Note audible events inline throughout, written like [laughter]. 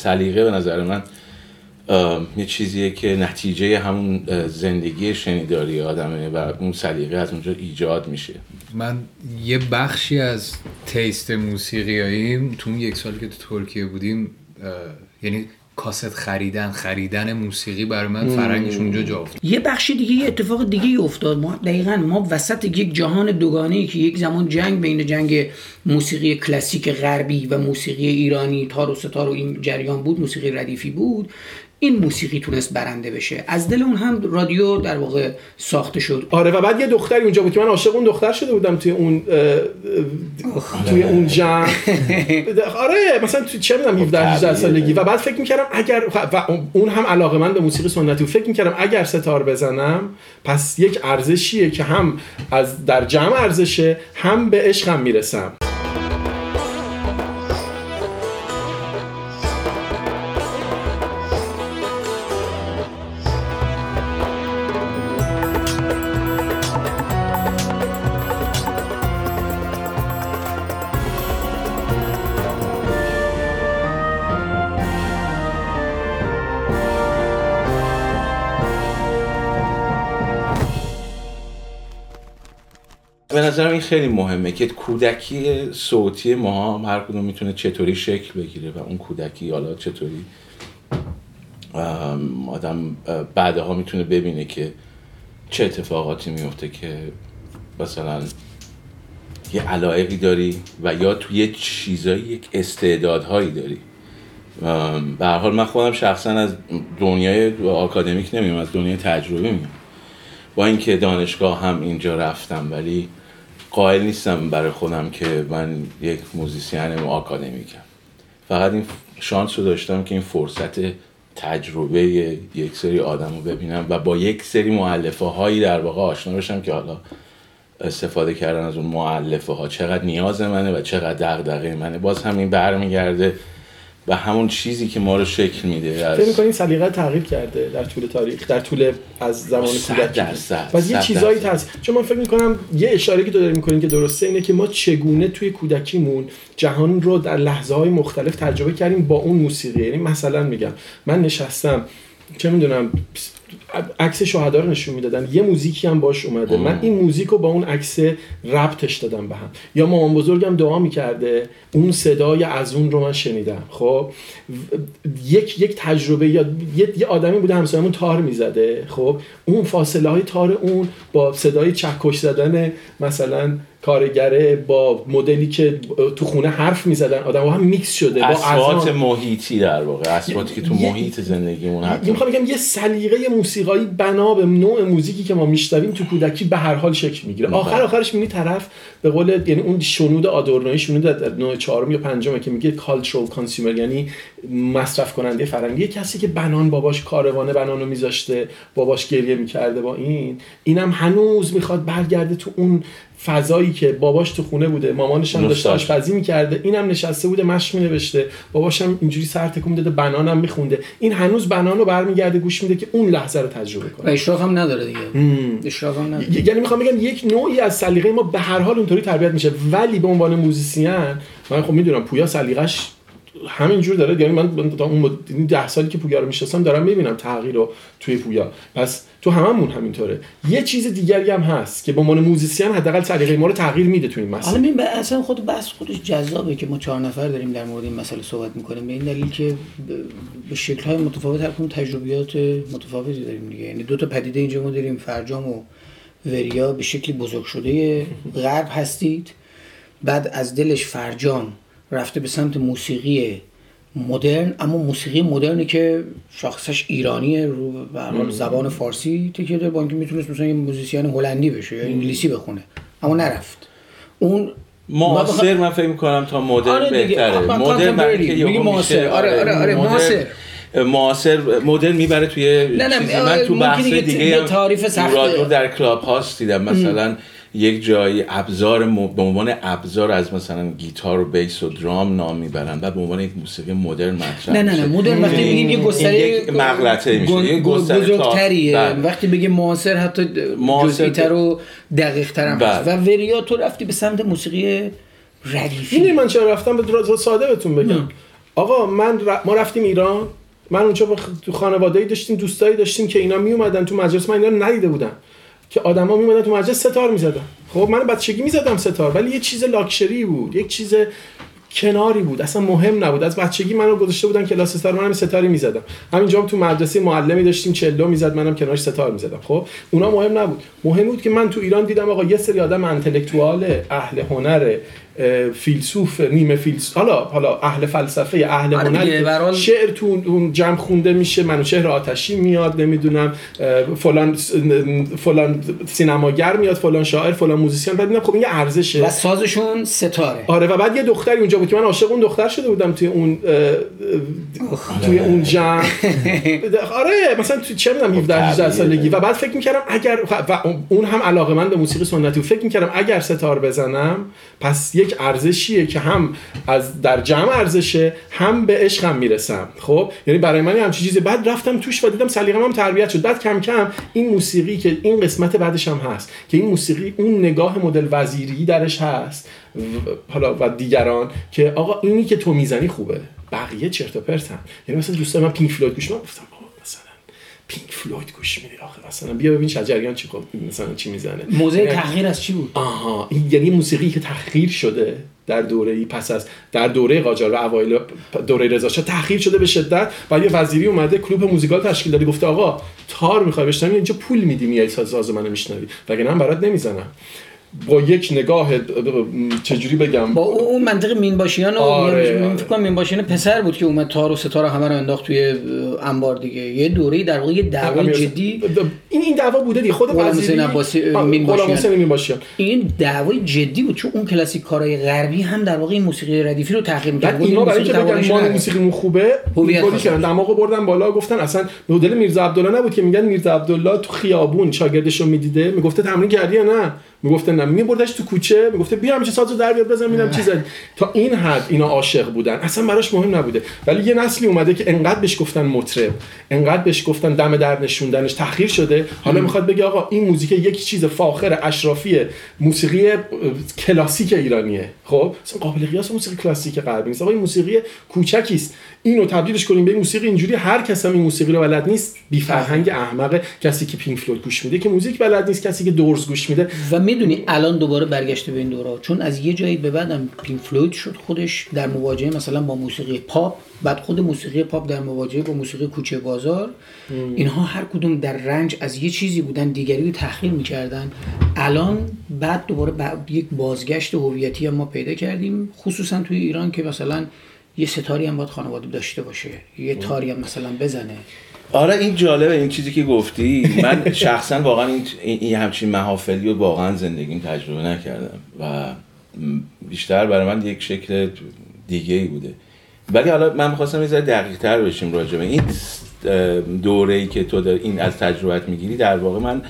سلیقه به نظر من یه چیزیه که نتیجه همون زندگی شنیداری آدمه و اون سلیقه از اونجا ایجاد میشه. من یه بخشی از تیست موسیقیاییم تو یک سالی که تو ترکیه بودیم یعنی کاست خریدن خریدن موسیقی برای من فرنگش اونجا جا افتاد. یه بخشی دیگه یه اتفاق دیگه افتاد. ما دقیقا ما وسط یک جهان دوگانه ای که یک زمان جنگ بین جنگ موسیقی کلاسیک غربی و موسیقی ایرانی تار و ستار و این جریان بود موسیقی ردیفی بود. این موسیقی تونست برنده بشه. از دل اون هم رادیو در واقع ساخته شد. آره و بعد یه دختری اونجا بود که من عاشق اون دختر شده بودم توی اون توی اون جمع آره مثلا توی چه می‌دونم 17 18 سالگی. و بعد فکر می‌کردم اگر و اون هم علاقه من به موسیقی سنتی و فکر می‌کردم اگر ستار بزنم پس یک ارزشیه که هم از در جمع ارزشه هم به عشقم می‌رسم. نظرم این خیلی مهمه که کودکی صوتی ما هر کدوم می‌تونه چطوری شکل بگیره و اون کودکی حالا چطوری آدم بعدها می‌تونه ببینه که چه اتفاقاتی میفته که مثلا یه علایقی داری و یا تو یه چیزایی یک استعدادهایی داری. به حال من خودم شخصا از دنیای آکادمیک نمیام از دنیای تجربه میام با اینکه دانشگاه هم اینجا رفتم ولی قائل نیستم برای خودم که من یک موزیسین آکادمیکم. فقط این شانس رو داشتم که این فرصت تجربه یک سری آدم رو ببینم و با یک سری معلفه هایی در واقع آشنا بشم که حالا استفاده کردن از اون معلفه ها چقدر نیاز منه و چقدر دغدغه منه. باز همین برمیگرده و همون چیزی که ما رو شکل میده از... فکر می‌کنید سلیقه تغییر کرده در طول تاریخ در طول از زمان کودکی؟ و یه چیزایی هست. چون من فکر می‌کنم یه اشاره که تو داری می‌کنین که درسته اینه که ما چگونه توی کودکیمون جهان رو در لحظه های مختلف تجربه کردیم با اون موسیقی. یعنی مثلا میگم من نشستم چه می‌دونم عکس شهدا رو نشون می‌دادن. یه موزیکی هم باش اومده. من این موزیک رو با اون عکس ربطش دادم به هم. یا مامان بزرگم دعا می‌کرده اون صدای از اون رو من شنیدم. خب یک یک تجربه یا یه, آدمی بوده همسایمون تار می‌زده. خب اون فاصله های تار اون با صدای چکش زدن مثلا کارگره با مدلی که تو خونه حرف می‌زدن. آدم هم میکس شده. اصوات محیطی در واقع. اصواتی که تو محیط زندگیمون حتی می‌خوام بگم یه سلیقه موسیقایی بنا به نوع موزیکی که ما میشنویم تو کودکی به هر حال شکل می‌گیره آخر بله. آخرش می‌بینی طرف به قول یعنی اون شنود آدورنوی شنود در نوع چهارم یا پنجم که میگه cultural consumer یعنی مصرف کننده فرنگی کسی که بنان باباش کاروانه بنانو میذاشته باباش گریه می‌کرده با این اینم هنوز می‌خواد برگرده تو اون فضایی که باباش تو خونه بوده مامانش هم داشته آشپزی می‌کرده اینم نشسته بوده مشق مینوشته. باباش هم اینجوری سر تکون داده بنانم میخونده. این هنوز بنانو برمیگرده گوش میده که اون لحظه رو تجربه کنه. و اشراف هم نداره دیگه. اشراف هم نداره. یعنی می‌خوام بگم یک نوعی از سلیقه ما به هر حال اونطوری تربیت میشه. ولی به عنوان موزیسین من خب می‌دونم پویا سلیقش همینجور داره. یعنی من تا اون ده سالی که پویا رو می‌شناسم دارم می‌بینم تغییر رو توی پویا. پس تو هممون همینطوره. یه چیز دیگری هم هست که به عنوان موزیسین حداقل سلیقه ما رو تغییر میده تو این مسئله حالا این اصلا خود بحث خودش جذابه که ما چهار نفر داریم در مورد این مسئله صحبت می‌کنیم. به این دلیل که به شکل های متفاوت هر تجربیات متفاوتی داریم دیگه. یعنی دو تا پدیده اینجا ما داریم فرجام و وریا. به شکلی بزرگ شده غرب هستید. بعد از دلش فرجام رفته به سمت موسیقی مدرن اما موسیقی مدرنی که شخصش ایرانیه رو به زبان فارسی تکیه داره با اینکه می‌تونست مثلا یه موزیسین هلندی بشه یا انگلیسی بخونه اما نرفت. اون معاصر من فکر می‌کنم تا مدرن آره بهتره. مدرن که معاصر. آره آره آره معاصر. معاصر مدل می‌بره توی نه نه من تو بحث دیگه تعریف سخته. در Clubhouse دیدم مثلا یک جایی ابزار به عنوان ابزار از مثلا گیتار و بیس و درام نام می‌برن و به عنوان یک موسیقی مدرن مطرح نه نه نه مدرن وقتی میگیم یه گستره مغلطه میشه یه گستره بزرگتریه. بله. وقتی بگیم معاصر حتی جزئی‌تر و دقیق تر هم بله. و وریا تو رفتی به سمت موسیقی ردیفی این من چرا رفتم؟ به ساده بهتون بگم. آقا من ما رفتیم ایران. من اونجا با تو خانواده داشتیم دوستایی داشتیم که اینا می اومدن تو مجلس. من اینا ندیده بودم. که آدما می اومدن تو مجلس ستار می‌زدن. خب من بچگی می‌زدم ستار ولی یه چیز لاکچری بود یک چیز کناری بود. اصلا مهم نبود. از بچگی منو گذاشته بودن کلاس ستار منم ستاری می‌زدم. همینجا تو مدرسه معلمی داشتیم چلو می‌زد منم کنارش ستار می‌زدم. خب اونا مهم نبود. مهم بود که من تو ایران دیدم آقا یه سری آدم انتلکتوال اهل هنر فیلسوف نیمه فیلسوف حالا حالا اهل فلسفه اهل آره هنر شعر تو اون جمع خونده میشه منوچهر آتشی میاد نمی‌دونم فلان فلان سینماگر میاد فلان شاعر فلان موزیسین بعد خب این یه ارزشه. و سازشون ستاره. آره و بعد یه دختری اونجا بود که من عاشق اون دختر شده بودم توی اون توی اون جمع. [laughs] آره مثلا تو چه می‌دونم 17 18 سالگی. و بعد فکر می‌کردم اگر و اون هم علاقه من به موسیقی سنتی فکر می‌کردم اگر ستار بزنم پس یک ارزشیه که هم از در جمع ارزشه هم به عشقم می‌رسم. خب؟ یعنی برای من همچین چیزی. بعد رفتم توش و دیدم سلیقه‌م هم تربیت شد. بعد کم کم این موسیقی که این قسمت بعدش هم هست که این موسیقی اون نگاه مدل وزیری درش هست حالا و دیگران که آقا اینی که تو می‌زنی خوبه. بقیه چرت و پرتن. یعنی مثلا دوست من پینک فلوید گوش گفتم پینک فلوید گوش میدی آخه. مثلا بیا ببین شجریان چی خب مثلا چی می‌زنه. موزه یعنی تحقیر از چی بود؟ آها. یعنی موسیقی که تحقیر شده در دوره ای پس از در دوره قاجار و اوایل دوره رضا شاه تحقیر شده به شدت. بعد یه وزیری اومده کلوب موزیکال تشکیل داده. گفته آقا تار می‌خوای بشنوی اینجا پول میدی میای ساز ساز منو میشنوی. وگرنه من برات نمی‌زنم. با یک نگاه چجوری بگم؟ با اون منطق مینباشیان و آره. فکر کنم مینباشیان پسر بود که اومد تار و ستاره همه رو انداخت توی انبار دیگه. یه دوره در واقع یه دعوای جدی. این این دعوا بوده دیگه خود وزیری. عباسی مینباشیان. این دعوای جدی بود چون اون کلاسیک کارهای غربی هم در واقع این موسیقی ردیفی رو تحقیر می‌کرد. اینا برای اینکه بگن ما موسیقی خوبه؟ هویت کردن. دماغو بردن بالا گفتن اصلا مدل میرزا عبدالله نبود که میگن میرزا عبدالله تو خیابون شاگردشو می‌دیده؟ می‌گفته تمرین کردی یا نه؟ می‌گفته نه میبردش تو کوچه می‌گفته بیا چه سازو در بیار بزن میدم چیزا تا این حد اینا عاشق بودن. اصلا براش مهم نبوده. ولی یه نسلی اومده که انقدر بهش گفتن مطرب انقدر بهش گفتن دم در نشوندنش تحقیر شده. حالا می‌خواد بگه آقا این موزیک یک چیز فاخر اشرافی موسیقی کلاسیک ایرانیه. خب؟ اصلا قابل قیاس موسیقی کلاسیک غربی نیست. آقا این موسیقی کوچکی است اینو تبدیلش کنیم به موسیقی. اینجوری هر کس هم این موسیقی رو بلد نیست. بی فرهنگ احمق کسی که پینک فلوید گوش میده که موزیک بلد نیست کسی که دورز گوش میده. و می‌دونی الان دوباره برگشته به این دورا چون از یه جایی به بعدم پینک فلوید شد خودش در مواجهه مثلا با موسیقی پاپ. بعد خود موسیقی پاپ در مواجهه با موسیقی کوچه بازار. اینها هر کدوم در رنج از یه چیزی بودن دیگری رو تحقیر می‌کردن. الان بعد دوباره بعد یک بازگشت هویتی ما پیدا کردیم. خصوصا توی ایران که مثلا یه ستاری هم باید خانواده داشته باشه. یه تاری هم مثلا بزنه. آره این جالبه این چیزی که گفتی. من شخصا واقعا این, این همچین محافلی رو واقعا زندگیم تجربه نکردم و بیشتر برای من یک شکل دیگه ای بوده. ولی حالا من می‌خواستم یه دقیق تر بشیم راجبه این دوره ای که تو این از تجربت می‌گیری. در واقع من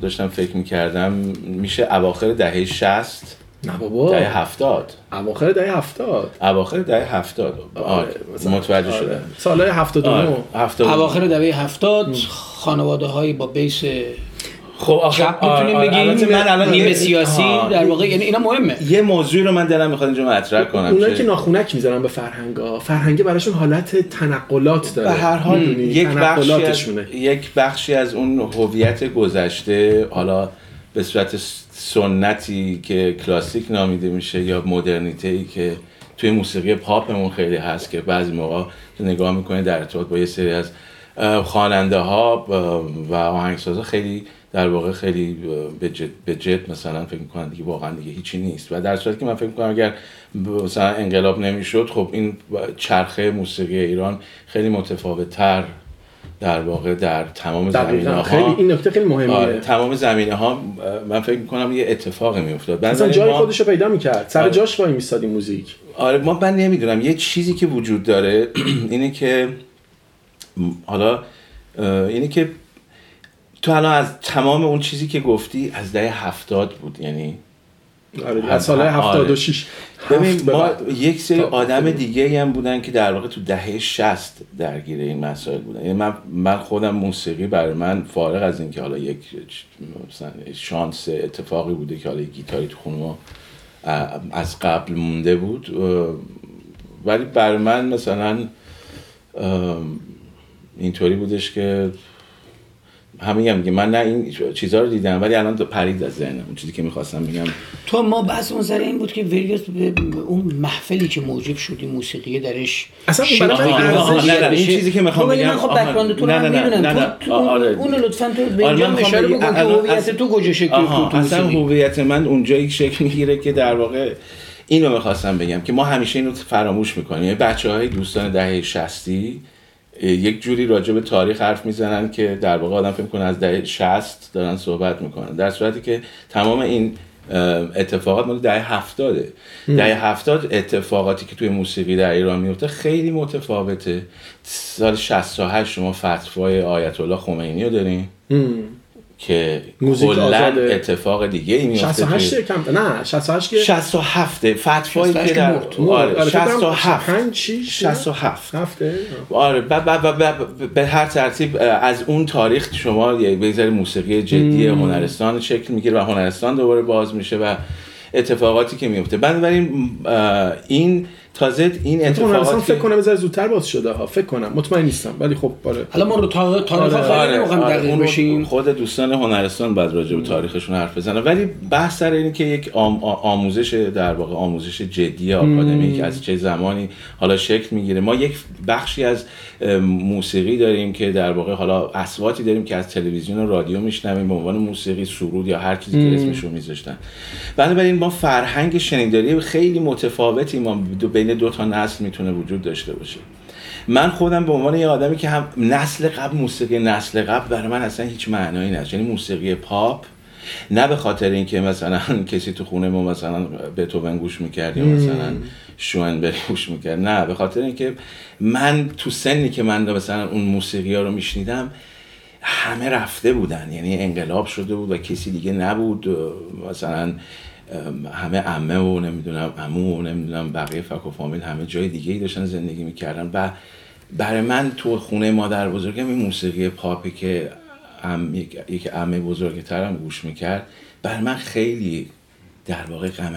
داشتم فکر می‌کردم میشه اواخر دهه شست نه بابا. دهه هفتاد. اواخر دهه هفتاد. اواخر دهه هفتاد. آره متوجه شده آره. سالهای هفتاد آره. اواخر دهه هفتاد خانواده هایی با بیس خب آخه می‌تونیم آره، بگیم من الان نیمه سیاسی در واقع یعنی اینا مهمه. یه موضوعی رو من دلم می‌خواد اینجا مطرح کنم اونایی که ناخونک می‌ذارن به فرهنگا فرهنگ براشون حالت تنقلات داره. به هر حال یک بخشی از یک بخشی از اون هویت گذشته حالا به صورت سنتی که کلاسیک نامیده میشه یا مدرنیته که توی موسیقی پاپمون خیلی هست که بعضی موقع نگاه می‌کنه در ارتباط با یه سری از خواننده ها و آهنگسازا خیلی در واقع خیلی به جد مثلا فکر می‌کنن دیگه واقعا دیگه هیچی نیست. و در صورتی که من فکر می‌کنم اگر مثلا انقلاب نمی‌شد خب این چرخه موسیقی ایران خیلی متفاوت تر در واقع در تمام زمینه ها خیلی این نکته خیلی مهمه آره، تمام زمینه ها من فکر می‌کنم یه اتفاقی میافتاد. مثلا جای ما... خودش رو پیدا می‌کرد. سر آره. جاش وای میسادی موزیک. آره ما من نمی‌دونم. یه چیزی که وجود داره [clears throat] اینه که حالا اینه که تو الان از تمام اون چیزی که گفتی از دهه هفتاد بود. یعنی آره از سال 76 آره. ببین ما یک سری آدم دیگه هم بودن که در واقع تو دهه 60 درگیر این مسائل بودن. یعنی من من خودم موسیقی برای من فارغ از اینکه حالا یک مثلا شانس اتفاقی بوده که حالا گیتاری تو خونه از قبل مونده بود. ولی برای من مثلا اینطوری بودش که همه میگم من نه این چیزها رو دیدم ولی الان پرید از ذهنم. اون چیزی که می‌خواستم بگم. تو ما بحث اون سر این بود که وریوس اون محفلی که موجب شدی موسیقی درش اصلا نه نه این چیزی که می‌خوام بگم. خب بک‌گراند تو رو می‌دونم. اون لطفا تو به اینجا اشاره بکن که هویت تو کجا شکل اصلا هویت من اونجایی شکل می‌گیره که در واقع اینو می‌خواستم بگم که ما همیشه اینو فراموش می‌کنیم. یعنی بچه های دوستان دهه 60 یک جوری راجع به تاریخ حرف می‌زنن که در واقع آدم فکر کنه از دهه 60 دارن صحبت می‌کنن. در صورتی که تمام این اتفاقات مال دهه هفتاده. دهه هفتاد اتفاقاتی که توی موسیقی در ایران میفته خیلی متفاوته. سال 68 شما فتوای آیت الله خمینی رو دارین. که کلا اتفاق دیگه ای میفته 68 کم نه 68 که 67 فتوایی که در آره 67 67 هفته؟ آره به هر ترتیب از اون تاریخ شما یک موسیقی جدی هنرستان شکل می‌گیره و هنرستان دوباره باز میشه و اتفاقاتی که میفته بنابراین این تازه این اتفاقات فکر کنم از زودتر باز شده ها. فکر کنم. مطمئن نیستم ولی خب آره. حالا ما رو تا تاریخ آره آره آره. دقیق بشیم. خود دوستان هنرستان بعد راجع به تاریخشون حرف بزنن. ولی بحث سر اینه که یک آموزش در واقع آموزش جدی آکادمیک از چه زمانی حالا شکل می‌گیره. ما یک بخشی از موسیقی داریم که در واقع حالا اصواتی داریم که از تلویزیون و رادیو میشنویم. به عنوان موسیقی سرود یا هر چیزی که اسمش رو میذاشتن. بنابراین ما فرهنگ شنیداری خیلی متفاوتی ما بین دو تا نسل می‌تونه وجود داشته باشه. من خودم به عنوان یه آدمی که هم نسل قبل موسیقی نسل قبل برای من اصلا هیچ معنایی نداشت. یعنی موسیقی پاپ نه به خاطر اینکه مثلا [laughs] کسی تو خونه ما مثلا بتوون گوش می‌کرد یا مثلا شوئنبری گوش می‌کرد. نه به خاطر اینکه من تو سنی که من مثلا اون موسیقی ها رو میشنیدم همه رفته بودن. یعنی انقلاب شده بود و کسی دیگه نبود. مثلا همه عمه و نمی‌دونم عمو و نمی‌دونم بقیه فک و فامیل همه جای دیگه ای داشتن زندگی می‌کردن. و برای من تو خونه مادر بزرگم این موسیقی پاپی که ام یک, عمه بزرگترم گوش می‌کرد برای من خیلی در واقع غم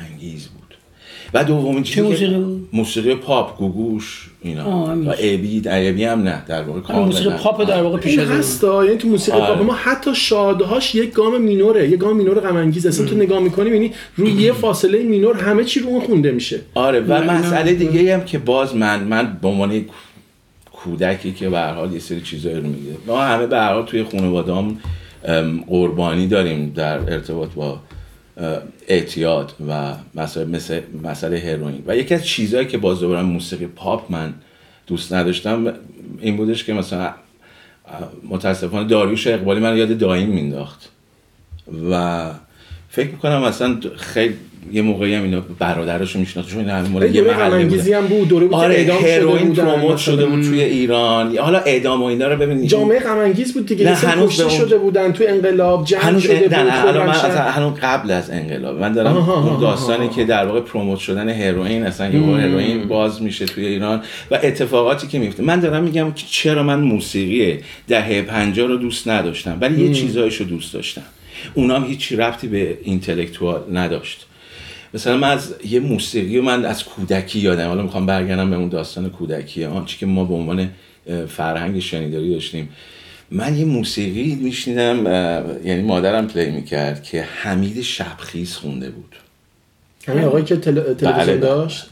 بود. و دومین چیزی موسیقی موسیقی پاپ گوگوش اینا. و ابی ابی هم نه در واقع کاملا موسیقی پاپ در واقع پیش از هست یعنی تو موسیقی آره. پاپ ما حتی شادهاش یک گام مینوره یک گام مینور غم انگیز اصلا تو نگاه می‌کنی یعنی روی یه فاصله مینور همه چی رو اون خونده میشه. آره و مسئله دیگه هم که باز من من به عنوان کودکی که به هر حال یه سری چیزایی رو میگه. ما همه به هر حال توی خانواده‌ام قربانی داریم در ارتباط با اعتیاد و مسئله مثل مسئله هروئین. و یکی از چیزهایی که باز دوباره موسیقی پاپ من دوست نداشتم این بودش که مثلا متاسفانه داریوش اقبالی من یاد دایم مینداخت. و فکر می‌کنم مثلا خیلی یه موقعی هم اینا برادرشو میشناخت چون همین مورد یه محل هم بود دوره بود آره اعدام شده پروموت شده بود توی ایران. حالا اعدام و اینا رو ببینید. جامعه غم بود دیگه نه هنوز اون... شده بودن توی انقلاب جنگ هنوز شده بود الان من هنوز قبل از انقلاب. من دارم اون داستانی که در واقع پروموت شدن هروئین اصلا یه هروئین باز میشه توی ایران و اتفاقاتی که میفته. من دارم میگم چرا من موسیقی دهه 50 رو دوست نداشتم ولی یه چیزایشو دوست داشتم. اونام هیچ ربطی به اینتלקچوال نداشت. مثلا من از یه موسیقی من از کودکی یادم. حالا می‌خوام برگردم به اون داستان کودکی آنچه که ما به عنوان فرهنگ شنیداری داشتیم. من یه موسیقی میشنیدم یعنی مادرم پلی می‌کرد که حمید شبخیز خونده بود. همین آقایی که تلویزیون بله. داشت؟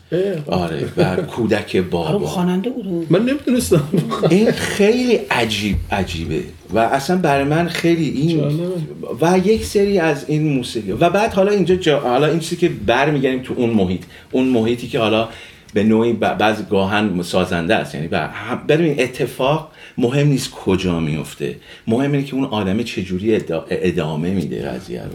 آره و کودک بابا. خواننده بود من نمی‌دونستم. این خیلی عجیب عجیبه. و اصلا برای من خیلی این و یک سری از این موسیقی. و بعد حالا اینجا جا... حالا این چیزی که برمیگردیم تو اون محیط. اون محیطی که حالا به نوعی بعض گاهن سازنده است. یعنی ببین اتفاق مهم نیست کجا میفته. مهم اینه که اون آدم چجوری ادامه میده قضیه رو.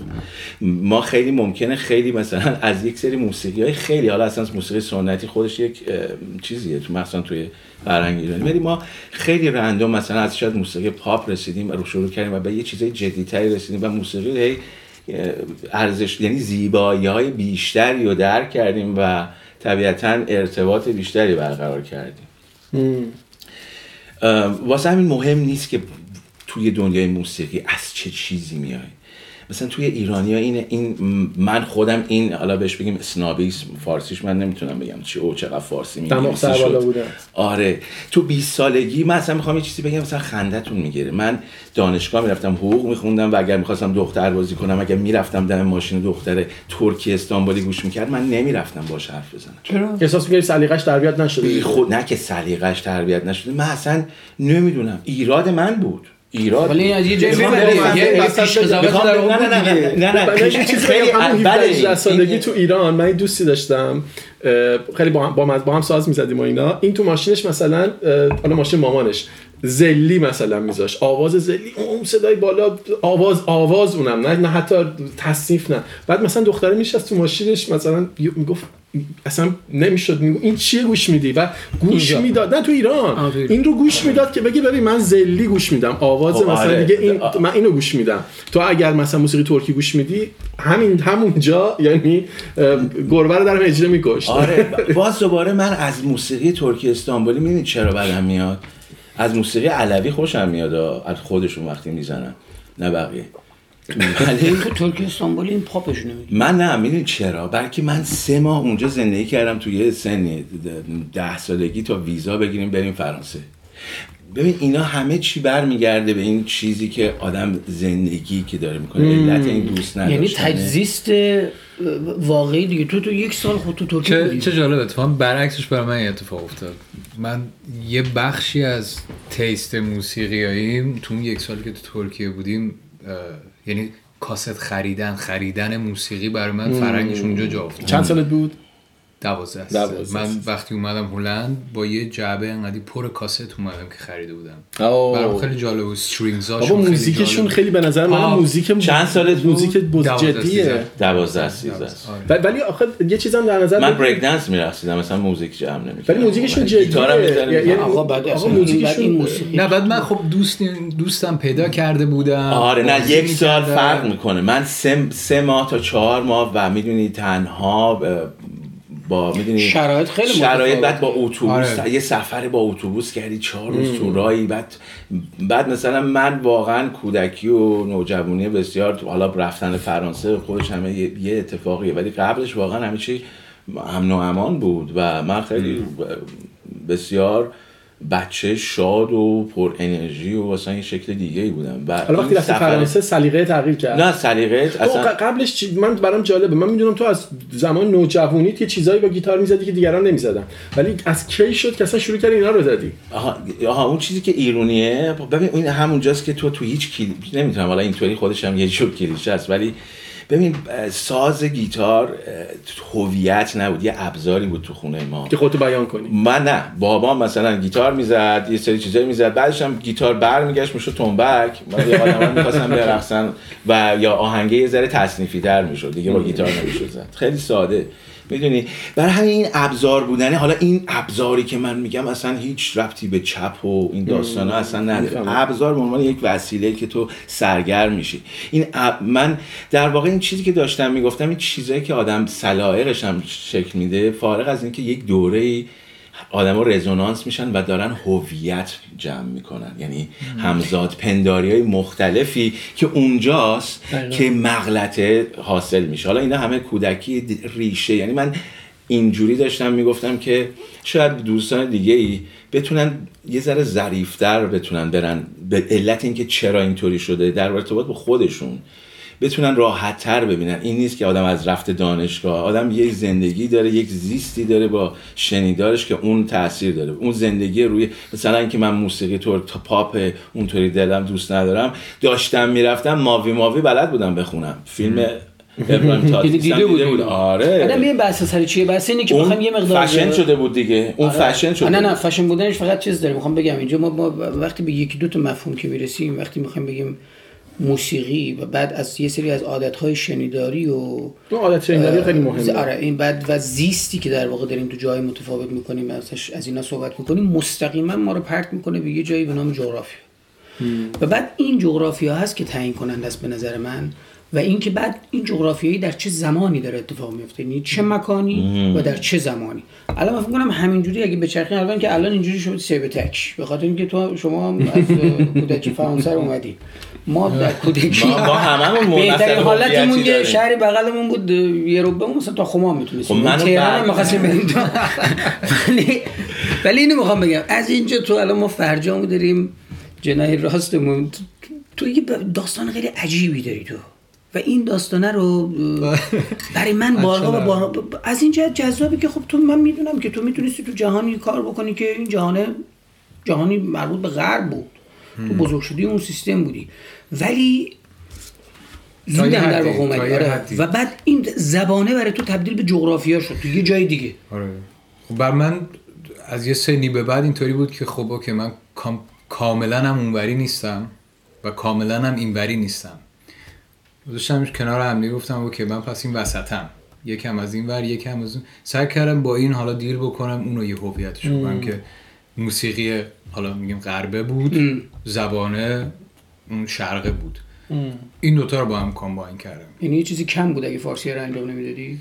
ما خیلی ممکنه خیلی مثلا از یک سری موسیقی های خیلی حالا اصلا موسیقی سنتی خودش یک چیزیه تو مثلا توی فرهنگ ایرانی. ولی ما خیلی رندوم مثلا از شاید موسیقی پاپ رسیدیم و رو شروع کردیم و به یه چیزای جدیتری رسیدیم و موسیقی هی ارزش یعنی زیبایی های بیشتری رو درک کردیم و طبیعتا ارتباط بیشتری برقرار کردیم. واسه همین مهم نیست که توی دنیای موسیقی از چه چیزی میای. مثلا توی ایرانی ها این, این من خودم این حالا بهش بگیم اسنابیسم فارسیش من نمی‌تونم بگم چی او چقدر فارسی میگم آره. تو 20 سالگی من اصلا می‌خوام یه چیزی بگم مثلا خندتون می‌گیره. من دانشگاه می‌رفتم حقوق میخوندم و اگر می‌خواستم دختر بازی کنم اگر می‌رفتم در ماشین دختر ترکی استانبولی گوش می‌کرد من نمی‌رفتم باش حرف بزنم. چرا؟ احساس می‌گیری سلیقش تربیت نشده؟ خود نه که سلیقش تربیت نشده. من اصلا نمی‌دونم. ایراد من بود. ایراد ولی از یه جایی نه نه نه خیلی همون سالگی تو ایران من دوستی داشتم خیلی با هم با هم ساز می‌زدیم و اینا. این تو ماشینش مثلا حالا ماشین مامانش زلی مثلا میذاش آواز زلی اون صدای بالا آواز آواز اونم نه نه حتی تصنیف نه. بعد مثلا دختره میشست تو ماشینش مثلا می‌گفت اصلا نمی‌شد میگو این چیه گوش میدی؟ و گوش می‌داد. نه تو ایران. این رو گوش می‌داد که بگی ببین من زلی گوش میدم. آواز خب، مثلا آره. دیگه این من اینو گوش میدم. تو اگر مثلا موسیقی ترکی گوش میدی همین همونجا یعنی گربه رو در اجرا میکشت. آره. [laughs] باز دوباره من از موسیقی ترکی استانبولی می‌بینید چرا بدم میاد؟ از موسیقی علوی خوشم میاد از خودشون وقتی می‌زنن. نه بقیه. ولی ترکی استانبولی این پاپش من نه می‌دونی چرا؟ بلکه من سه ماه اونجا زندگی کردم توی سن ده سالگی تا ویزا بگیریم بریم فرانسه. ببین اینا همه چی برمیگرده به این چیزی که آدم زندگی که داره می‌کنه علت این دوست نداشتنه. یعنی تجزیست واقعی دیگه. تو تو یک سال خود تو ترکی چه, چه جالب اتفاقا برعکسش برای من اتفاق افتاد. من یه بخشی از تیست موسیقیاییم تو یک سال که تو ترکیه بودیم یعنی کاست خریدن خریدن موسیقی برای من فرنگش اونجا جا افتاد. چند سالت بود؟ دوازده من وقتی اومدم هلند با یه جعبه انقدی پر کاست اومدم که خریده بودم. برام خیلی جالب بود. استرینگز هاشون خیلی خیلی خیلی به نظر من موزیک چند سالت موزیک جدیه. 12 13 ولی آخه یه چیزم در نظر من بریک دنس میرقصیدم مثلا موزیک جمع نمی‌کردم. ولی موزیکشون جدیه. یعنی آقا بعد آقا موزیکشون نه بعد من خب دوست دوستم پیدا کرده بودم. آره نه یک سال فرق می‌کنه. من سه سه ماه تا چهار ماه و می‌دونی تنها با می‌دونی شرایط خیلی شرایط بعد با اتوبوس آره. یه سفر با اتوبوس کردی چهار روز تو راهی. بعد بعد مثلا من واقعا کودکی و نوجوانی بسیار حالا رفتن فرانسه خودش همه یه اتفاقیه. ولی قبلش واقعا همه چی امن و امان بود و من خیلی بسیار بچه شاد و پر انرژی و اصلا یه شکل دیگه ای بودم و حالا وقتی رفتی فرانسه سلیقه تغییر کرد. نه سلیقه اصلا قبلش چی... من برام جالبه. من می‌دونم تو از زمان نوجوانی که چیزایی با گیتار می‌زدی که دیگران نمی‌زدن. ولی از کی شد که اصلا شروع کردی اینا رو زدی؟ آها آها اون چیزی که ایرونیه ببین این همونجاست که تو تو هیچ کلی نمی‌تونم حالا اینطوری خودش هم یه جور کلیشه است ولی ببین ساز گیتار هویت نبود یه ابزاری بود تو خونه ما. که خودتو بیان کنی. من نه بابام مثلا گیتار می‌زد یه سری چیزایی می‌زد بعدش هم گیتار برمیگشت می‌شد تنبک. من یه آدم می‌خواستم برقصن و یا آهنگه یه ذره تصنیفی در می‌شد دیگه با گیتار نمی‌شد زد. خیلی ساده. می‌دونی؟ برای همین این ابزار بودنه. حالا این ابزاری که من میگم اصلا هیچ ربطی به چپ و این داستانا اصلا نداره. ابزار به عنوان یک وسیله که تو سرگرم میشی. این من در واقع این چیزی که داشتم می‌گفتم این چیزایی که آدم سلایقش هم شکل میده فارغ از اینکه یک دوره آدما رزونانس میشن و دارن هویت جمع می‌کنن. یعنی همزاد پنداری های مختلفی که اونجاست که مغلطه حاصل میشه. حالا اینا همه کودکی ریشه. یعنی من اینجوری داشتم می‌گفتم که شاید دوستان دیگه ای بتونن یه ذره ظریفتر بتونن برن. به علت اینکه چرا اینطوری شده در ارتباط با خودشون. بتونن راحت تر ببینن. این نیست که آدم از رفته دانشگاه آدم یک زندگی داره یک زیستی داره با شنیدارش که اون تاثیر داره. اون زندگی روی مثلا اینکه من موسیقی طور تا پاپ اونطوری دلم دوست ندارم داشتم می‌رفتم ماوی ماوی بلد بودم بخونم. فیلم ابراهیم [laughs] دیده بود, بود. آره. آدم یه بحث سر چیه؟ بحث اینه که می‌خوام یه مقدار فشن شده بود دیگه. اون آره. فشن شده نه نه فشن بودنش فقط چیز داره. می‌خوام بگم اینجا ما, ما وقتی به یکی دو تا مفهوم که می‌رسیم وقتی می‌خوایم بگیم موسیقی و بعد از یه سری از عادتهای شنیداری و عادت شنیداری خیلی مهمه. آره این بعد و زیستی که در واقع داریم تو جای متفاوت می‌کنیم ازش از اینا صحبت می‌کنیم مستقیما ما رو پرت می‌کنه به یه جایی به نام جغرافیا. و بعد این جغرافیا هست که تعیین کننده است به نظر من. و اینکه بعد این جغرافیایی در چه زمانی داره اتفاق میفته؟ یعنی چه مکانی و در چه زمانی؟ الان من فکر کنم همینجوری اگه بچرخی الان که الان اینجوری شد سیب تک. به خاطر اینکه تو شما از کودکی فرانسه اومدی. ما در کودکی ما, هممون [laughs] بهترین حالتمون یه شهری بغلمون بود یه روبه مثلا تا خمام می‌تونستیم. خب تهران می‌خواستیم بریم تو. ولی ولی اینو می‌خوام بگم. از اینجا تو الان ما فرجامو داریم جناح راستمون. تو یه داستان خیلی عجیبی داری تو. و این داستانه رو [laughs] برای من بارها و بارها از این جهت جذابه که خب تو من می‌دونم که تو می‌تونستی تو جهانی کار بکنی که این جهانه جهانی مربوط به غرب بود. تو بزرگ شدی اون سیستم بودی. ولی زودم در واقع اومدی. آره. و بعد این زبانه برای تو تبدیل به جغرافیا شد. تو یه جای دیگه. آره. خب بر من از یه سنی به بعد اینطوری بود که خب OK من کام... کاملا هم اونوری نیستم و کاملا هم اینوری نیستم. گذاشتمش کنار هم دیگه گفتم OK من پس این وسطم. یکم از این ور یکم از اون. سعی کردم با این حالا deal بکنم اونو یه هویتش کنم که موسیقی حالا میگیم غربه بود زبانه اون شرقه بود. این دوتا رو با هم combine کردم. یعنی یه چیزی کم بود اگه فارسی رو انجام نمی‌دادی؟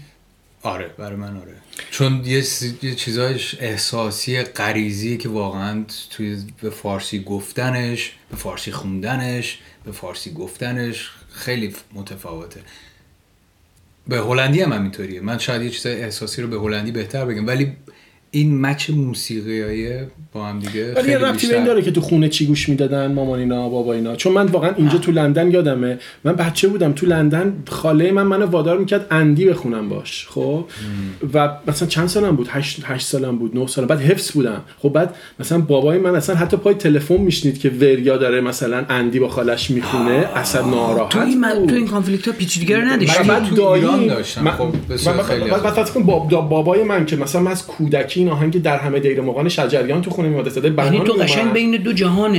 آره برای من آره. چون یه, یه چیزایش احساسی غریزی که واقعا توی به فارسی گفتنش به فارسی خوندنش به فارسی گفتنش خیلی متفاوته. به هلندی هم همینطوریه. من شاید یه چیز احساسی رو به هلندی بهتر بگم. ولی این مچ موسیقیایی با هم دیگه ولی یه خیلی ربطی به این داره که تو خونه چی گوش می‌دادن مامانینا بابایینا چون من واقعا اینجا تو لندن یادمه. من بچه بودم تو لندن خاله من منو وادار می‌کرد اندی بخونم باش خب؟ و مثلا چند سالم بود؟ 8 8 سالم بود 9 سالم. بعد حفظ بودم. خب بعد مثلا بابای من اصلا حتی پای تلفن میشنید که وریا داره مثلا اندی با خالش می‌خونه اصلا ناراحت تو این من-. تو این کانفلیکت ها پیچیدگی نداشتی؟ بعد تو دایی ایران داشتم. من- خب، دا- بابای من که مثلا من از کودکی این آهنگ در همه دیر مغان شجریان تو خونه میاد صدای یعنی بنان تو. قشنگ بین دو جهان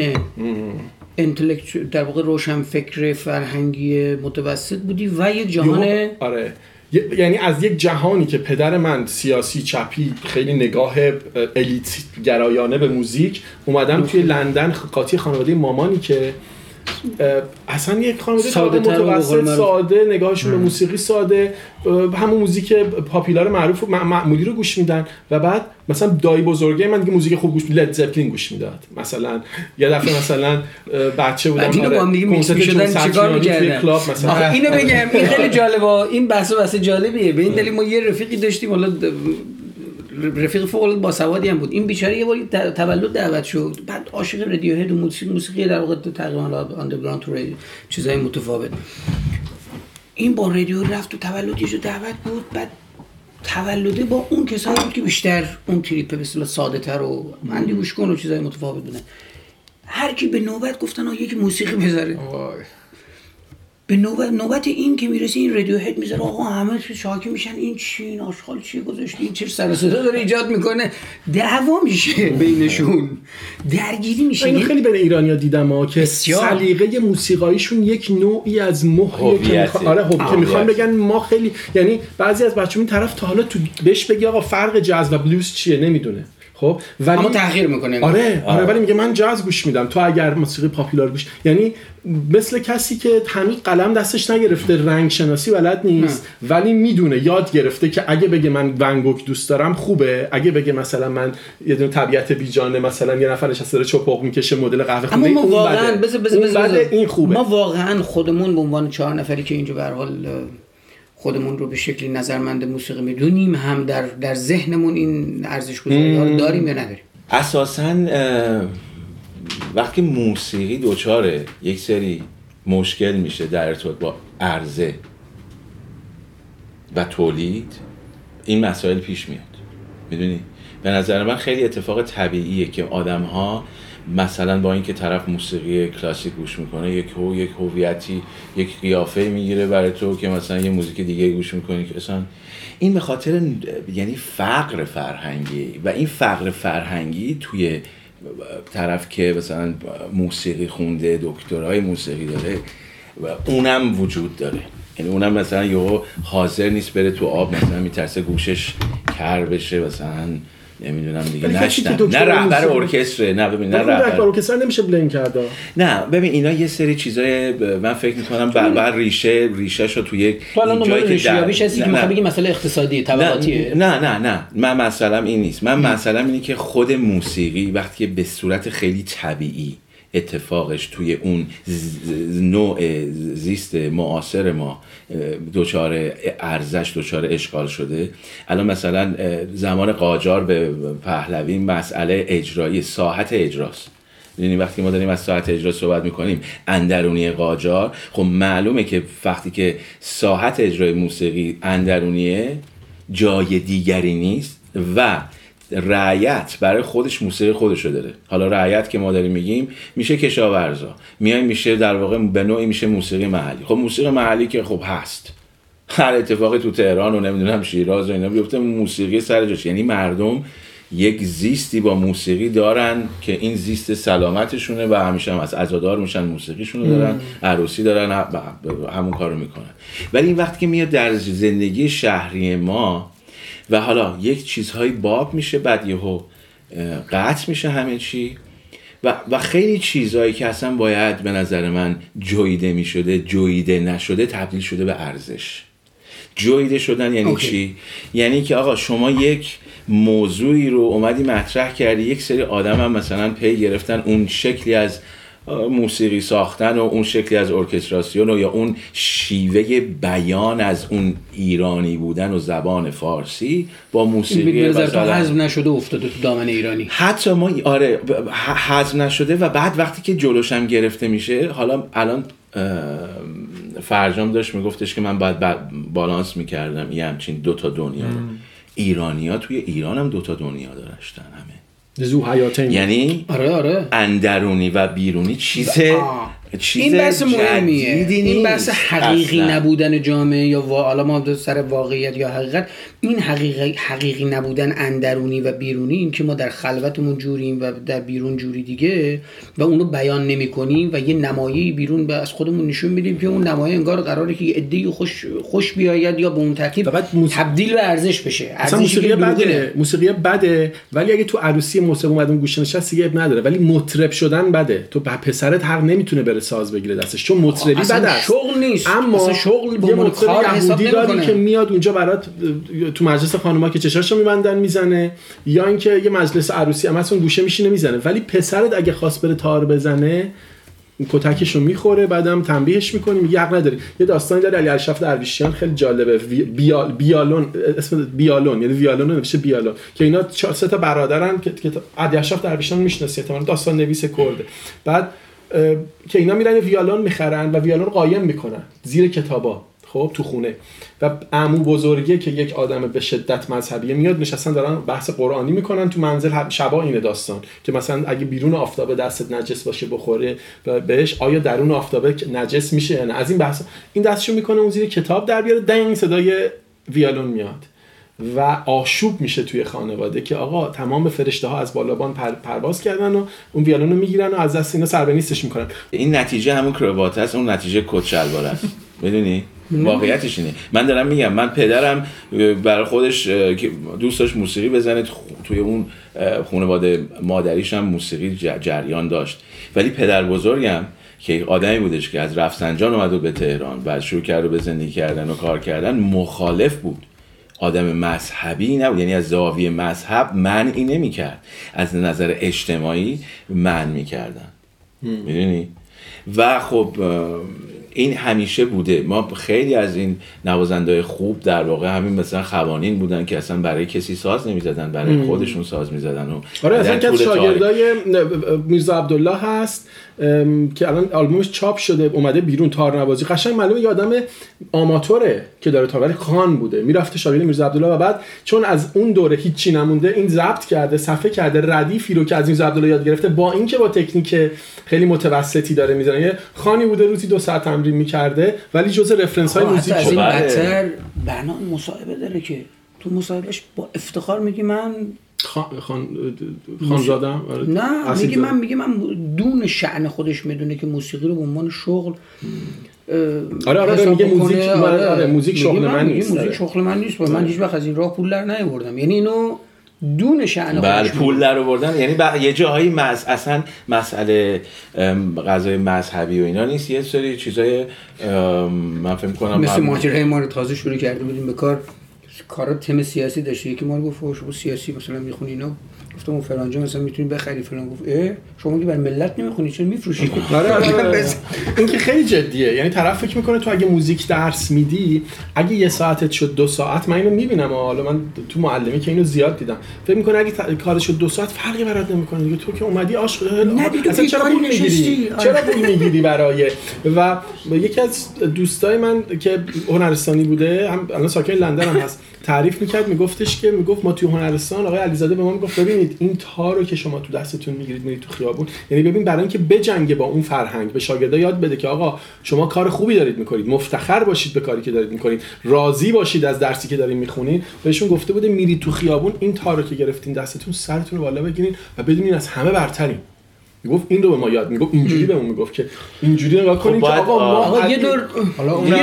انتلکت در واقع روشن فکر فرهنگی متوسط بودی و یک جهان آره. یعنی از یک جهانی که پدر من سیاسی چپی خیلی نگاه الیت گرایانه به موزیک اومدم توی لندن قاطی خانواده مامانی که اصلا یک خانواده ساده متوسط. ساده نگاهشون به موسیقی ساده. همون موزیک popular معروف معمولی رو گوش میدن و بعد مثلا دایی بزرگه من دیگه موزیک خوب گوش لد زپلین گوش می‌داد. مثلا یه دفعه مثلا بچه بودم اینو آره، با هم دیگه میکس کنسرت می‌شدن جون چیکار می‌کردن؟ اینو بگم این خیلی [laughs] جالبه این بحث بحث جالبیه. به این دلیل ما یه رفیقی داشتیم حالا رفیق فوق العاده باسوادی هم بود. این بیچاره یه بار تولد دعوت شد. بعد عاشق رادیو هد و موسیقی موسیقی در واقع تقریبا آندرگراند تو چیزای متفاوت. این با رادیو رفت تو تولدش رو دعوت بود. بعد تولده با اون کسایی بود که بیشتر اون تریپه به اصطلاح ساده تر و مندی گوش و چیزای متفاوت بودن. هر کی به نوبت گفتن آقا یکی موسیقی بذاره. به نوبت, نوبت این که می‌رسه این رادیو هد می‌ذاره آقا همه شاکی میشن. این چی این آشغال چی گذاشته؟ این چه سر و صدا داره ایجاد می‌کنه؟ دعوا میشه بینشون. درگیری میشه. اینو خیلی بین ایرانیا دیدم ها که. سلیقه موسیقاییشون یک نوعی از مهریه که آره هوب- که. می‌خوان بگن ما خیلی یعنی بعضی از بچه‌ها این طرف تا حالا تو بهش بگی آقا فرق جاز و بلوز چیه؟ نمی‌دونه. خب؟ ولی اما تغییر می‌کنه آره آره ولی میگه من جاز گوش میدم. تو اگر موسیقی پاپولار گوش یعنی مثل کسی که هنوز قلم دستش نگرفته رنگ شناسی بلد نیست ولی می‌دونه یاد گرفته که اگه بگه من ونگوک دوست دارم خوبه. اگه بگه مثلا من یه دونه طبیعت بیجانه مثلا یه نفر نشسته داره چپق می‌کشه مدل قهوه اما خونه ما اون واقعا اون بذار بده این خوبه. ما واقعا خودمون به عنوان چهار نفری که اینجا به حال خودمون رو به شکلی نظرمند موسیقی می‌دونیم هم در در ذهنمون این ارزش گذاری رو داریم یا نداریم؟ اساسا وقتی موسیقی دوچاره یک سری مشکل میشه در ارتباط با عرضه و تولید این مسائل پیش میاد. می‌دونی؟ به نظر من خیلی اتفاق طبیعیه که آدم ها مثلا با اینکه طرف موسیقی کلاسیک گوش می‌کنه یک هو یک هویتی یک قیافه می‌گیره برای تو که مثلا یه موزیک دیگه گوش می‌کنی که اصلا این به خاطر یعنی فقر فرهنگی و این فقر فرهنگی توی طرف که مثلا موسیقی خونده دکترای موسیقی داره و اونم وجود داره. یعنی اونم مثلا یهو حاضر نیست بره تو آب مثلا میترسه گوشش کر بشه مثلا نمی‌دونم دیگه نشتم. نه رهبر ارکستر نه ببین نه رهبر. ارکستر نمیشه بلند کرد. نه ببین اینا یه سری چیزای من فکر می‌کنم بر بر ریشه ریشه شو تو یک جایی که در... هستی که می‌خوام بگی مسئله اقتصادی طبقاتیه؟ نه نه نه. من مثلا این نیست. من مثلا اینه که خود موسیقی وقتی به صورت خیلی طبیعی اتفاقش توی اون نوع زیست معاصر ما دچار ارزش دچار اشغال شده. الان مثلا زمان قاجار به پهلوی مسئله اجرایی ساحت اجراست. یعنی وقتی ما داریم از ساعت اجرا صحبت می‌کنیم اندرونی قاجار خب معلومه که وقتی که ساحت اجرای موسیقی اندرونیه جای دیگری نیست و رعیت برای خودش موسیقی خودش رو داره. حالا رعیت که ما داریم میگیم میشه کشاورزا. میای میشه در واقع به نوعی میشه موسیقی محلی. خب موسیقی محلی که خب هست. هر اتفاقی تو تهران و نمی‌دونم شیراز و اینا بیفته موسیقی سر جاش. یعنی مردم یک زیستی با موسیقی دارن که این زیست سلامتشونه و همیشه هم از عزادار میشن موسیقیشون رو دارن عروسی دارن همون کارو می‌کنن. ولی این وقتی که میاد در زندگی شهری ما و حالا یک چیزهایی باب میشه بعد یهو قطع میشه همه چی. و, و خیلی چیزهایی که اصلا باید به نظر من جویده می‌شده جویده نشده تبدیل شده به ارزش. جویده شدن یعنی چی؟ یعنی که آقا شما یک موضوعی رو اومدی مطرح کردی یک سری آدم هم مثلا پی گرفتن اون شکلی از موسیقی ساختن و اون شکلی از ارکستراسیون و یا اون شیوه بیان از اون ایرانی بودن و زبان فارسی با موسیقی مثلا حزم نشده افتاده تو دامن ایرانی. حتی ما آره حزم نشده و بعد وقتی که جلوشم گرفته میشه حالا الان فرجام داشت میگفتش که من باید بالانس می‌کردم یه همچین دوتا دنیا رو. ایرانی ها توی ایران هم دوتا دنیا داشتن همه. زو حیاتین یعنی آره آره. اندرونی و بیرونی چیز این بحث مهمیه. این بحث حقیقی نبودن جامعه یا حالا ما سر واقعیت یا حقیقت این حقیقی, حقیقی نبودن اندرونی و بیرونی این که ما در خلوتمون جوریم و در بیرون جوری دیگه و اونو بیان نمی کنیم و یه نمایی بیرون از خودمون نشون میدیم که اون نمایی انگار قراره که یه عده‌ای خوش خوش بیاید یا به اون ترتیب تبدیل به ارزش بشه. اصلا موسیقی بده موسیقی بده ولی اگه تو عروسی موسیقی اومد اون گوشه نشست دیگه نداره. ولی مطرب شدن بده. تو پسرت حق نمی‌تونه بره ساز بگیره دستش. چون مطربی بد است. شغل نیست. اما شغل به مطرب یهودی داری که میاد اونجا برات تو مجلس خانوما که چشاشو میبندن می‌زنه. یا اینکه یه مجلس عروسی هم اون گوشه میشینه می‌زنه. ولی پسرت اگه خواست بره تار بزنه کتکش رو می‌خوره بعدم تنبیهش می‌کنیم یه حق نداری. یه داستانی داره علی ارشف درویشیان خیلی جالبه. بیال بیالون اسم بیالون یعنی ویالون نمیشه بیالون. که اینا چهار سه تا برادرن که علی ارشف درویشیان می‌شناسی احتمالاً داستان نویس کرده. بعد که اینا میرن ویالون می‌خرن و ویالون قایم می‌کنن زیر کتابا خب تو خونه. و عمو بزرگه که یک آدم به شدت مذهبیه میاد نشستن دارن بحث قرآنی می‌کنن تو منزل شبا اینه داستان که مثلا اگه بیرون آفتابه دستت نجس باشه بخوره بهش آیا درون آفتابه نجس میشه نه؟ از این بحث این دستشو می‌کنه اون زیر کتاب در بیاره دنگ صدای ویالون میاد. و آشوب میشه توی خانواده که آقا تمام فرشته ها از بالابان پر، پرواز کردن و اون ویالون رو می‌گیرن و از دست اینا سربنیستش می‌کنن. این نتیجه همون کروات هست اون نتیجه کت است. می‌دونی؟ واقعیتش اینه. من دارم میگم من پدرم برای خودش دوست داشت موسیقی بزنه توی اون خانواده مادریش هم موسیقی جریان داشت. ولی پدر بزرگم که آدمی بودش که از رفسنجان اومد و به تهران بعد شروع کرد و به زندگی کردن و کار کردن مخالف بود. آدم مذهبی نبود. یعنی از زاویه مذهب منعی نمی‌کرد. از نظر اجتماعی من می‌کردن. می‌دونی؟ و خب این همیشه بوده. ما خیلی از این نوازنده خوب در واقع همین مثلا خوانین بودن که اصلا برای کسی ساز نمی‌زدن برای خودشون ساز می‌زدن و آره اصلا شاگردای میرزا عبدالله هست. که الان آلبومش چاپ شده اومده بیرون تارنوازی. قشنگ معلومه یه آدم آماتوره که داره تار ولی خان بوده. می‌رفته شاگرد میرزا عبدالله و بعد چون از اون دوره هیچی نمونده این ضبط کرده صفحه کرده ردیفی رو که از میرزا عبدالله یاد گرفته با اینکه با تکنیک خیلی متوسطی داره می‌زنه. یه خانی بوده روزی دو ساعت تمرین می‌کرده ولی جزء رفرنس های موزیک از این بدتر بنا مصاحبه داره که تو مصاحبهش با افتخار میگی من خان خان زادم آره. نه میگه من میگه من دون شعن خودش می‌دونه که موسیقی رو به عنوان شغل آره آره میگه موزیک آره, آره موزیک شغل من نیست. موزیک شغل من نیست. من هیچ وقت از این راه پول در نیاوردم. یعنی اینو دون شأن بله پول در آوردن یعنی با یه جاهایی مز... اصلا مسئله غذای مذهبی و اینا نیست. یه سری چیزای من فکر کنم مثل ماجرای ما رو تازه شروع کرده بودیم به کار. کارا تم سیاسی داشته. یکی ما رو گفت سیاسی مثلا می‌خونی اینا؟ گفتم اون فرانجا مثلا می‌تونی بخری. فلان گفت اه؟ شما که بر ملت نمی‌خونی چرا میفروشی؟ آره, آره،, آره. این که خیلی جدیه. یعنی طرف فکر می‌کنه تو اگه موزیک درس میدی اگه یه ساعتت شد دو ساعت من اینو می‌بینم. حالا من تو معلمی که اینو زیاد دیدم. فکر می‌کنه اگه کارش شد دو ساعت فرقی برات نمی‌کنه دیگه. تو که اومدی عاشق اصلا چرا پول می‌گیری؟ چرا پول می‌گیری برای؟ و یکی از دوستای من که هنرستانی بوده هم الان ساکن لندن هم هست تعریف می‌کرد میگفتش که می‌گفت ما توی هنرستان آقای علیزاده به ما می‌گفت ببینید این تارو که شما تو دستتون می‌گیرید میرید تو خیابون. یعنی ببین برای اینکه بجنگه با اون فرهنگ به شاگردا یاد بده که آقا شما کار خوبی دارید می‌کنید مفتخر باشید به کاری که دارید می‌کنید راضی باشید از درسی که دارید می‌خونید. بهشون گفته بوده میرید تو خیابون این تارو که گرفتین دستتون سرتون رو بالا بگیرین و بدونین از همه برترین. می‌گفت این رو به ما یاد می‌گفت اینجوری به اون می‌گفت که اینجوری نگاه کنیم خب که آقا ما آقا یه دور حالا اون نه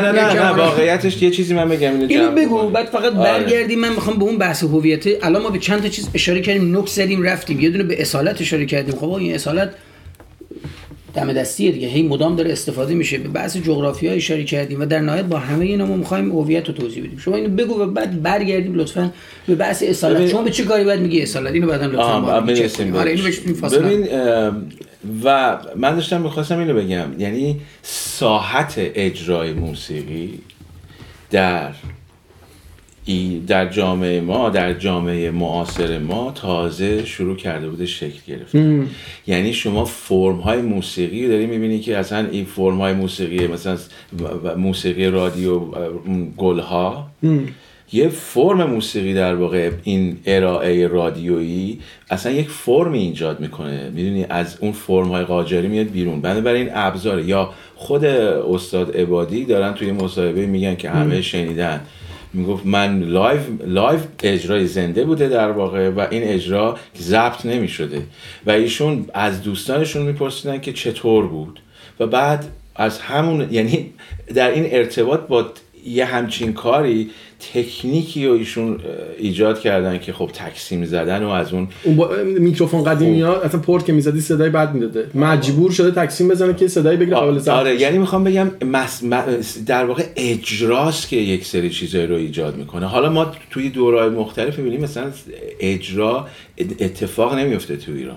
نه نه نه واقعیتش یه چیزی من بگم اینو بگو بعد فقط آره. برگردیم من می‌خوام به اون بحث هویت الان ما به چند تا چیز اشاره کردیم نکس زدیم رفتیم. یه دونه به اصالت اشاره کردیم. خب این اصالت دم دستیه دیگه. هی مدام داره استفاده میشه. به بحث جغرافی ها اشاره کردیم و در نهایت با همه اینا ما می‌خوایم هویت رو توضیح بدیم. شما اینو بگو و بعد برگردیم لطفا به بحث اصالت. شما به چه کاری باید میگی اصالت؟ اینو بعدا لطفا آره اینو ببین و من داشتم می‌خواستم اینو بگم. یعنی ساحت اجرای موسیقی در در جامعه ما در جامعه معاصر ما تازه شروع کرده بوده شکل گرفت یعنی شما فرم های موسیقی داری می‌بینی که اصلا این فرم های موسیقی مثلا موسیقی رادیو گل ها یه فرم موسیقی در واقع این ارائه رادیویی اصلا یک فرم ایجاد می‌کنه. می‌دونی؟ از اون فرم های قاجاری میاد بیرون. بنابراین این ابزار یا خود استاد عبادی دارن توی مصاحبه میگن که همه شنیدن. می‌گفت من لایو لایو اجرای زنده بوده در واقع و این اجرا ضبط نمی شده و ایشون از دوستانشون میپرسیدن که چطور بود؟ و بعد از همون یعنی در این ارتباط با یه همچین کاری تکنیکی رو ایشون ایجاد کردن که خب تقسیم زدن و از اون اون با میکروفون قدیمی ها اصلا پورت که می‌زدی صدای بد می‌داده. مجبور شده تقسیم بزنه که صدای بگیره قابل ضبط آره یعنی می‌خوام بگم در واقع اجراست که یک سری چیزایی رو ایجاد می‌کنه. حالا ما توی دورهای مختلف می‌بینیم مثلا اجرا اتفاق نمیفته تو ایران.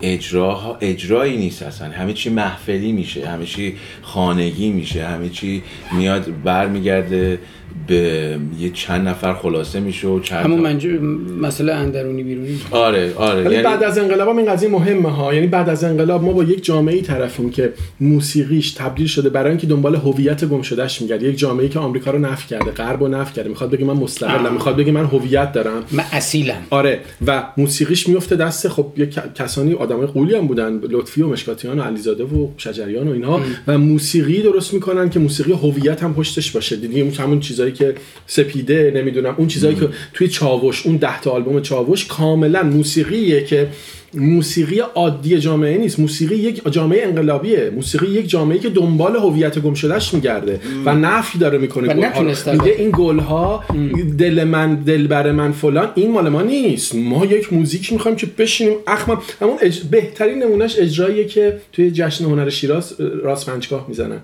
اجراها اجرایی نیست اصلا. همه چی محفلی میشه همه چی خانگی میشه همه چی میاد برمیگرده. به یه چند نفر خلاصه میشه و چند همون منجور مسئله اندرونی بیرونی. آره آره. یعنی بعد از انقلاب هم این قضیه مهمه ها. یعنی بعد از انقلاب ما با یک جامعه طرفیم که موسیقیش تبدیل شده برای اینکه دنبال هویت گم شدهش میگرد. یک جامعه ای که آمریکا رو نفی کرده غرب رو نفی کرده. می‌خواد بگه من مستقلم می‌خواد بگه من هویت دارم. من اصیلم. آره. و موسیقیش میفته دست خب یک کسانی آدمای قولی هم بودن. لطفی و مشکاتیان و علیزاده و شجریان و اینها و موسیقی درست می‌کنن که موسیقی هویت هم پشتش باشه. دیگه همون چیزایی که سپیده نمی‌دونم اون چیزایی که توی چاوش اون ده تا آلبوم چاوش کاملا موسیقیه که موسیقی عادی جامعه نیست. موسیقی یک جامعه انقلابیه. موسیقی یک جامعه که دنبال هویت گم شدهش میگرده و نفی داره می‌کنه میگه این گل ها دل من دلبر من فلان این مال ما نیست. ما یک موزیک می‌خوایم که بشینیم اخمم همون بهترین نمونهش اجراییه که توی جشن هنر شیراز راست پنجگاه می‌زنن.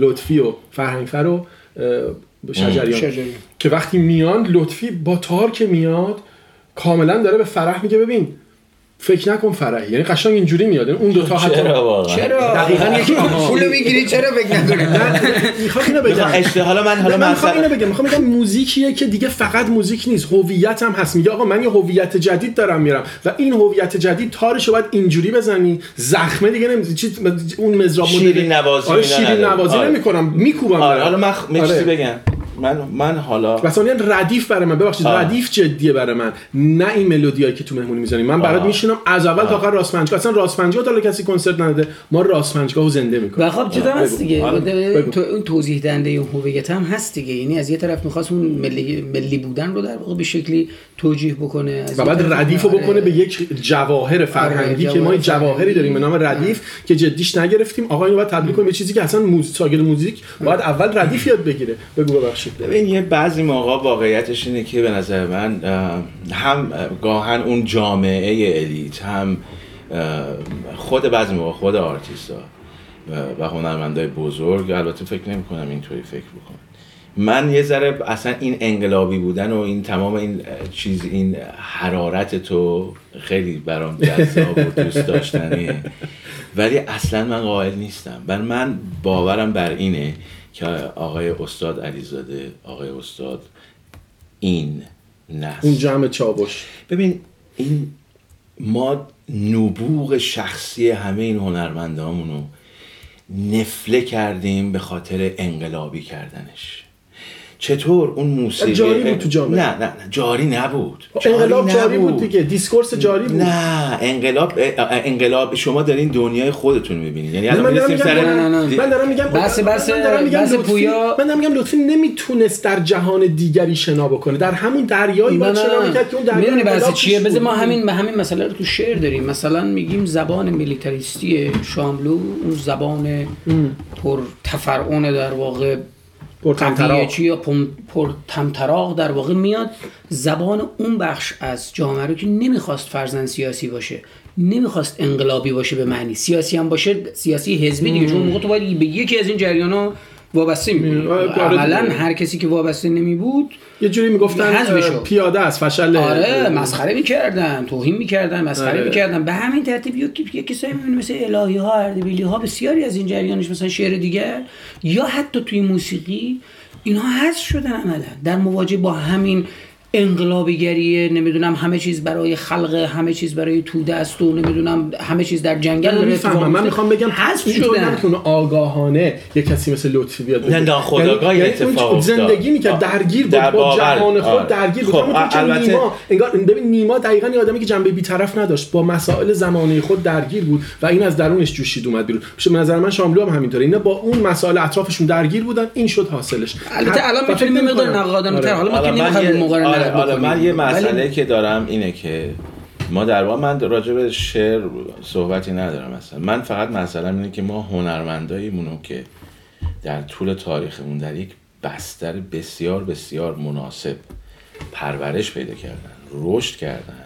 لطفی و فرهنگفر و شجریان. که وقتی میان لطفی با تار که میاد کاملا داره به فرح میگه ببین فکر نکن فرحی. یعنی قشنگ اینجوری میاد. یعنی اون دو تا حتی چرا چرا؟ دقیقاً یکی پول می‌گیری چرا فکر نکنی؟ می‌خوام اینو بگم. حالا من حالا من می‌خوام اینو بگم. می‌خوام بگم موزیکیه که دیگه فقط موزیک نیست. هویت هم هست. میگه آقا من یه هویت جدید دارم میرم. و این هویت جدید تارشو باید اینجوری بزنی. زخمه دیگه نمی‌زنی چی اون مزراب مدل شیرین نوازی آره شیرین نوازی آره. نمی‌کنم. میکوبم آره حالا من آره. بگم. من من حالا مثلا ردیف برای من. ببخشید ردیف جدیه برای من. نه این ملودیایی که تو مهمونی می‌زنیم من برات میشینم از اول تا آخر راست پنجگاه اصلا راست پنجگاه تا کسی کنسرت نداده. ما راست پنجگاهو زنده می‌کنیم. و خب چطور هست دیگه. تو اون توضیح دهنده اون هویت هم هست دیگه. یعنی از یه طرف می‌خواست اون ملی ملی بودن رو در واقع به شکلی توجیه بکنه. و بعد ردیفو بکنه به یک جواهر فرهنگی که ما جواهری داریم. به نام ردیف که جدیش نگرفتیم. آقا اینو باید تبدیل کنیم به چیزی که اصلا موزیک موزیک. باید اول ردیف یاد بگیره. بگو ببخشید. چی ببین یه بعضی موقع واقعیتش اینه که به نظر من هم گاهن اون جامعه الیت هم خود بعضی موقع خود آرتیستا و هنرمندای بزرگ البته فکر نمی کنم اینطوری فکر بکنم من یه ذره اصلا این انقلابی بودن و این تمام این چیز این حرارت تو خیلی برام جذاب و دوست داشتنیه. ولی اصلا من قائل نیستم. بر من باورم بر اینه که آقای استاد علیزاده آقای استاد این نسل. اون جمع چابش. ببین این ما نبوغ شخصی همه این هنرمندامونو نفله کردیم به خاطر انقلابی کردنش. چطور اون موسیقی جاری بود تو جامعه؟ نه نه, نه جاری نبود. انقلاب جاری بود دیگه. discourse جاری بود. نه انقلاب انقلاب شما دارین دنیای خودتون می‌بینید یعنی الان من سر نه نه من دارم میگم بس بس من دارم میگم لطفی من دارم میگم لطفی نمی‌تونست در جهان دیگری شنا بکنه. در همون دریایی بود شنا می‌کرد که اون دریا می‌دونی بس چیه؟ بذار ما همین همین مسئله رو تو شعر داریم. مثلا میگیم زبان میلیتاریستی شاملو اون زبان پر تفرعون در واقع پرتمطراق یا پرتمطراق در واقع میاد. زبان اون بخش از جامعه رو که نمی‌خواست فرزن سیاسی باشه نمی‌خواست انقلابی باشه به معنی. سیاسی هم باشه سیاسی حزبی دیگه چون موقع تو باید به یکی از این جریان ها وابسته می آره، عملا هر کسی که وابسته نمی بود یه جوری می‌گفتن پیاده است فشل آره مسخره می‌کردن توهین می‌کردن مسخره آره. می‌کردن. به همین ترتیب یه کسایی می‌بینی مثل الهی ها اردبیلی ها بسیاری از این جریانش مثلا شعر دیگر یا حتی توی موسیقی اینها حذف شدن عملا. در مواجهه با همین انقلابیگریه نمی‌دونم همه چیز برای خلق همه چیز برای توده است و نمی‌دونم همه چیز در جنگل داره می‌فهمم من می‌خوام بگم حذف شدن که آگاهانه یه کسی مثل لطفی بیاد نه ناخودآگاه یعنی اتفاق زندگی می‌کرد درگیر بود با جهان خود درگیر بود. خب البته نیما انگار ببین نیما دقیقاً یه آدمی که جنبه بی‌طرف نداشت با مسائل زمانه خود درگیر بود و این از درونش جوشید اومد بیرون. به نظر من شاملو هم همینطوره. اینا با اون مسائل اطرافشون درگیر بودن این شد حاصلش. البته الان می‌تونیم مقدار نقادانه تر حالا ما که نمی‌خوایم مقارنه من یه مسئله که دارم اینه که ما در واقع من راجع به شعر صحبتی ندارم مثلا من فقط مسئله اینه که ما هنرمنداییمونو که در طول تاریخمون در یک بستر بسیار بسیار مناسب پرورش پیدا کردن رشد کردن.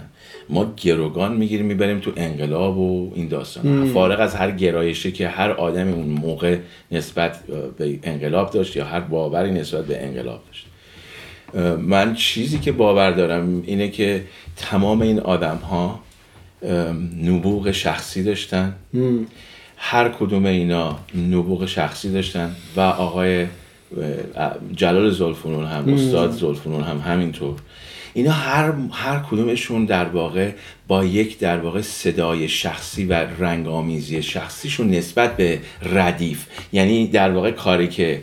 ما گروگان می‌گیریم می‌بریم تو انقلاب و این داستان. فارغ از هر گرایشی که هر آدمی اون موقع نسبت به انقلاب داشت یا هر باوری نسبت به انقلاب داشت. من چیزی که باور دارم اینه که تمام این آدم ها نبوغ شخصی داشتن. هر کدوم اینا نبوغ شخصی داشتن و آقای جلال زلفنون هم استاد زلفنون هم همینطور. اینا هر هر کدومشون در واقع با یک در واقع صدای شخصی و رنگامیزی شخصیشون نسبت به ردیف. یعنی در واقع کاری که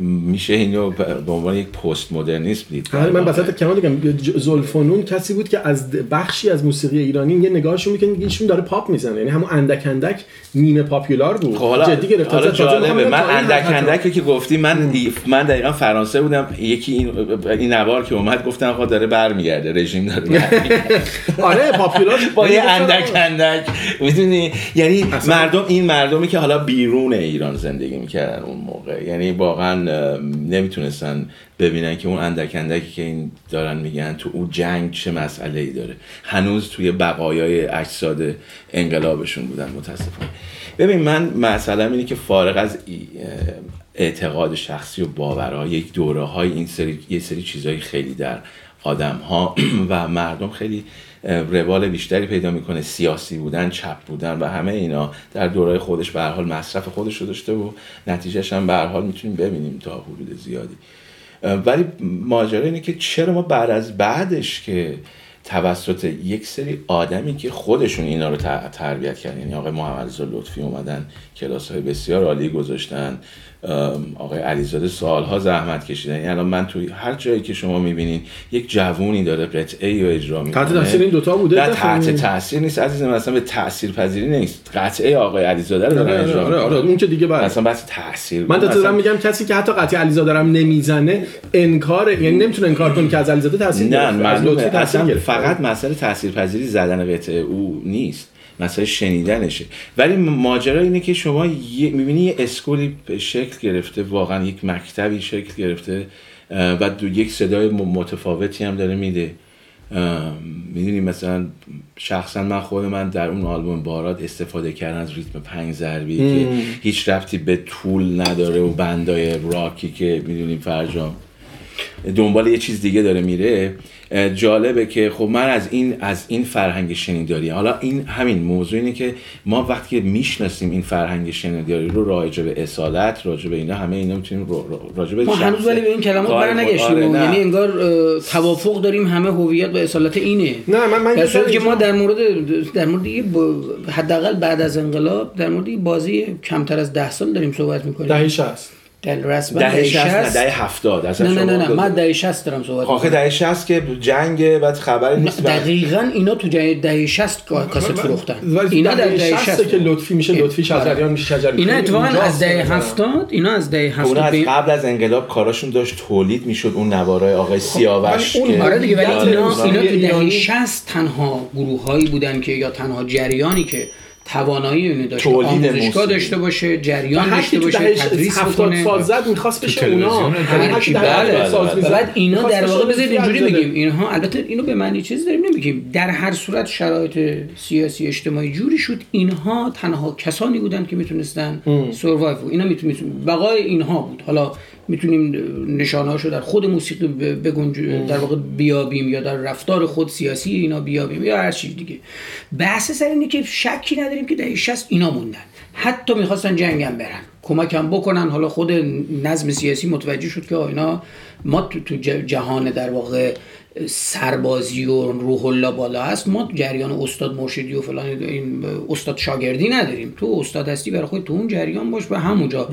میشه اینو به عنوان یک پست مدرنیسم دید. آره، من وسط کمان بگم زلفانون کسی بود که از بخشی از موسیقی ایرانی یه نگاهشون می‌کنه ایشون داره پاپ می‌زنه. یعنی همون اندک اندک نیمه پاپولار بود. خب جدی گرفت حالا جالبه. من اندک اندک که گفتی من من دقیقا فرانسه بودم. یکی این این نوار که اومد گفتم آقا داره برمیگرده رژیم داره [laughs] آره پاپولار با یه اندک اندک. می‌دونی؟ یعنی مردم این مردمی که حالا بیرون ایران زندگی می‌کردن اون موقع. یعنی واقعا نمی‌تونستن ببینن که اون اندک اندکی که این دارن میگن تو اون جنگ چه مسئله ای داره. هنوز توی بقایای اجساد انقلابشون بودن متاسفانه. ببین من مسئله اینه که فارغ از اعتقاد شخصی و باورها یک دوره های این سری یه سری چیزهای خیلی در آدم ها [clears throat] و مردم خیلی روال بیشتری پیدا می‌کنه. سیاسی بودن چپ بودن و همه اینا در دورای خودش به حال مصرف خودش رو داشته و نتیجهش هم به حال می‌تونیم ببینیم تا حدود زیادی. ولی ماجرا اینه که چرا ما بعد از بعدش که توسط یک سری آدمی که خودشون اینا رو تربیت کردن یعنی آقای محمد لطفی اومدن کلاس های بسیار عالی گذاشتن آقای علیزاده سالها زحمت کشیدن. یعنی الان من توی هر جایی که شما می‌بینین یک جوونی داره قطعه رو اجرا می‌کنه. تحت تاثیر این دوتا بوده؟ نه تحت تاثیر نیست عزیزم مثلا به تاثیر پذیری نیست. قطعه آقای علیزاده رو داره اجرا آره آره اون که دیگه بعد. مثلا بس تاثیر. من دارم میگم کسی که حتی قطعه علیزاده رو نمی‌زنه انکار یعنی نمی‌تونه انکار کنه که از علیزاده تاثیر نه من اصلا فقط مسئله تاثیرپذیری زدن قطعه او نیست. مسئله شنیدنشه. ولی ماجرا اینه که شما می‌بینی یه اسکولی شکل شکل گرفته واقعا یک مکتبی شکل گرفته و دو یک صدای متفاوتی هم داره میده. می‌دونی مثلا شخصا من خود من در اون آلبوم بارات استفاده کردن از ریتم پنج ضربی که هیچ رفتی به طول نداره و بندای راکی که می‌دونیم فرجام. دنبال یه چیز دیگه داره میره. جالبه که خب من از این از این فرهنگ شنیداری حالا این همین موضوع اینه که ما وقتی که می‌شناسیم این فرهنگ شنیداری رو راجع به اصالت راجع به اینا همه اینا می‌تونیم راجع به ما هنوز ولی به این کلمات برنگشتیم. آره یعنی انگار توافق داریم همه هویت و اصالت اینه. نه من من در که ما در مورد در مورد حداقل بعد از انقلاب در مورد بازی کمتر از ده سال داریم صحبت می‌کنیم. دهه 60 در رسم دهه 60 نه دهه 70 نه نه نه نه من دهه 60 دارم صحبت آخه دهه 60 که جنگ بعد خبری نیست دقیقاً اینا تو دهه 60 کاست فروختن. اینا در دهه 60 که لطفی میشه لطفی شجریان میشه شجریان اینا اتفاقا از دهه 70 اینا از دهه 70 از قبل از انقلاب کاراشون داشت تولید می‌شد اون نوارای آقای سیاوش که آره دیگه ولی اینا اینا تو دهه 60 تنها گروهایی بودن که یا تنها جریانی که توانایی اینو داشته آموزشگاه داشته باشه جریان داشته باشه تدریس بکنه سال زد می‌خواست بشه اونا. بعد اینا در واقع بذارید اینجوری بگیم. اینها البته اینو به معنی چیز داریم نمیگیم. در هر صورت شرایط سیاسی اجتماعی جوری شد اینها تنها کسانی بودن که می‌تونستن سروایو اینا می‌تونن بقای اینها بود. حالا می‌تونیم نشانه رو در خود موسیقی بگنج در واقع بیابیم یا در رفتار خود سیاسی اینا بیابیم یا هر چیز دیگه. بحث سر اینه که شکی نداریم که دهه 60 اینا موندن. حتی می‌خواستن جنگم برن. کمکم بکنن. حالا خود نظم سیاسی متوجه شد که اینا ما تو جهان در واقع سربازی و روح الله بالا هست ما جریان استاد مرشدی و فلان این استاد شاگردی نداریم. تو استاد هستی برای خود تو اون جریان باش و همونجا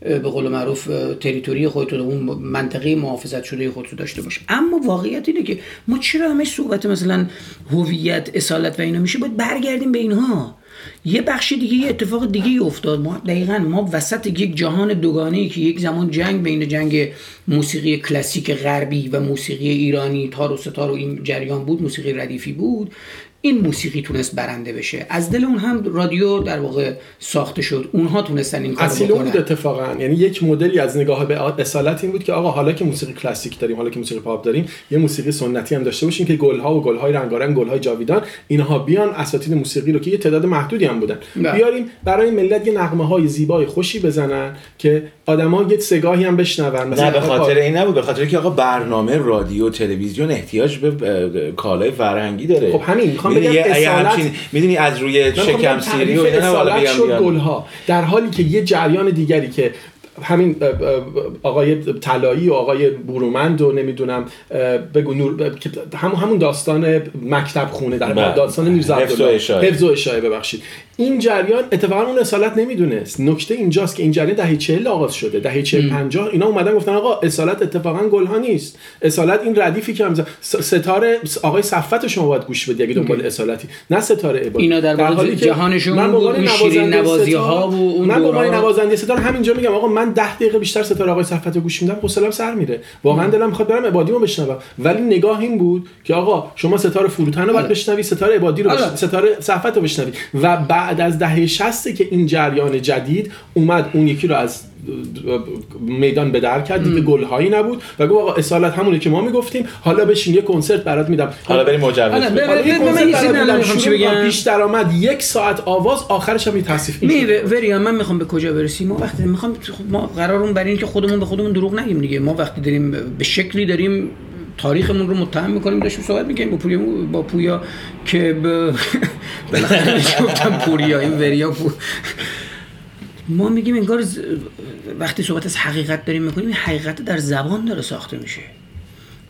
به قول معروف تریتوری خودت اون منطقه محافظت شده خودتو داشته باش اما واقعیت اینه که ما چرا همه صحبت مثلا هویت اصالت و اینا میشه باید برگردیم به اینها. یه بخش دیگه یه اتفاق دیگه افتاد. ما دقیقا ما وسط یک جهان دوگانه که یک زمان جنگ بین جنگ موسیقی کلاسیک غربی و موسیقی ایرانی تار و ستار و این جریان بود موسیقی ردیفی بود. این موسیقی تونست برنده بشه. از دل اون هم رادیو در واقع ساخته شد. اونها تونستن این کارو بکنن بود اتفاقا. یعنی یک مدلی از نگاه به اصالت این بود که آقا حالا که موسیقی کلاسیک داریم حالا که موسیقی پاپ داریم یه موسیقی سنتی هم داشته باشیم که گلها و گلهای رنگارنگ گلهای جاویدان اینها بیان اساتید موسیقی رو که یه تعداد محدودی هم بودن. بله. بیاریم برای ملت یه نغمه های زیبای خوشی بزنن که آدما یه سگاهی هم بشنون. نه به خاطر این نبود. به خاطر که آقا برنامه رادیو تلویزیون احتیاج به کالای فرهنگی داره. خب همین می‌خوام بگم اصالت می‌دونی از روی شکم سیری؟ و اینا شد گلها. در حالی که یه جریان دیگری که همین آقای طلایی و آقای بورومند و نمی‌دونم بگو نور همون همون داستان مکتب خونه در بله. داستان میرزا حفظ و اشاره ببخشید. این جریان اتفاقا اون اصالت نمی‌دونست. نکته اینجاست که این جریان دهه 40 آغاز شده. دهه 40 50 اینا اومدن گفتن آقا اصالت اتفاقا گلها نیست. اصالت این ردیفی که همزه ستاره آقای صفت شما باید گوش بدی اگه دنبال اصالتی. نه ستاره عبادی اینا در, در حالی جهانشون من به شیرین نوازی ها و اون من به نوازنده ستاره همینجا میگم آقا من 10 دقیقه بیشتر ستاره آقای صفت رو گوش میدم حوصله‌ام سر میره. واقعا دلم می‌خواد برم عبادیمو بشنوم. ولی نگاه این بود که آقا شما ستاره فروتن رو باید آره. بشنوی ستاره عبادی رو آره. ستاره صفت رو بشنوی. و بعد از دهه 60 که این جریان جدید اومد اون یکی رو از میدان به در کرد دیگه گلهایی نبود. و گفت آقا اصالت همونه که ما می‌گفتیم. حالا بشین یه کنسرت برات میدم. حالا بریم مجوز بگم؟ پیش درآمد یک ساعت آواز آخرش هم تصیف می وریا من می‌خوام به کجا برسیم ما وقتی می‌خوام ما قرارمون بر این که خودمون به خودمون دروغ نگیم دیگه. ما وقتی داریم به شکلی داریم تاریخمون رو متهم می‌کنیم داشتیم صحبت می‌کنیم با پویا با پویا که [laughs] بالاخره گفتم پوریا این وریا ما میگیم انگار وقتی صحبت از حقیقت داریم می‌کنیم این حقیقت در زبان داره ساخته میشه.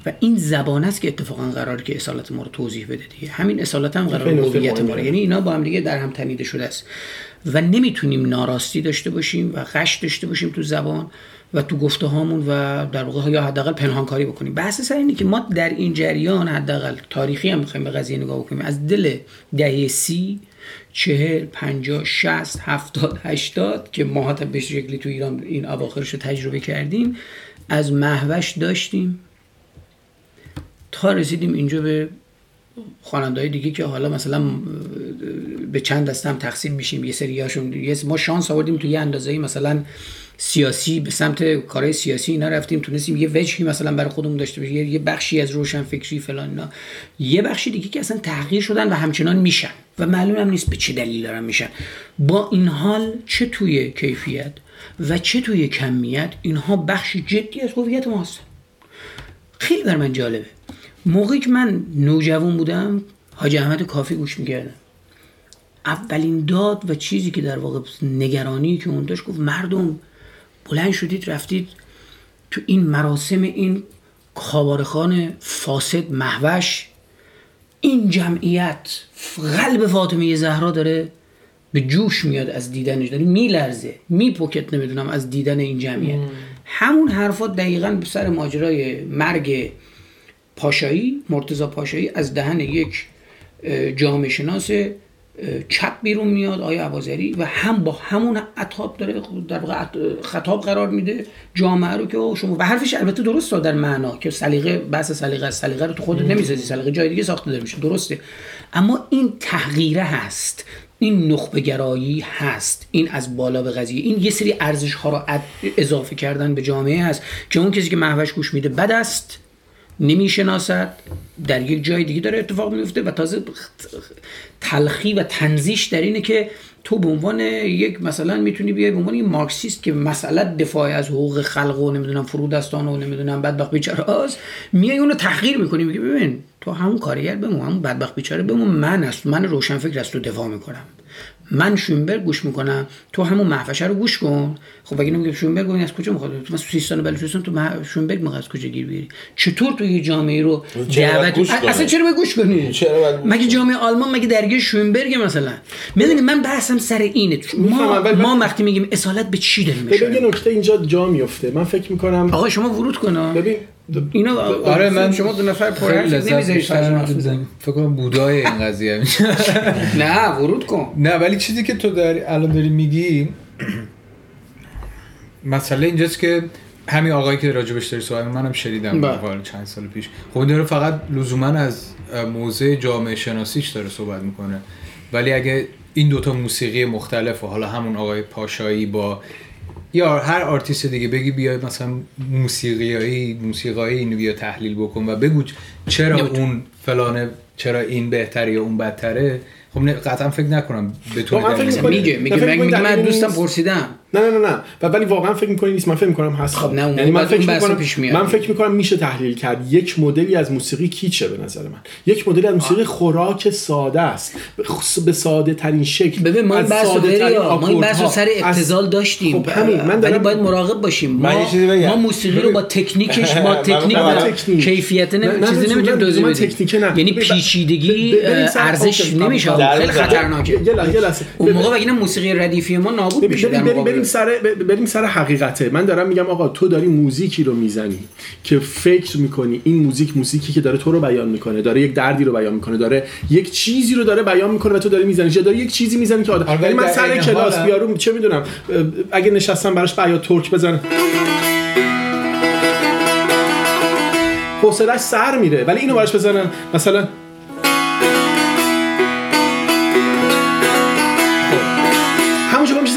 و این زبان است که اتفاقا قرار که اصالت ما رو توضیح بده دیگه. همین اصالت هم قرار هویت ما یعنی اینا با هم دیگه در هم تنیده شده است. و نمی‌تونیم ناراستی داشته باشیم و قش داشته باشیم تو زبان. و تو گفته هامون و در واقع یا حداقل پنهانکاری بکنیم. بحث سر اینه که ما در این جریان حداقل تاریخی هم می‌خوایم به قضیه نگاه بکنیم. از دل دهه سی چهل پنجاه شست هفتاد هشتاد که ما به شکلی تو ایران این اواخرش رو تجربه کردیم از محوش داشتیم تا رسیدیم اینجا به خواننده دیگه که حالا مثلا به چند دسته هم تقسیم میشیم. یه سریاشون ما شانس آوردیم تو یه اندازه‌ای مثلا سیاسی به سمت کارهای سیاسی اینا رفتیم تونستیم یه وجهی مثلا برای خودمون داشته باشیم یه بخشی از روشن فکری فلان اینا. یه بخشی دیگه که اصلا تغییر شدن و همچنان میشن و معلوم هم نیست به چه دلیل دارن میشن. با این حال چه توی کیفیت و چه توی کمیت اینها بخش جدی از هویت ما هستن خیلی بر من جالبه. موقعی که من نوجوان بودم حاج احمد کافی گوش می‌کردم اولین داد و چیزی که در واقع نگرانی که اون داشت گفت مردم بلند شدید رفتید تو این مراسم این خان فاسد محوش. این جمعیت قلب فاطمه زهرا داره به جوش میاد از دیدنش داره میلرزه میپوکت نمی‌دونم از دیدن این جمعیت. همون حرفات دقیقا به سر ماجرای مرگ پاشایی مرتزا پاشایی از دهن یک جامعه شناس چپ بیرون میاد آیا عبازری و هم با همون عطاب داره در واقع خطاب قرار میده جامعه رو که شما و حرفش البته درست در معنا که سلیقه بحث سلیقه از سلیقه رو تو خودت نمی‌سازی. سلیقه جای دیگه ساخته داره میشه درسته. اما این تغییره هست. این نخبه گرایی هست. این از بالا به قضیه. این یه سری ارزش ها رو اضافه کردن به جامعه هست که اون کسی که محوش گوش میده بد است. نمی‌شناسد. در یک جای دیگه داره اتفاق میفته و تازه تلخی و تنزیش در اینه که تو به عنوان یک مثلا می‌تونی بیای به عنوان یک مارکسیست که مسئله دفاع از حقوق خلق و نمی‌دونم فرودستان و نمی‌دونم بدبخت بیچاره است میای اونو تحقیر می‌کنی میگه ببین تو همون کارگر بمون همون بدبخت بیچاره بمون من است من روشنفکر از تو دفاع می‌کنم. من شوینبرگ گوش می‌کنم. تو همون محفشه رو گوش کن. خب اگه نمیگم شوینبرگ از کجا می‌خواد؟ تو سیستان بلوچستان تو شوینبرگ می‌خواد از کجا گیر بیاری؟ چطور تو یه جامعه رو دعوت اصلا چرا باید گوش کنی؟ مگه جامعه آلمان مگه درگیر شوینبرگ مثلا؟ می‌دونی من بحثم سر اینه. ما ما وقتی میگیم اصالت به چی داریم ببین یه نکته اینجا جا میفته من فکر می‌کنم آقا شما ورود کن. ببین اینا آره من شما دو نفر پر فکر کنم بودای این قضیه [laughs] نه ورود کن. نه ولی چیزی که تو داری الان داری میگی مسئله اینجاست که همین آقایی که راجبش داری صحبت منم شنیدم بله. چند سال پیش. خب داره فقط لزوما از موضع جامعه شناسیش داره صحبت می‌کنه. ولی اگه این دوتا موسیقی مختلف و حالا همون آقای پاشایی با یا هر آرتیست دیگه بگی بیای مثلا موسیقیایی موسیقایی اینو بیا تحلیل بکن و بگو چرا اون فلانه چرا این بهتره یا اون بدتره. خب قطعا فکر نکنم به تو میگه میگه. من دوستم پرسیدم. نه نه نه نه. و ولی واقعا فکر می‌کنی نیست. من فکر می‌کنم هست. خب نه یعنی من فکر می‌کنم پیش میاد. من فکر می‌کنم میشه تحلیل کرد یک مدلی از موسیقی kitsch ه به نظر من. یک مدلی از موسیقی خوراک ساده است. به ساده ترین شکل ببین ما بحث ما این بحث سر ابتذال داشتیم. خب همین. من ولی باید مراقب باشیم. ما, ما موسیقی رو با تکنیکش [laughs] با تکنیک و کیفیت چیزی نمی‌تونیم دوزی بدیم. یعنی پیچیدگی ارزش نمیشه. خیلی خطرناکه. اون موقع بگین موسیقی ردیفی ما نابود میشه بریم سر بریم سر حقیقته. من دارم میگم آقا تو داری موزیکی رو می‌زنی که فکر می‌کنی این موزیک موزیکی که داره تو رو بیان می‌کنه داره یک دردی رو بیان می‌کنه داره یک چیزی رو داره بیان می‌کنه و تو داری می‌زنی. یا داره یک چیزی می‌زنی که آدم ولی من سر کلاس بیارم چه می‌دونم اگه نشستم براش بیات ترک بزنم. حوصلش سر میره ولی اینو براش بزنم مثلا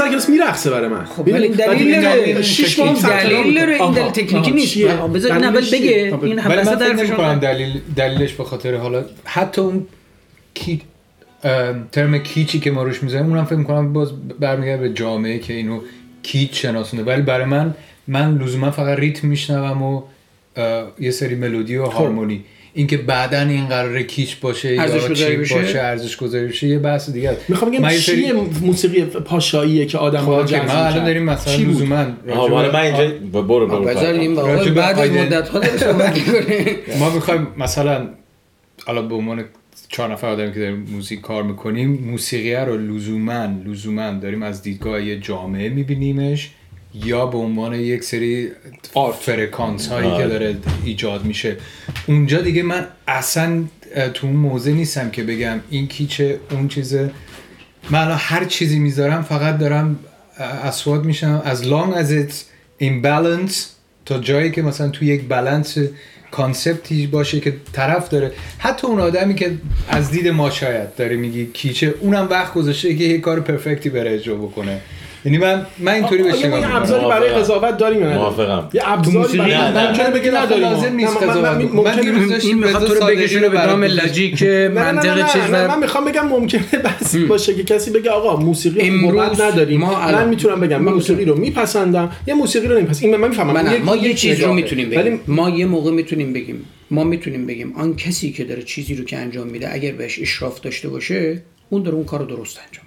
سر کلاس میرقصه برای من. خب ولی دلیل شش ماه دلیل داره این دلیل تکنیکی نیست. بذار این اول بگه. این حبسه در دلیل دلیلش به خاطر حالا حتی اون کی ترم کیچی که ما روش می‌ذاریم اونم فکر می‌کنم باز برمیگرده به جامعه که اینو کیچ شناسونه ولی برای من من لزوما فقط ریتم میشنوم و یه سری ملودی و خب. اینکه بعدا این قرار کیچ باشه یا چی باشه ارزش گذاری بشه یه بحث دیگه می‌خوام بگم چیه موسیقی پاشاییه که آدم ها خب، ما الان داریم مثلا لزوما من اینجا برو برو بعد از مدت ها [laughs] ما می‌خوایم مثلا حالا به عنوان چهار نفر آدمی که داریم موزیک کار می‌کنیم موسیقی رو لزوما لزوما داریم از دیدگاه جامعه میبینیمش. یا به عنوان یک سری فرکانس هایی که آره. داره ایجاد میشه. اونجا دیگه من اصلا تو اون موضع نیستم که بگم این کیچه اون چیزه. من هر چیزی می‌ذارم فقط دارم اسواد میشم. از long as it's in balance تا جایی که مثلا تو یک بالانس کانسپتی باشه که طرف داره. حتی اون آدمی که از دید ما شاید داره میگی کیچه اونم وقت گذاشته که یه کار پرفکتی بره اجرا بکنه. یعنی من من اینطوری بهش نگاه می‌کنم. ابزاری برای قضاوت داریم یا موافقم. یه ابزاری برای ممکنه بگه نداریم. لازم نیست قضاوت. من دیروز این تو رو بکشونه به دام لاجیک منطق چیز من می‌خوام بگم ممکنه بس باشه که کسی بگه آقا موسیقی امروز نداریم. من می‌تونم بگم من موسیقی رو میپسندم. یه موسیقی رو نمیپسندم. این من می‌فهمم. ما یه چیز رو می‌تونیم بگیم. ما یه موقع می‌تونیم بگیم. ما می‌تونیم بگیم آن کسی که داره چیزی رو که انجام میده اگر بهش اشراف داشته باشه اون داره اون کار درست انجام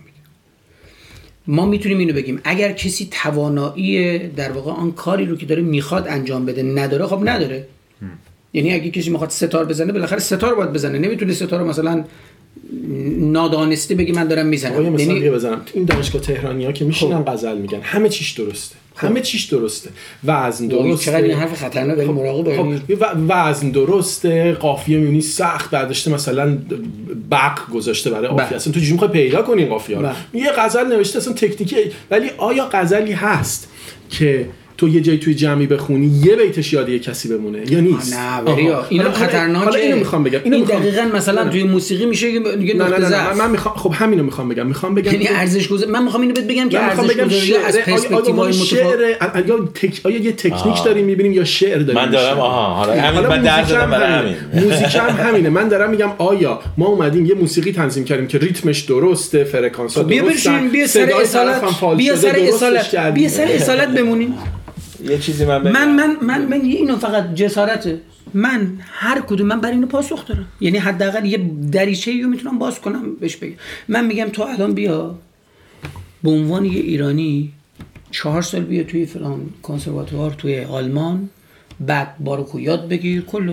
ما می‌تونیم اینو بگیم. اگر کسی توانایی در واقع آن کاری رو که داره می‌خواد انجام بده نداره خب نداره. یعنی اگه کسی می‌خواد ستار بزنه بالاخره ستار باید بزنه. نمی‌تونه ستار رو مثلا نادانسته بگی من دارم می‌زنم. یعنی بزنم. این دانشگاه تهرانی ها که میشینن خب. غزل میگن. همه چیش درسته. همه چیش درسته وزن درسته چقدر این حرف خطرناک ولی خب. مراقب خب. وزن درسته قافیه میونی سخت برداشته مثلا بق گذاشته برای قافیه بله. اصلا تو چجوری پیدا کنی قافیه رو بله. یه غزل نوشته اصلا تکنیکی ولی آیا غزلی هست که تو یه جایی توی جمعی بخونی یه بیتش یاد یه کسی بمونه. یا نیست. نه بریا اینو خطرناکه. حالا اینو می‌خوام بگم اینو این دقیقاً مثلا توی موسیقی میشه که دیگه نه نه نه من می‌خوام خب همینو می‌خوام بگم. می‌خوام بگم یعنی ارزش گذار من می‌خوام اینو بهت بگم که ارزش گذاری از پرسپکتیو های متفاوت یا تک آیا یه تکنیک داریم می‌بینیم یا شعر داریم من دارم آها حالا همین من درس دادم برای همین. موزیک هم همینه. من دارم میگم آیا ما اومدیم یه موسیقی تنظیم کردیم که ریتمش درسته فرکانس درسته بیا برشین بیا سر اصالت بیا سر اصالت بیا سر اصالت بمونیم. یه چیزی من من من من, من اینو فقط جسارته من هر کدوم من برای اینو پاسخ دارم. یعنی حداقل یه دریچه رو می‌تونم باز کنم بهش بگم. من میگم تو الان بیا به عنوان یه ایرانی چهار سال بیا توی فلان کنسرواتوار توی آلمان بعد باروکو یاد بگیر کل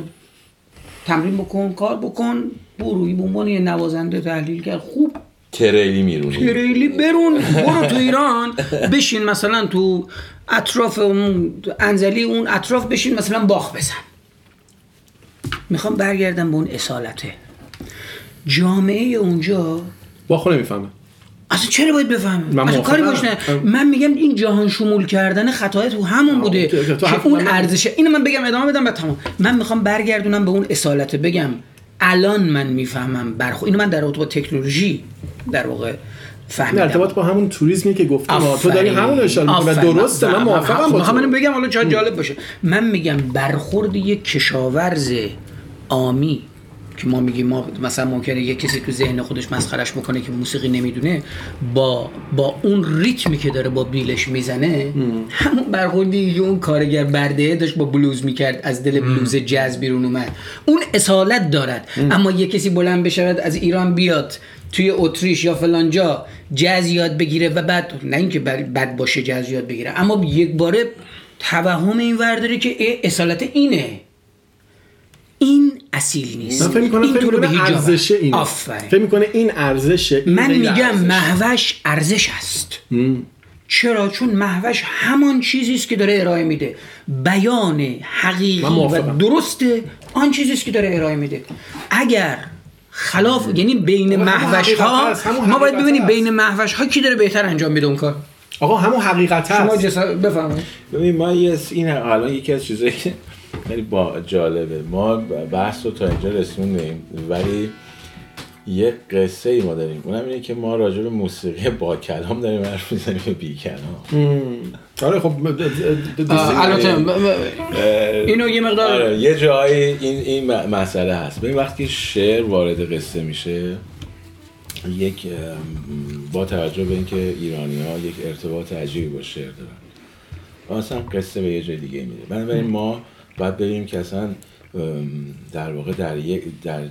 تمرین بکن کار بکن بروی به عنوان یه نوازنده تحلیل کرد. خوب. تریلی میرونی. تریلی برون. برو تو ایران. [laughs] بشین مثلا تو اطراف اون انزلی اون اطراف بشین مثلا باخ بزن. می‌خوام برگردم به اون اصالته. جامعه اونجا باخو نمی‌فهمه اصلا چرا باید بفهمه؟ من کاری باش نه. من میگم این جهان شمول کردن خطای تو همون بوده که اون ارزشه اینو من بگم ادامه بدم بعد تمام. من می‌خوام برگردونم به اون اصالته. بگم الان من می‌فهمم برخو اینو من در رابطه با تکنولوژی در واقع فهمیدم. ارتباط با همون توریسمی که گفتم. تو داری همون اشاره می‌کنی. درسته من موافقم با تو. بگم حالا جالب باشه. من میگم برخورد یک کشاورز آمی که ما میگیم ما مثلا ممکنه یک کسی تو ذهن خودش مسخرش بکنه که موسیقی نمی‌دونه با با اون ریتمی که داره با بیلش می‌زنه همون برخوردی که اون کارگر برده داشت با بلوز می‌کرد از دل بلوز جاز بیرون اومد. اون اصالت دارد. اما یک کسی بلند بشود از ایران بیاد توی اتریش یا فلانجا جاز یاد بگیره و بعد نه اینکه بد باشه جاز یاد بگیره اما یک باره توهم این ورداره که اصالت اینه. این اصیل نیست. من فکر می‌کنم این فکر می‌کنه ارزش اینه. فکر می‌کنه این ارزشه من میگم محوش ارزش است. چرا؟ چون محوش همان چیزی است که داره ارائه میده. بیان حقیقی و درست آن چیزی است که داره ارائه میده. اگر خلاف یعنی بین محوش ها ما باید ببینیم بین محوش ها کی داره بهتر انجام میده اون کار. آقا همون حقیقت هست. شما. بفهمید ببین ما یه این الان یکی از چیزایی که خیلی با جالبه ما بحث رو تا اینجا رسوندیم ولی یه قصه ای ما داریم اونم اینه که ما راجع به موسیقی با کلام داریم حرف می‌زنیم به بی کلام آره خب البته اینو یه مقدار آره یه جایی این این مسئله هست ببین وقتی شعر وارد قصه میشه یک با توجه به اینکه ایرانی ها یک ارتباط عجیبی با شعر دارن مثلا قصه به یه جای دیگه میده بنابراین ما باید ببینیم که اصلا در واقع در یک در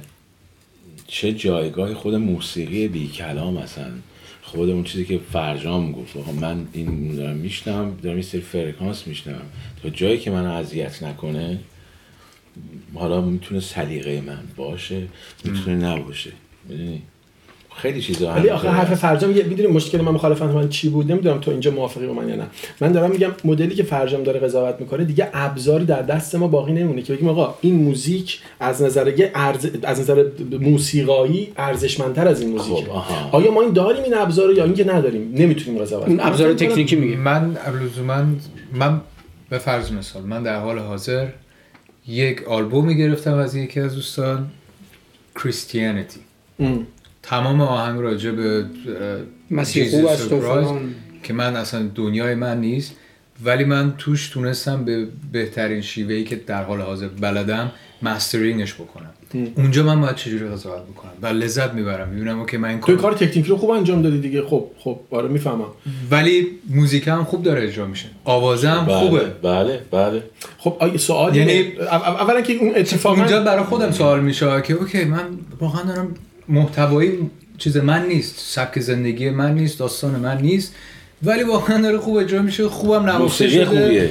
چه جایگاه خود موسیقی بی کلام اصلا خود اون چیزی که فرجام گفت من این دارم میشنم دارم این سری فرکانس میشنم تا جایی که من اذیت نکنه حالا می‌تونه سلیقه من باشه می‌تونه نباشه می‌دونی؟ خیلی چیزا ولی آخه حرف فرجام یه می‌دونی مشکل من مخالفت من چی بود؟ نمی‌دونم تو اینجا موافقی با من یا نه. من دارم میگم مدلی که فرجام داره قضاوت می‌کنه دیگه ابزاری در دست ما باقی نمونه که بگیم آقا این موزیک از نظر ارز... از نظر موسیقایی ارزشمندتر از این موزیک خب آیا ما این داریم این ابزار یا اینکه نداریم؟ نمی‌تونیم قضاوت کنیم. ابزار تکنیکی میگه. من لزوما من به فرض مثال من در حال حاضر یک آلبومی گرفتم از یکی از دوستان کریستیانیتی تمام آهنگ راجع به مسیح خوب است که من اصلا دنیای من نیست. ولی من توش تونستم به بهترین شیوهی که در حال حاضر بلدم مسترینگش بکنم. اونجا من باید چجوری قضاوت بکنم؟ و لذت می‌برم. می‌بینم که من این کار کار تکنیکی رو خوب انجام دادی دیگه. خب خب آره می‌فهمم. ولی موزیک هم خوب داره اجرا میشه. آوازه هم بله، خوبه. بله بله. خب آیا سوال یعنی اولا که اون اتفاقا اونجا برای خودم سوال میشه که اوکی من واقعا دارم محتوایی چیز من نیست سبک زندگی من نیست داستان من نیست ولی واقعا داره خوب اجرا میشه خوبم نوشته شده. خوبیه.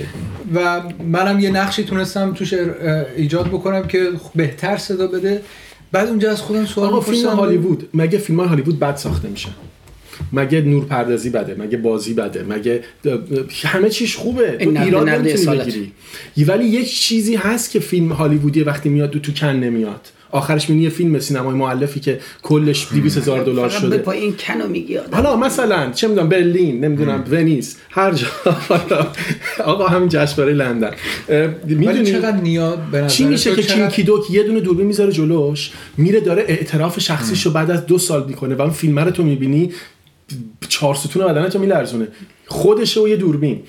و منم یه نقشی تونستم توش ایجاد بکنم که بهتر صدا بده. بعد اونجا از خودم سوال آقا فیلم هالیوود مگه فیلم هالیوود بد ساخته میشه مگه نور پردازی بده مگه بازی بده مگه همه چیش خوبه. تو ایران نمی‌تونی بگیری. ولی یک چیزی هست که فیلم هالیوودی وقتی میاد تو کن نمیاد. آخرش می‌بینی یه فیلم سینمای مؤلفی که کلش 200 هزار دلار شده. با این کنو میگی حالا مثلا چه می‌دونم برلین نمی‌دونم ونیس هر جا. [laughs] آقا همین جشنواره لندن. می‌دونی چقدر نیاد چی میشه که کینکی دوک یه دونه دوربین می‌ذاره جلوش میره داره اعتراف شخصیشو بعد از دو سال می‌کنه و اون فیلم رو تو می‌بینی چهار ستون بدنتو میلرزونه. خودشه و یه دوربین.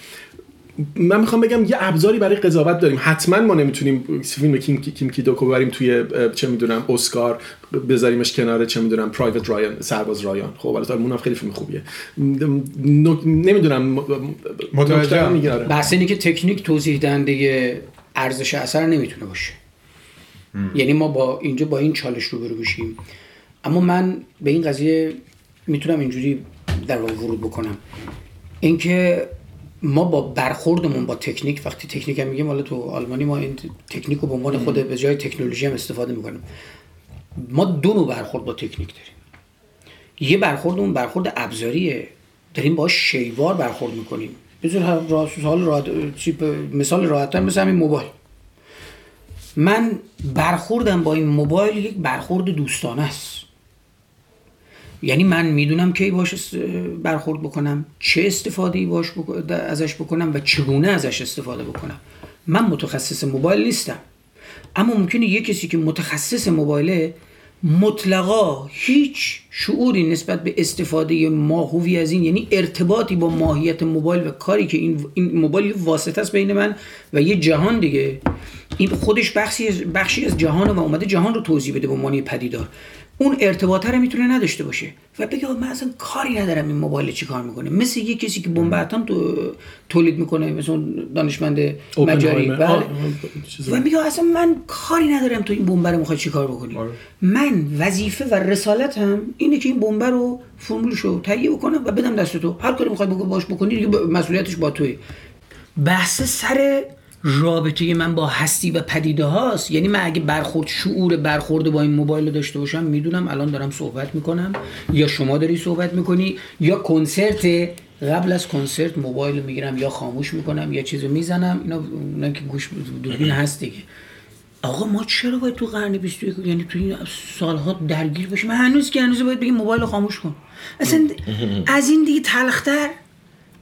من می‌خوام بگم یه ابزاری برای قضاوت داریم. حتما ما نمی‌تونیم فیلم کیم کیم کیدوکو ببریم توی چه می‌دونم اسکار بذاریمش کنار چه می‌دونم پرایوت رایان سرباز رایان. خب البته اونم خیلی فیلم خوبیه. نمی‌دونم متوجه. بحث اینه که تکنیک توضیح دهنده ارزش اثر نمی‌تونه باشه. یعنی ما با اینجا با این چالش روبرو بشیم اما من به این قضیه می‌تونم اینجوری در واقع ورود بکنم. اینکه ما با برخوردمون با تکنیک وقتی تکنیک هم میگیم حالا تو آلمانی ما این تکنیک رو به عنوان خود به جای تکنولوژی هم استفاده می‌کنیم. ما دو نوع برخورد با تکنیک داریم. یه برخوردمون برخورد ابزاریه. داریم با شیوار برخورد می‌کنیم. بذار حال راحت مثال راحتتر مثل همین موبایل. من برخوردم با این موبایل یک برخورد دوستانه است. یعنی من می‌دونم کی باش برخورد بکنم چه استفاده باش ازش بکنم و چگونه ازش استفاده بکنم. من متخصص موبایل نیستم. اما ممکنه یه کسی که متخصص موبایله مطلقا هیچ شعوری نسبت به استفاده ماهوی از این یعنی ارتباطی با ماهیت موبایل و کاری که این, این موبایل واسطه است بین من و یه جهان دیگه. این خودش بخشی از, بخشی از جهان و اومده جهان رو توضیح بده به معنی پدیدار. اون ارتباطه رو می‌تونه نداشته باشه. و بگه من اصلا کاری ندارم این موبایل چی کار می‌کنه. مثل یه کسی که بمب اتم تو تولید می‌کنه مثل دانشمند مجاری. بله. و میگه اصلا من کاری ندارم تو این بمب رو می‌خوای چی کار بکنی. آره. من وظیفه و رسالتم اینه که این بمب رو فرمولشو تهیه بکنم و بدم دست تو. هر کاری می‌خوای باش بکنی دیگه مسئولیتش با توی. بحث سر رابطه من با هستی و پدیده هاست. یعنی من اگه برخورد شعور برخورد با این موبایل رو داشته باشم می‌دونم الان دارم صحبت می‌کنم. یا شما داری صحبت می‌کنی یا کنسرت قبل از کنسرت موبایل رو می‌گیرم یا خاموش می‌کنم یا چیزو می‌زنم. اینا اونا که گوش دوربین هست دیگه. آقا ما چرا باید تو قرن 21 یعنی تو این سالها درگیر باشیم هنوز که هنوز باید بگیم موبایل رو خاموش کن. اصلا [laughs] از این دیگه تلختر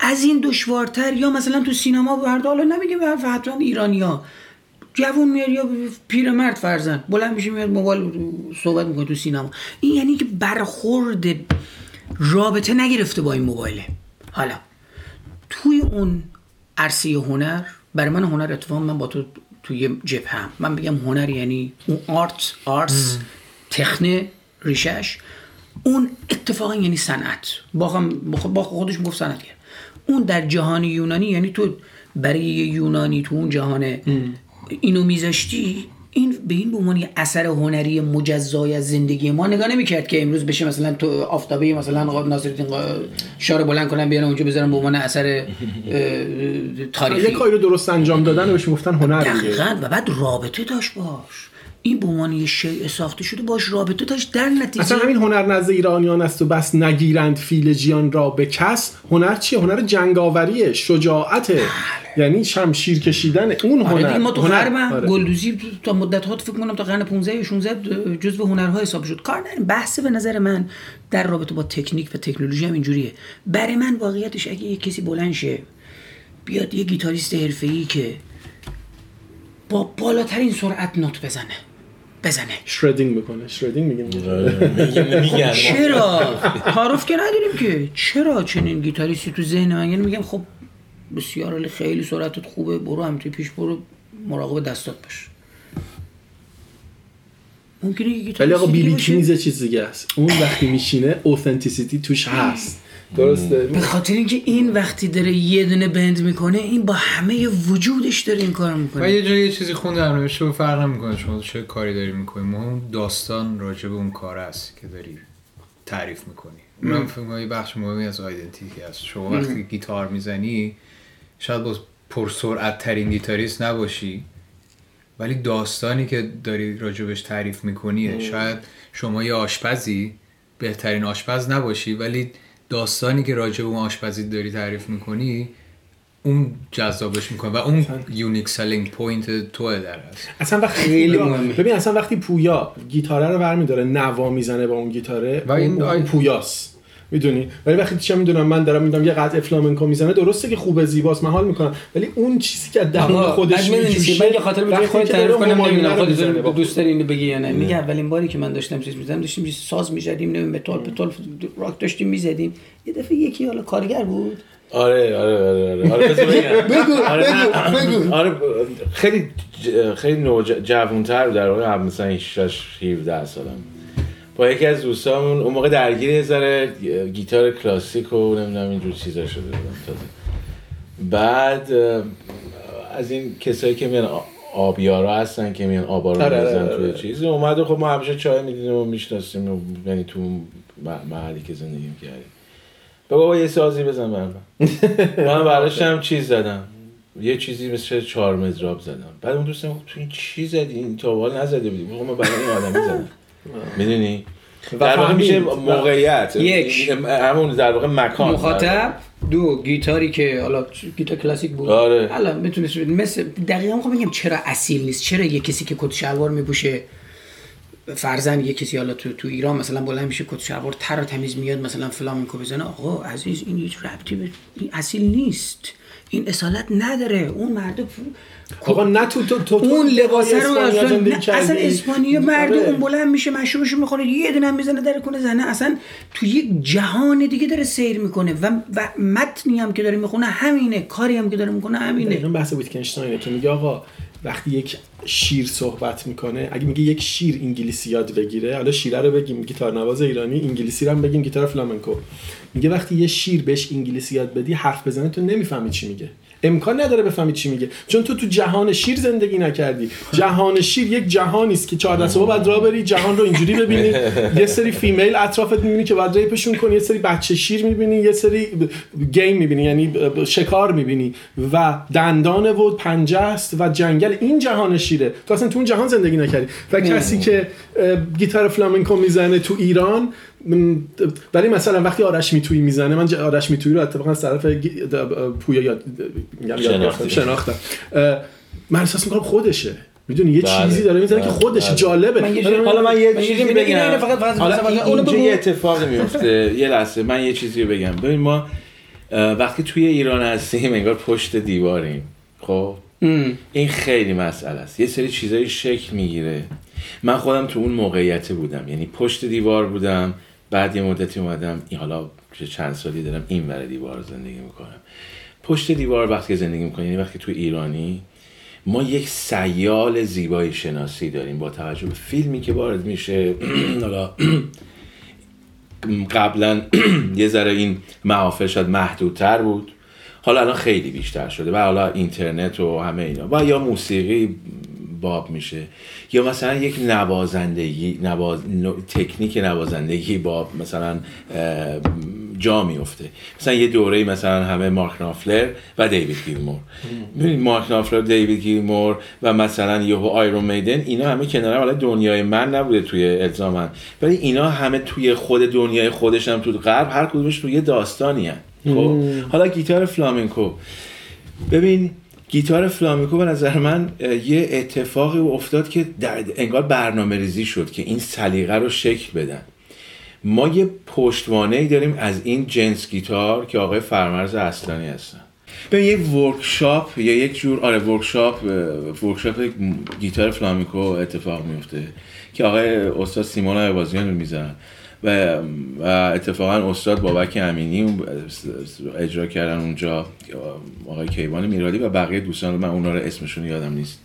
از این دشوارتر یا مثلا تو سینما برد حالا نمیگیم حتما ایرانیا جوون میاد یا پیرمرد فرزن بلند میشه میاد موبایل صحبت می‌کنه تو سینما. این یعنی که برخورد رابطه نگرفته با این موبایله. حالا توی اون عرصه هنر برای من هنر اتفاق من با تو توی هم من بگم هنر یعنی اون آرت آرتس تخنه ریشش اون اتفاقا یعنی صنعت. با خودش گفت صنعت اون در جهان یونانی یعنی تو برای یونانی تو اون جهان اینو میذاشتی این به این به عنوان اثر هنری مجزای از زندگی ما نگاه نمی‌کرد که امروز بشه مثلا تو آفتابه مثلا ناصرالدین شار بلند کنن بیان اونجا بذارن به عنوان اثر تاریخی یه کاری رو درست انجام دادن و بهش گفتن هنر و بعد رابطه داشت باش. این به عنوان یه شیء ساخته شده باش رابطه داشت. در نتیجه اصلا همین هنر نزد ایرانیان است و بس نگیرند فیلجیان را به کس. هنر چیه؟ هنر جنگاوریه شجاعته. بله. یعنی شمشیر کشیدن اون آره هنر. ما تو هنر. آره. گلدوزی تا مدت ها فکر کنم تا قرن 15 و 16 جزء هنرها حساب شد. کار نریم بحث به نظر من در رابطه با تکنیک و تکنولوژی هم اینجوریه. برای من واقعیتش اگه یه کسی بلند شه بیاد یه گیتاریست حرفه‌ای که با بالاترین سرعت نوت بزنه. بزنه. شردینگ می‌کنه شردینگ میگیم میگن. [laughs] چرا؟ تعارف که نداریم که. چرا چنین گیتاریستی تو ذهن من؟ یعنی میگم خب بسیار عالی خیلی سرعتت خوبه. برو همینطوری پیش برو مراقب دستات باش. ممکنه یه ولی آقا بی بی یه چیز دیگه است. اون وقتی میشینه اوثنتیسیتی توش هست. درسته. به خاطر اینکه این وقتی داره یه دونه بند می‌کنه این با همه وجودش داره این کار و می‌کنه یه جایی یه چیزی خوندم نوشته و فرق نمی‌کنه شما چه کاری داری می‌کنی. مهم داستان راجع به اون کار است که داری تعریف می‌کنی. اونم فکر بخش مهمی از آیدنتیتی هست. شما وقتی گیتار می‌زنی شاید با پرسرعت ترین گیتاریست نباشی ولی داستانی که داری راجبش تعریف میکنیه شاید شما یه آشپزی بهترین آشپز نباشی ولی داستانی که راجب اون آشپزی داری تعریف می‌کنی اون جذابش می‌کنه و اون unique selling point توه در هست اصلا وقتی خیلی پویا- مهمه. ببین اصلا وقتی پویا گیتاره رو برمیداره نوا می‌زنه با اون گیتاره و این اون, اون آی- پویاست می‌دونی. ولی وقتی چه می‌دونم من دارم می‌دونم یه قطعه فلامنکو می‌زنه درسته که خوبه زیباست من حال می‌کنم. ولی اون چیزی که از خودش؟ میجوشه من یه خاطر می‌تونی وقتی خودت تعریف کنم نمی‌دونم خودت دوست داری اینو بگی یا نه؟ میگه اولین باری که من داشتم چیز می‌زدم داشتیم یه ساز می‌زدیم نمی‌دونم متال پتال راک داشتیم می‌زدیم. یه دفعه یکی حالا کارگر بود. آره آره آره آره. آره. [laughs] بگو، آره. بگو، بگو. آره خیلی خیلی نوج... جوانتر بود در واقع مثلا 6 17 سالم. با یکی از دوستامون اون موقع درگیر یه ذره گیتار کلاسیک و نمی‌دونم اینجور چیزا شده بودم تازه. بعد از این کسایی که میان آبیارا هستن که میان آبا رو آره، آره، می‌ریزن آره، توی. چیزی اومد و خب ما همیشه چای می‌دیدیم و می‌شناسیم یعنی تو محلی که زندگی کردیم بابا یه سازی بزن برام. [laughs] من برداشتم چیز زدم. یه چیزی مثل چهار مزراب زدم. بعد اون دوستم گفت تو این چی زدی؟ این تا به حال نزده بودی. گفتم من برای این آدمی زدم. می‌دونی؟ در واقع میشه. موقعیت. یک. همون در واقع مکان. مخاطب دو گیتاری که حالا گیتار کلاسیک بود. آره. حالا می‌تونست مثل دقیقا می‌خوام بگم چرا اصیل نیست. چرا یه کسی که کت شلوار میپوشه فرزن یه کسی حالا تو تو ایران مثلا بلند میشه کت شلوار تر و تمیز میاد مثلا فلامنکو بزنه. آقا عزیز این هیچ ربطی به این اصیل نیست. این اصالت نداره. اون مرد آقا نه تو تو تو, تو اون لباسه رو اصلا اصلا. اسپانیا مرد آره. اون بلند میشه مشروبشو می‌خوره یه دونه می‌زنه در کنه زنه اصلا تو یک جهان دیگه داره سیر می‌کنه و, و متنی هم که داره می‌خونه همینه کاری هم که داره می‌کنه همینه دقیقا بحث ویتکنشتاینه که میگه آقا وقتی یک شیر صحبت می‌کنه اگه میگه یک شیر انگلیسی یاد بگیره حالا شیره رو بگیم گیتار نواز ایرانی انگلیسی رو هم بگیم گیتار فلامنکو میگه وقتی یه شیر بهش انگلیسی یاد بدی حرف بزنه تو نمی‌فهمی چی میگه امکان نداره بفهمی چی میگه. چون تو تو جهان شیر زندگی نکردی. جهان شیر یک جهانی است که 14 صبح بعد راه بری جهان رو اینجوری ببینی. یه سری female اطرافت می‌بینی که بعد rape شون کنی. یه سری بچه شیر می‌بینی یه سری game می‌بینی یعنی شکار می‌بینی. و دندانه و پنجه است و جنگل. این جهان شیره. تو اصلا تو اون جهان زندگی نکردی. و کسی که گیتار فلامنکو می‌زنه تو ایران ولی مثلا وقتی آرش میتویی می‌زنه من آرش میتویی رو اتفاقا از طرف پویا یاد شناختم. من احساس می‌کنم خودشه. می‌دونی یه بله. چیزی داره می‌زنه که بله. خودشه. بله. جالبه. من یه ولی حالا من یه چیزی بگم. فقط- فقط-. یه اتفاقی میفته یه لحظه. من یه چیزی بگم. ببین ما وقتی توی ایران هستیم انگار پشت دیواریم. خب؟ این خیلی مسئله است. یه سری چیزایی شکل می‌گیره. من خودم تو اون موقعیت بودم. یعنی پشت دیوار بودم. بعد یه مدتی اومدم این حالا چند سالی دارم این ور دیوار زندگی می‌کنم. پشت دیوار وقتی زندگی می‌کنی یعنی وقتی تو ایرانی ما یک سیال زیبایی شناسی داریم با توجه به فیلمی که وارد میشه. [clears throat] حالا [clears throat] قبلا [clears throat] یه ذره این محافل شاید محدودتر بود. حالا الان خیلی بیشتر شده. و حالا اینترنت و همه اینا. و یا موسیقی باب میشه. یا مثلا یک نوازندگی نواز... تکنیک نوازندگی با مثلا جا میفته. مثلا یه دوره مثلا همه مارک نافلر و دیوید گیلمور. ببینید مارک نافلر دیوید گیلمور و مثلا یهو آیرون میدن اینا همه کنار هم. حالا دنیای من نبوده توی الزامن ولی اینا همه توی خود دنیای خودش هم تو غرب هر کدومش توی یه داستانی هن. خب حالا گیتار فلامنکو. ببین گیتار فلامنکو به نظر من یه اتفاقی افتاد که در انگار برنامه ریزی شد که این سلیقه رو شکل بدن. ما یه پشتوانه ای داریم از این جنس گیتار که آقای فرامرز اصلانی هستن. ببین یک workshop یا یک جور آره workshop workshop گیتار فلامنکو اتفاق میفته که آقای استاد سیمون آیوازیان رو می‌زنن. و, و اتفاقا استاد بابک امینی اجرا کردن اونجا آقای کیوان میرهادی و بقیه دوستان من اونا رو اسمشون یادم نیست.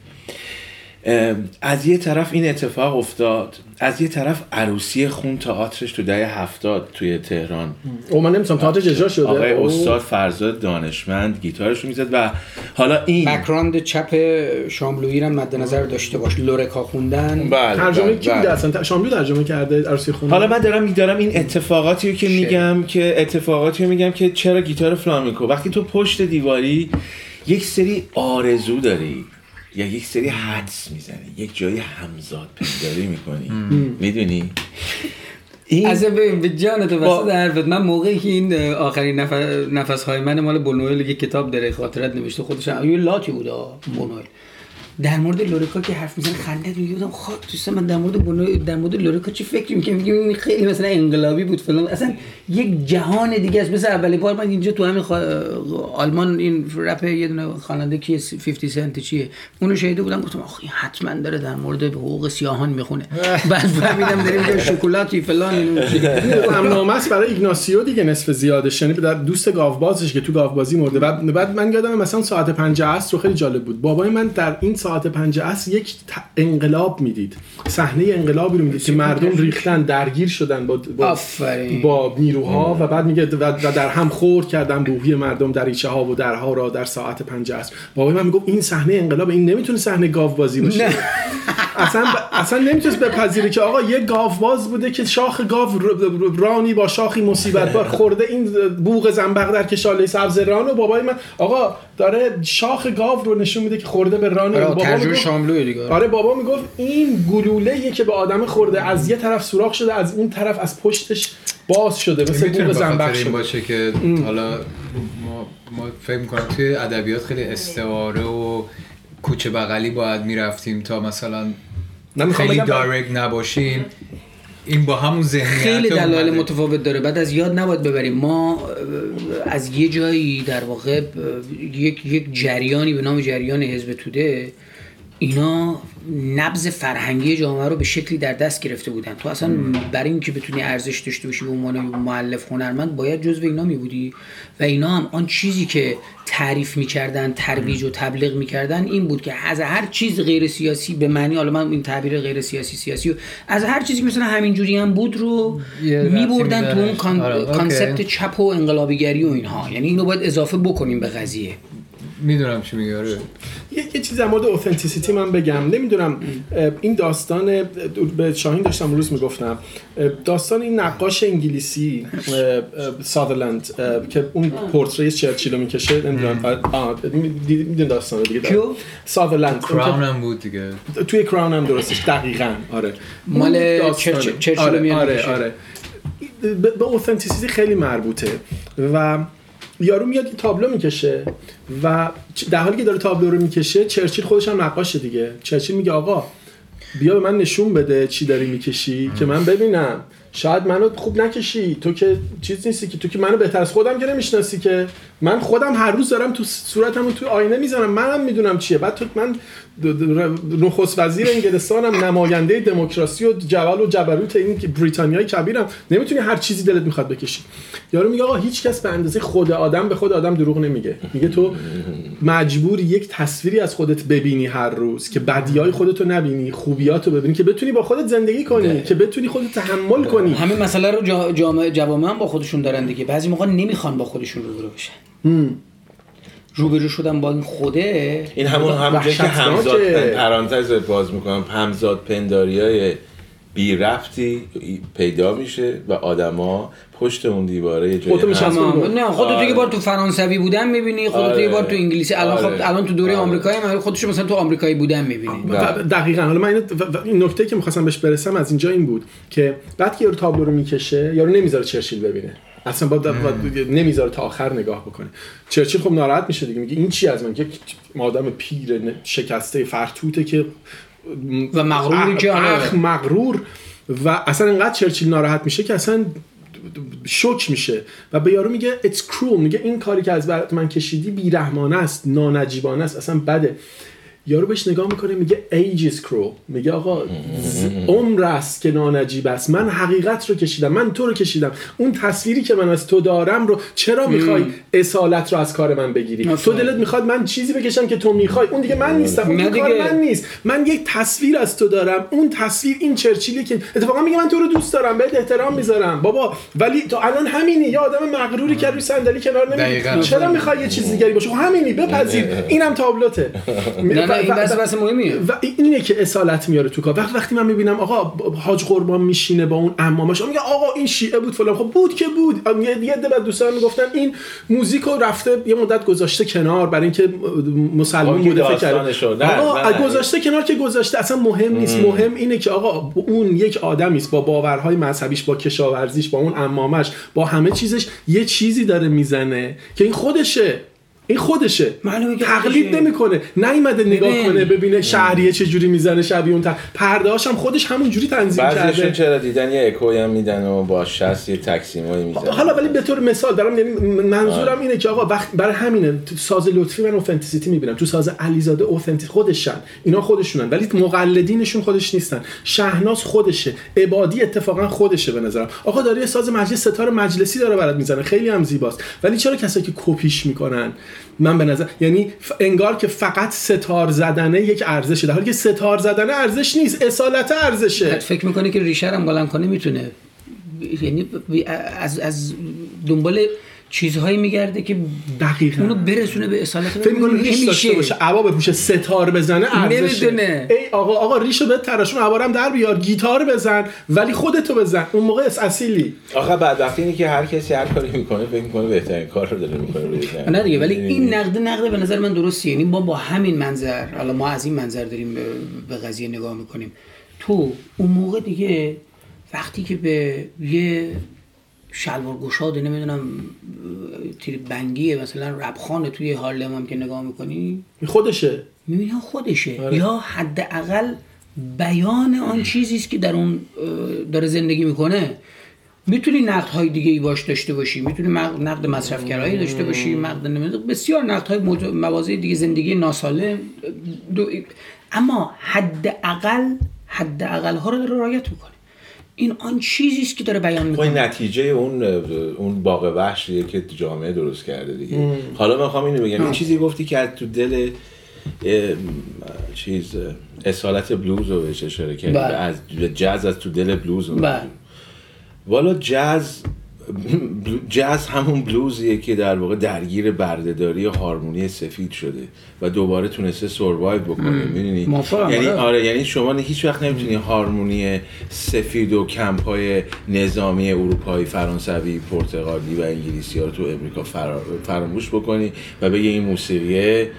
از یه طرف این اتفاق افتاد از یه طرف عروسی خون تئاترش تو دهه هفتاد توی تهران. او من نمی‌تونم تئاتر اجرا شده؟ آقای استاد فرزاد دانشمند گیتارش رو می‌زد و حالا این بکراند چپ شاملویی رو مد نظر داشته باش. لورکا خوندن. بله ترجمه بله، کی بوده بله. اصلا شاملو ترجمه کرده عروسی خون؟ حالا من دارم میدارم این اتفاقاتی رو که میگم که اتفاقاتی رو میگم که چرا گیتار فلامیکو؟ وقتی تو پشت دیواری یک سری آرزو داری. یا یک سری حدس می‌زنی یک جایی همزاد پنداری می‌کنی. می‌دونی؟ این از به جان تو واسه حرفت من موقعی که این آخرین نفس, نفس های من مال بونوئل یک کتاب داره خاطرت نوشته خودش یه لاتی بود بونوئل. در مورد لوریکا که حرف می‌زنه خنده میگه بودم خب دوست من در مورد بونو در مورد لوریکا چی فکر می‌کنم میگم این خیلی مثلا انقلابی بود فلان. اصلا یک جهان دیگه است. مثل اولین بار من اینجا تو همین آلمان این رپ یه دونه خواننده کی 50 سنت چیه؟ اونو شهیده بودم گفتم آخه حتما داره در مورد حقوق سیاهان می‌خونه. [laughs] بعد فهمیدم داریم شکلاتی فلان اینو [laughs] است برای ایگناسیو دیگه نصف زیادش. یعنی در دوست گاوبازش که تو گاوبازی مرده. بعد بعد من یادم مثلا ساعت 5 عصر خیلی جالب بود. بابای من در این ساعت پنج اصل یک انقلاب می‌دید. صحنه انقلابی رو می‌دید که مردم ریختن درگیر شدن با با, با نیروها و بعد میگه و در هم خورد کردن روحی مردم دریچه ها و درها را در ساعت پنج اصل بابای من می‌گفت این صحنه انقلاب این نمی‌تونه صحنه گاو بازی باشه [laughs] اصلا اصلا نمی‌تونست بپذیره که آقا یه باز بوده که شاخ گاو رانی با شاخی مصیبت بار [laughs] خورده. این بوق زنبق در کشاله سبز ران و بابای من آقا داره شاخ گاو رو نشون میده که خورده به ران بابا می‌گفت دیگه. آره بابا می‌گفت این گلوله که به آدم خورده از یه طرف سوراخ شده از اون طرف از پشتش باز شده مثل بوق زنبق شده. باشه که حالا ما, ما فکر می‌کنم توی ادبیات خیلی استعاره و کوچه بغلی باید می‌رفتیم تا مثلا خیلی دایرکت نباشیم. این با همون ذهنیت خیلی دلایل متفاوت داره. بعد از یاد نباید ببریم. ما از یه جایی در واقع یک یک جریانی به نام جریان حزب توده اینا نبز فرهنگی جامعه رو به شکلی در دست گرفته بودن. تو اصلا برای اینکه بتونی ارزش داشته باشی به عنوان مؤلف هنرمند باید جزو اینا می بودی. و اینا هم آن چیزی که تعریف می‌کردن ترویج و تبلیغ می‌کردن این بود که از هر چیز غیر سیاسی به معنی حالا من این تعبیر غیر سیاسی سیاسی و از هر چیزی که مثلا همین جوری هم بود رو میبردن تو اون. آره، concept چپ و انقلابیگری و اینها. یعنی اینو باید اضافه بکنیم به قضیه. می‌دونم چی میگه آره. یه, یه چیز در مورد authenticity من بگم. نمی‌دونم این داستان به شاهین داشتم روز می‌گفتم. داستان این نقاش انگلیسی سادرلند که اون پورتری چرچیل رو می‌کشه نمی‌دونم دیدین داستان دیگه؟ سادرلند کراون هم بود دیگه. توی کراون هم درستش دقیقا آره. مال چرچیل آره آره, آره. به اوثنتیسیتی خیلی مربوطه. و یارو میاد یه تابلو می‌کشه و در حالی که داره تابلو رو می‌کشه چرچیل خودش هم نقاشه دیگه. چرچیل میگه آقا بیا به من نشون بده چی داری می‌کشی که من ببینم. شاید منو خوب نکشی. تو که چیز نیستی که تو که منو بهتر از خودم که نمی‌شناسی که. من خودم هر روز دارم تو صورتمو تو آینه می‌زنم منم می‌دونم چیه. بعد تو من نخست وزیر انگلستانم نماینده دموکراسی و جوال و جبروت این که بریتانیای کبیرم نمی‌تونی هر چیزی دلت می‌خواد بکشی. یارو میگه آقا هیچ کس به اندازه خود آدم به خود آدم دروغ نمیگه. میگه تو مجبور یک تصویری از خودت ببینی هر روز که بدیای خودتو نبینی خوبیاتو ببینی که بتونی با خودت زندگی کنی که بتونی خودت تحمل کنی. همین مسئله رو جامعه جوامع با خودشون دارن دیگه. بعضی موقع نمی‌خوان با خودشون روبرو بشن. روبرو شدن با این خوده؟ این همون همونجا که همزاد پرانتز باز می‌کنم. همزاد پنداری های بی رفتی پیدا میشه و آدما پشت اون دیواره یه جایی نه خودت یه آره. بار تو فرانسوی بودن می‌بینی خودت آره. یه بار تو انگلیسی. الان خب آره. الان تو دوره آمریکایی هم خودش مثلا تو آمریکایی بودن می‌بینی. دقیقاً. حالا من این نکته که می‌خواستم بهش برسم از اینجا این بود که بعد که یارو تابلو رو می‌کشه یارو نمی‌ذاره چرچیل ببینه. اصلا با, نمی‌ذاره تا آخر نگاه بکنه. چرچیل خب ناراحت میشه دیگه؟ میگه این چی از من؟ یک آدم پیر شکسته فرتوته که و مغروری که آره مغرور و اصلا انقدر چرچیل ناراحت میشه که اصلا شوک میشه. و به یارو میگه it's cruel. میگه این کاری که از برات من کشیدی بیرحمانه است نانجیبانه است. اصلا بده. یارو بهش نگاه می‌کنه میگه age is cruel میگه آقا عمر است که نانجیب است. من حقیقت رو کشیدم من تو رو کشیدم. اون تصویری که من از تو دارم رو چرا می‌خوای اصالت رو از کار من بگیری؟ تو دلت می‌خواد من چیزی بکشم که تو می‌خوای. اون دیگه من نیستم اون دیگه کار من نیست. من یک تصویر از تو دارم. اون تصویر این چرچیلی که اتفاقا میگه من تو رو دوست دارم بهت احترام می‌ذارم. بابا ولی تو الان همینی. یا آدم مغروری که روی صندلی کنار نمیاد چرا می‌خوای یه چیز دیگری باشه خب همینی بپذیر. [laughs] اینم تابلوته. این بس بس مهمیه. و اینه که اصالت میاره تو کار. وقت وقتی من می‌بینم آقا حاج قربان میشینه با اون امامش میگه آقا این شیعه بود فلان. خب بود که بود. یه ده بعد دوستان می‌گفتن این موزیکو رفته یه مدت گذاشته کنار برای اینکه مسلمان بوده فکر کرده. آقا گذاشته کنار که گذاشته. اصلا مهم نیست. مهم اینه که آقا اون یک آدمی است با باورهای مذهبیش با کشاورزیش با اون امامش با همه چیزش یه چیزی داره می‌زنه که این خودشه. این خودشه. تقلید نمی‌کنه. نیومده نگاه کنه ببینه شهریه چه جوری می‌زنه شبیه اون پرده هم خودش همون جوری تنظیم کرده. چرا دیدن یه اکوی هم میدن و با شست یه تکسیمایی می‌زنه حالا ولی به طور مثال دارم یعنی منظورم اینه که آقا وقت برای همینه. تو ساز لطفی من اوثنتیسیتی می‌بینم. تو ساز علیزاده اوثنتیک خودشن. اینا خودشونن. ولی مقلدینشون خودش نیستن. شهناز خودشه. عبادی اتفاقا خودشه به نظرم. آقا داره یه ساز مجلس ستار مجلسی داره برات می‌زنه. خیلی هم زیباست. ولی چرا کسایی که کپیش می‌کنن؟ من به نظر یعنی انگار که فقط ستار زدنه یک ارزشه. در حالی که ستار زدنه ارزش نیست اصالت ارزشه. فکر می‌کنه که ریشه هم بلند کنه می‌تونه یعنی از از دنبال چیزهایی میگرده که دقیقاً. اونو برسونه به اصالت فکر می‌کنه ریش داشته باشه. عبا بپوشه ستار بزنه ارزشه نمی‌دونه. ای آقا آقا ریشو به تراشون عبارم در بیار گیتار بزن ولی خودتو بزن. اون موقع اصیلی. آقا بعد وقتی اینی که هر کسی هر کاری می‌کنه فکر می‌کنه بهترین کار رو داره می‌کنه. نه دیگه ولی این نقد نقد به نظر من درسته یعنی ما با همین منظر حالا ما از این منظر داریم به قضیه نگاه می‌کنیم. تو اون موقع دیگه وقتی که به یه شلوار گشاده نمی‌دونم تیر بنگیه مثلا ربخانه توی هارلم هم که نگاه می‌کنی. خودشه. می‌بینی خودشه. آره. یا حداقل بیان آن چیزی است که در اون داره زندگی می‌کنه. می‌تونی نقد های دیگه ای باش داشته باشی. می‌تونی نقد مصرفگرایی داشته باشی. نقد بسیار نقد های مواضع دیگه زندگی ناسالم. اما حداقل حداقل ها رو رعایت می‌کنه. این آن چیزی است که داره بیان می‌کنه خب نتیجه اون اون باغ وحشیه که جامعه درست کرده دیگه ام. حالا می‌خوام اینو بگم این چیزی گفتی که تو دل چیز اصالت بلوز رو بهش اشاره کردی بله. از جاز از تو دل بلوز رو بله. والا جاز جاز همون بلوزیه که در واقع درگیر بردهداری هارمونی سفید شده و دوباره تونسته سروایو بکنه می‌دونی؟ یعنی آره. یعنی شما هیچ وقت نمی‌تونی هارمونی سفید و کمپ های نظامی اروپایی فرانسوی پرتغالی و انگلیسی ها رو تو امریکا فراموش بکنی و بگی این موسیقیه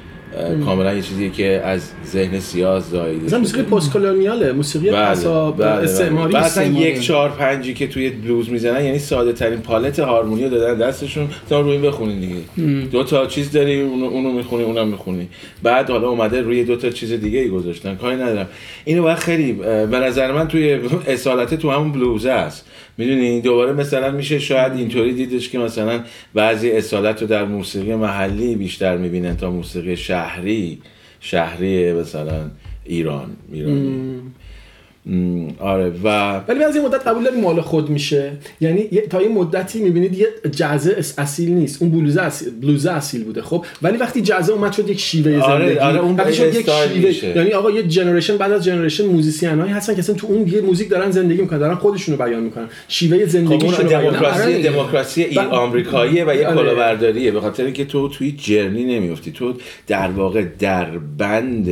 کاملا یه چیزی که از ذهن سیاه زایده مثلا موسیقی پست کلونیاله موسیقی بله. پسا بله. استعماری اصلا یک چهار پنجی که توی بلوز می‌زنن یعنی ساده ترین پالت هارمونی دادن دستشون. تا روی بخونین دیگه. دو تا چیز داری اونو, اونو می‌خونی اونم می‌خونی. بعد حالا اومده روی دو تا چیز دیگه ای گذاشتن. کاری ندارم. اینو وقت خیلی به نظر من توی [laughs] اصالت تو همون بلوزه است. می‌دونی دوباره مثلا میشه شاید اینطوری دیدش که مثلا بعضی اصالت رو در موسیقی محلی بیشتر می‌بینن تا موسیقی شهری شهری مثلا ایران ایرانی. آره و ولی از این مدت قبول داریم مال خود میشه. یعنی تا یه مدتی می‌بینید یه جزه اصیل نیست. اون بلوزه اصیل بلوزه اصیل بوده خب؟ ولی وقتی جزه اومد شد یک شیوه آره، زندگی. آره اون شد یک شیوه یعنی آقا یه generation بعد از generation musician هایی هستن که اصلا تو اون یه موزیک دارن زندگی می‌کنن دارن خودشونو بیان می‌کنن. شیوه زندگیشون خب دموکراسی دموکراسی ای آمریکاییه و یه آره. کلاهبرداریه. به خاطر اینکه تو توی journey نمیافتی. تو در واقع در بند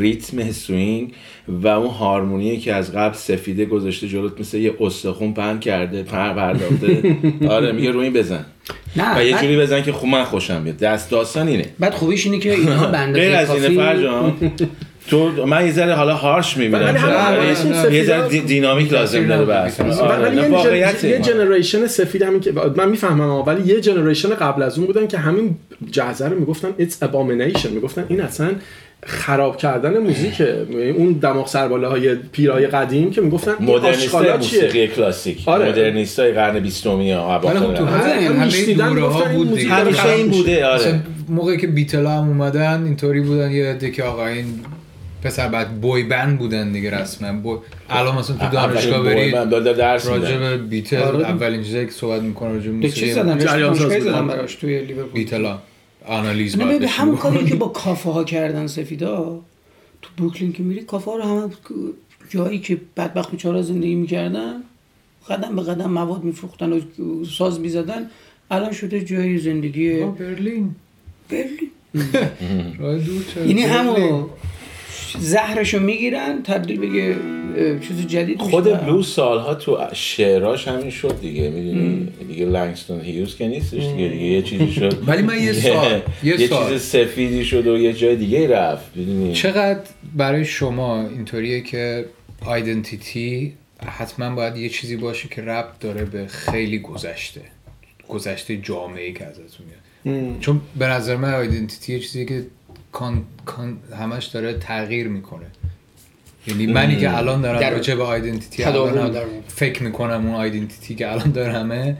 ریتم swing و اون هارمونی که از قبل سفیده گذاشته جلوت مثل یه استخون پهن کرده پر پرداخته. [laughs] آره میگه روی بزن. نه و یه جوری بزن که خوب من خوشم بیاد. دست داستان اینه. بعد خوبیش اینه که اینا [laughs] بنده غیر از اینه فرجان [laughs] تو من یه ذره حالا هارش می‌بینم. یه ذره دینامیک لازم داره بحث ولی یه جنریشن سفید همین که من می‌فهمم ولی یه جنریشن قبل از اون بودن که همین جزر رو می‌گفتن it's abomination. می‌گفتن این اصلا خراب کردن موزیکه اون دماغ سرباله های پیرای قدیم که می‌گفتن مدرنیست موسیقی کلاسیک. آره. مدرنیست های قرن 20 می ولی خب تو همه دوره ها بود همیشه این بوده آره. موقعی که بیتلا هم اومدن اینطوری بودن یه دیگه آقا این پسر بعد بوی بند بودن دیگه رسما. بو... الان مثلا تو دانشگاه برید درس راجع به بیتل آره. اولین چیزی که صحبت می‌کنه راجع به موسیقی جریان ساز براش توی لیورپول. بیتلا. آنالیز به همون کاری که [laughs] با کافه ها کردن سفیدا تو بروکلین که میری کافه ها رو همه جایی که بدبخت بیچاره زندگی می‌کردن قدم به قدم مواد میفروختن و ساز می‌زدن الان شده جای زندگی برلین. برلین. [laughs] یعنی همون زهرشو می‌گیرن تبدیل بگه چیز جدید خود بلوز سالها تو شعراش همین شد دیگه می‌دونی؟ دیگه لنگستون هیوز که نیستش دیگه دیگه یه چیزی شد. [laughs] ولی من یه سال یه, یه چیز سفیدی شد و یه جای دیگه رفت چقدر برای شما اینطوریه که آیدنتیتی حتما باید یه چیزی باشه که ربط داره به خیلی گذشته گذشته جامعه که ازتون میاد؟ چون به نظر من آیدنتیتی یه چیزی که کان، کان همش داره تغییر می‌کنه. یعنی منی که الان دارم راجع به آیدنتیتی فکر می‌کنم اون آیدنتیتی که الان دارمه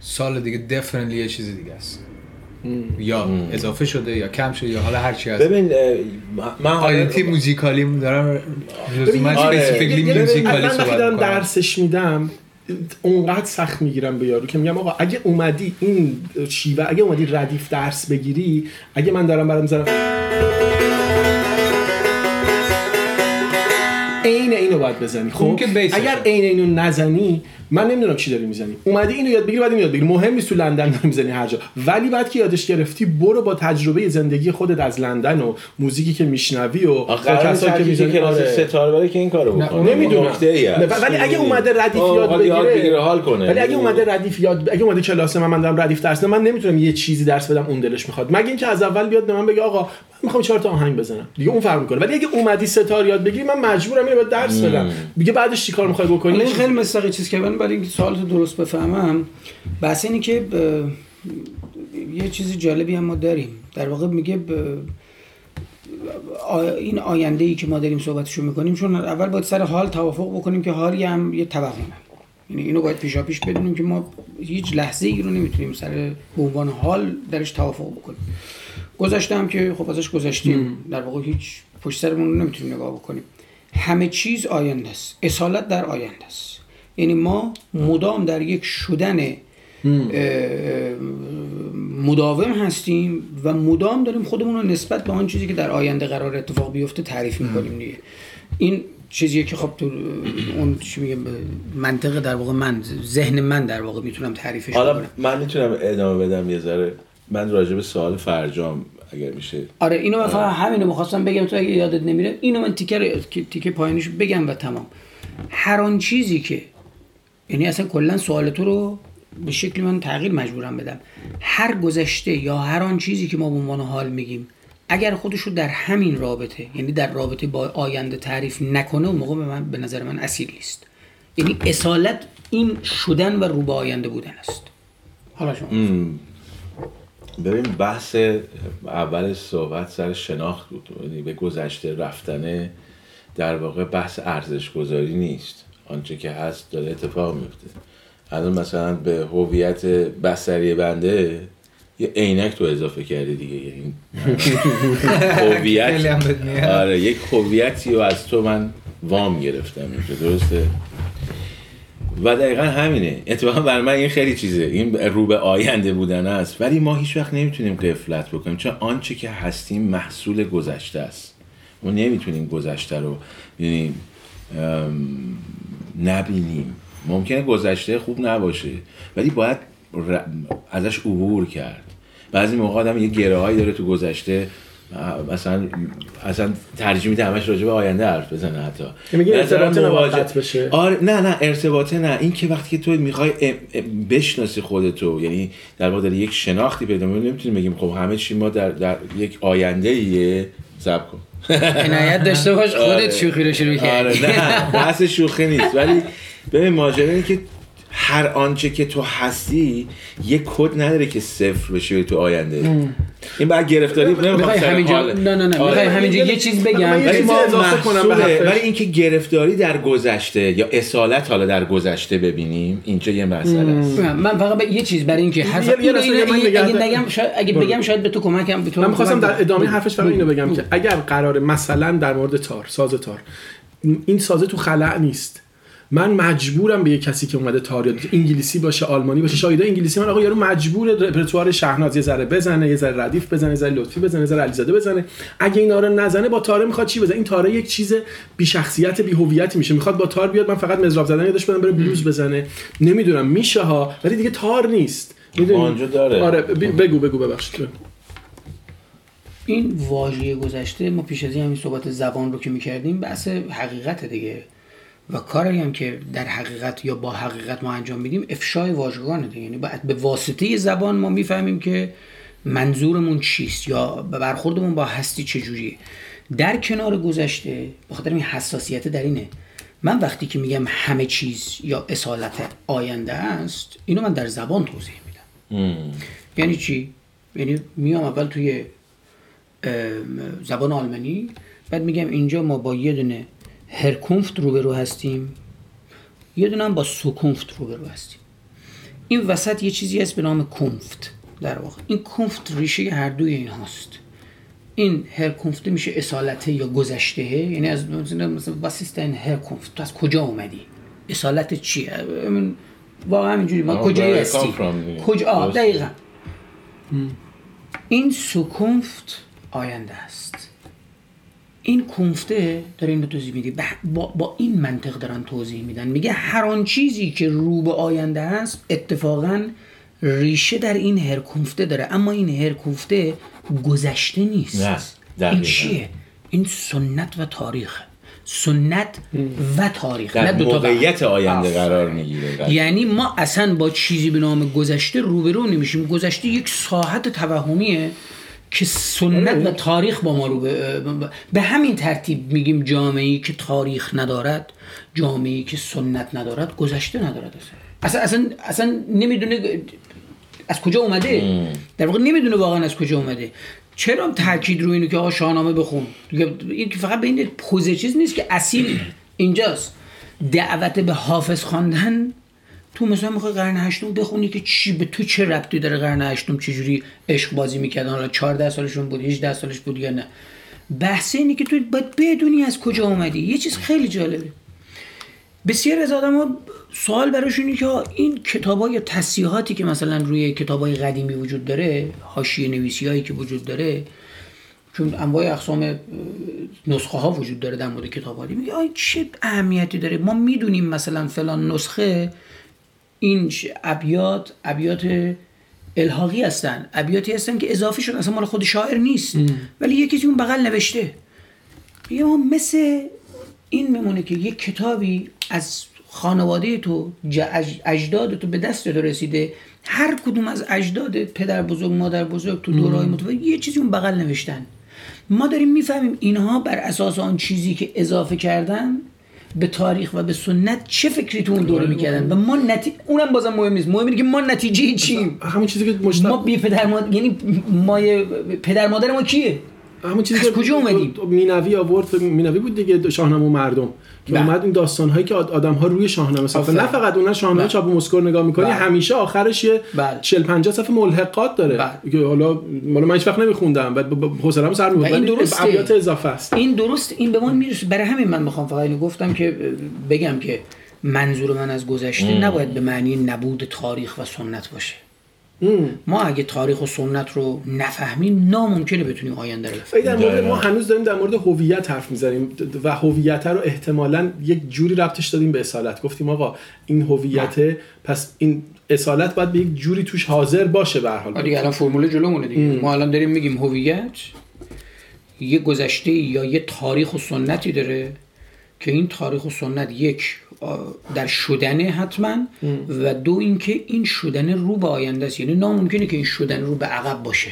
سال دیگه دفنلی یه چیز دیگه است. یا اضافه شده یا کم شده یا حالا هر چی هست. ببین من آیدنتی موزیکالی دارم لزوما اسپسیفیکلی موزیکالی صحبت دارم درسش میدم اونقدر سخت می‌گیرم به یارو که میگم آقا اگه اومدی این شیوه اگه اومدی ردیف درس بگیری اگه من دارم برام می‌ذارم. باید بزنی. خب اگر عین اینو نزنی من نمی‌دونم چی داری می‌زنی. اومدی اینو یاد بگیری بعد اینو یاد بگیری. مهم نیست تو لندن داری می‌زنی هر جا. ولی بعد که یادش گرفتی برو با تجربه زندگی خودت از لندن و موزیکی که میشنوی و کسایی که می‌زنی. کلاس آره. ستاره برای که این کارو بکنه. نمی‌دونم. ولی اگه اومده ردیف یاد بگیره حال کنه. ولی اگه اومده ردیف یاد اگه اومده کلاس من من دارم ردیف درس من نمی‌تونم یه چیزی درس بدم اون دلش می‌خواد. مگه اینکه از اول بیاد به من بگه آقا می‌خوام چهار تا آهنگ بزنم. دیگه اون فرق می‌کنه. ولی اگه اومدی ستار یاد بگیری من مجبورم اینو درس بدم. دیگه بعدش چیکار می‌خوای بکنی؟ این خیلی مستقی چیز که برای اینکه سوالتو درست بفهمم بحث اینه که یه چیز جالبی هم ما داریم. در واقع میگه این آینده ای که ما داریم صحبتشو می‌کنیم چون اول باید سر حال توافق بکنیم که حالی هم یه توهمه یعنی اینو باید پیشا پیش بدونیم که ما هیچ لحظه ای رو نمی‌تونیم سر به عنوان حال درش توافق بکنیم. گذشته هم که خب ازش گذشتیم در واقع هیچ پشت سرمون رو نمی‌تونیم نگاه بکنیم. همه چیز آینده است. اصالت در آینده است. یعنی ما مدام در یک شدن مداوم هستیم و مدام داریم خودمون رو نسبت به آن چیزی که در آینده قرار اتفاق بیفته تعریف می‌کنیم دیگه. این چیزیه که خب تو اون چی میگم منطق در واقع من ذهن من در واقع می‌تونم تعریفش حالا من می‌تونم ادامه بدم یه ذره. من راجع به سوال فرجام اگر میشه. آره اینو من فقط همینو می‌خواستم بگم تو اگه یادت نمیره اینو من تیکر تیکه پایینش بگم و تمام. هر آن چیزی که یعنی اصلا کلا سوال تو رو به شکل من تغییر مجبورم بدم. هر گذشته یا هر آن چیزی که ما به عنوان حال میگیم اگر خودش رو در همین رابطه یعنی در رابطه با آینده تعریف نکنه اون موقع به من به نظر من اصیل نیست. یعنی اصالت این شدن و رو به آینده بودن است. حالا شما. ببین بحث اول صحبت سر شناخت بود یعنی به گذشته رفتنه در واقع بحث ارزش گذاری نیست. آنچه که هست داره اتفاق میفته. الان مثلا به هویت بسری بنده یه عینک تو اضافه کردی دیگه. یعنی [laughs] هویت آره یک هویتی رو از تو من وام گرفتم درسته؟ و دقیقا همینه. اتفاقا برای من این خیلی چیزه. این رو به آینده بودن است. ولی ما هیچ وقت نمی‌تونیم قفلت بکنیم. چون آنچه که هستیم محصول گذشته است. ما نمی‌تونیم گذشته رو یعنی نبینیم. ممکنه گذشته خوب نباشه. ولی باید ازش عبور کرد. بعضی موقع آدم یه گره هایی داره تو گذشته. مثلا اصلا ترجیح میده همش راجع به آینده حرف بزنه حتی. میگه ارتباط موقت بشه. آره نه نه ارتباطه نه. این که وقتی که تو می‌خوای بشناسی خودتو یعنی در واقع یک شناختی پیدا کنی نمی‌تونیم بگیم خب همه چی ما در, در یک آینده ایه زب کن. عنایت داشته باش [laughs] خودت آره. شوخی رو شروع کردی. آره نه بحث شوخی نیست. ولی ببین ماجرا اینه که هر آنچه که تو هستی یه کد نداره که صفر بشه تو آینده. این بعد گرفتاری می‌خوای همینجا نه نه نه می‌خوای همینجا یه چیز بگم. ولی ما اضافه کنم ولی اینکه گرفتاری در گذشته یا اصالت حالا در گذشته ببینیم اینجا یه مسئله است. من فقط یه چیز برای اینکه حرف اگه بگم شاید اگه بگم شاید به تو کمکم به تو من می‌خواستم در ادامه حرفش فقط اینو بگم که اگر قرار مثلا در مورد تار ساز تار. این سازه تو خلع نیست. من مجبورم به یه کسی که اومده تاریخ انگلیسی باشه آلمانی باشه شاید انگلیسی من آقا یارو مجبور رپرتوار شهناز یه ذره بزنه یه ذره ردیف بزنه یه ذره لطفی بزنه یه ذره علیزاده بزنه. اگه اینا رو نزنه با تاره می‌خواد چی بزنه؟ این تاره یک چیز بی شخصیت بی هویتی میشه. می‌خواد با تار بیاد من فقط مزراب زدن یادش بدم بره بلوز بزنه. نمی‌دونم میشه ها ولی دیگه تار نیست. می‌دونی؟ داره. آره بگو بگو ببخشید. این واژه گذشته ما پیش از این همین صحبت زبان رو که می‌کردیم بحث حقیقت دیگه. و کاری هم که در حقیقت یا با حقیقت ما انجام میدیم افشای واژگانه دیگه. یعنی به واسطه زبان ما می‌فهمیم که منظورمون چیست یا برخوردمون با هستی چجوریه در کنار گذشته بخاطر این حساسیت در اینه. من وقتی که میگم همه چیز یا اصالت آینده است اینو من در زبان توضیح میدم. یعنی چی؟ یعنی میام اول توی زبان آلمانی بعد میگم اینجا ما با یه دونه هرکونفت روبرو هستیم؟ یه دونه هم با سوکونفت روبرو هستیم. این وسط یه چیزی هست به نام کنفت در واقع. این کنفت ریشه هر دوی این هاست. این هرکونفت میشه اصالته یا گذشته؟ یعنی از مثلا واسیستن هرکونفت. تو از کجا اومدی؟ اصالت چیه واقعا اینجوری ما کجایی هستی؟ کجا دقیقا. این سوکونفت آینده است. این کنفته داره این توضیح میده. با, با این منطق دارن توضیح میدن. میگه هر آن چیزی که رو به آینده است اتفاقا ریشه در این هر کنفته داره. اما این هر کنفته گذشته نیست. نه این چیه؟ این سنت و تاریخ سنت و تاریخ در موقعیت آینده قرار می‌گیره. یعنی ما اصلا با چیزی به نام گذشته روبرو نمیشیم. گذشته یک ساحت توهمیه. که سنت و تاریخ با ما رو به, به همین ترتیب میگیم جامعه که تاریخ ندارد جامعه که سنت ندارد گذشته ندارد اصلا. اصلا اصلا نمی‌دونه از کجا اومده. در واقع نمی‌دونه واقعا از کجا اومده. چرا تاکید رو اینه که آقا شاهنامه بخون؟ این فقط به این پوزه چیز نیست که اصیل اینجاست. دعوت به حافظ خواندن تو مثلا می‌خوای قرن هشتم بخونی که چی؟ به تو چه ربطی داره قرن هشتم چجوری عشق بازی می‌کردن حالا 14 سالشون بود 18 سالش بود یا نه؟ بحث اینه که تو باید بدونی از کجا اومدی. یه چیز خیلی جالبه. بسیار از آدم ها سوال براشون که این کتاب های تصیحاتی که مثلا روی کتاب های قدیمی وجود داره حاشیه نویسی هایی که وجود داره چون انواع اقسام نسخه ها وجود داره در مورد کتاب میگه چه اهمیتی داره؟ ما می‌دونیم مثلا فلان نسخه این ابیات ابیات الحاقی هستن. ابیاتی هستن که اضافه شدن اصلا مال خود شاعر نیست. ولی یکی اون بغل نوشته. یا مثل این میمونه که یک کتابی از خانواده تو اجداد تو به دست تو رسیده. هر کدوم از اجداد پدر بزرگ مادر بزرگ تو دورهای متفاوت یه چیزی اون بغل نوشتن. ما داریم می‌فهمیم اینها بر اساس آن چیزی که اضافه کردن به تاریخ و به سنت چه فکری تو اون دوره آره، می‌کردن؟ و ما نتی... اونم بازم مهم نیست. مهم اینه که ما نتیجه چیم. همون چیزی که مشتق... ما بی پدر مادر یعنی ما پدر مادر ما کیه؟ همون چیزی که کجا اومدیم مینوی آورد مینوی بود دیگه شاهنامه مردم که بله. اومد این داستان هایی که آدم ها روی شاهنامه ساختن. نه فقط اون شاهنامه بله. چاپ مسکر نگاه می‌کنی بله. همیشه آخرش یه 40 50 صفحه ملحقات داره. که حالا مالا من هیچ وقت نمیخوندم بعد حوصله‌ام سر می‌برد. این درست ابیات اضافه است. این درست این به من می‌رسه. برای همین من می‌خوام فقط اینو گفتم که بگم که منظور من از گذشته نباید به معنی نبود تاریخ و سنت باشه. ما اگه تاریخ و سنت رو نفهمیم ناممکنه بتونیم آینده رو در مورد ما هنوز داریم در مورد هویت حرف می‌زنیم و هویت رو احتمالا یک جوری ربطش دادیم به اصالت. گفتیم آقا این هویت پس این اصالت باید به یک جوری توش حاضر باشه به هر حال. دیگه الان فرمول جلومونه دیگه. ما الان داریم میگیم هویت یه گذشته یا یه تاریخ و سنتی داره که این تاریخ و سنت یک در شدن حتما و دو اینکه این شدن رو به آینده است. یعنی ناممکنه که این شدن رو به عقب باشه.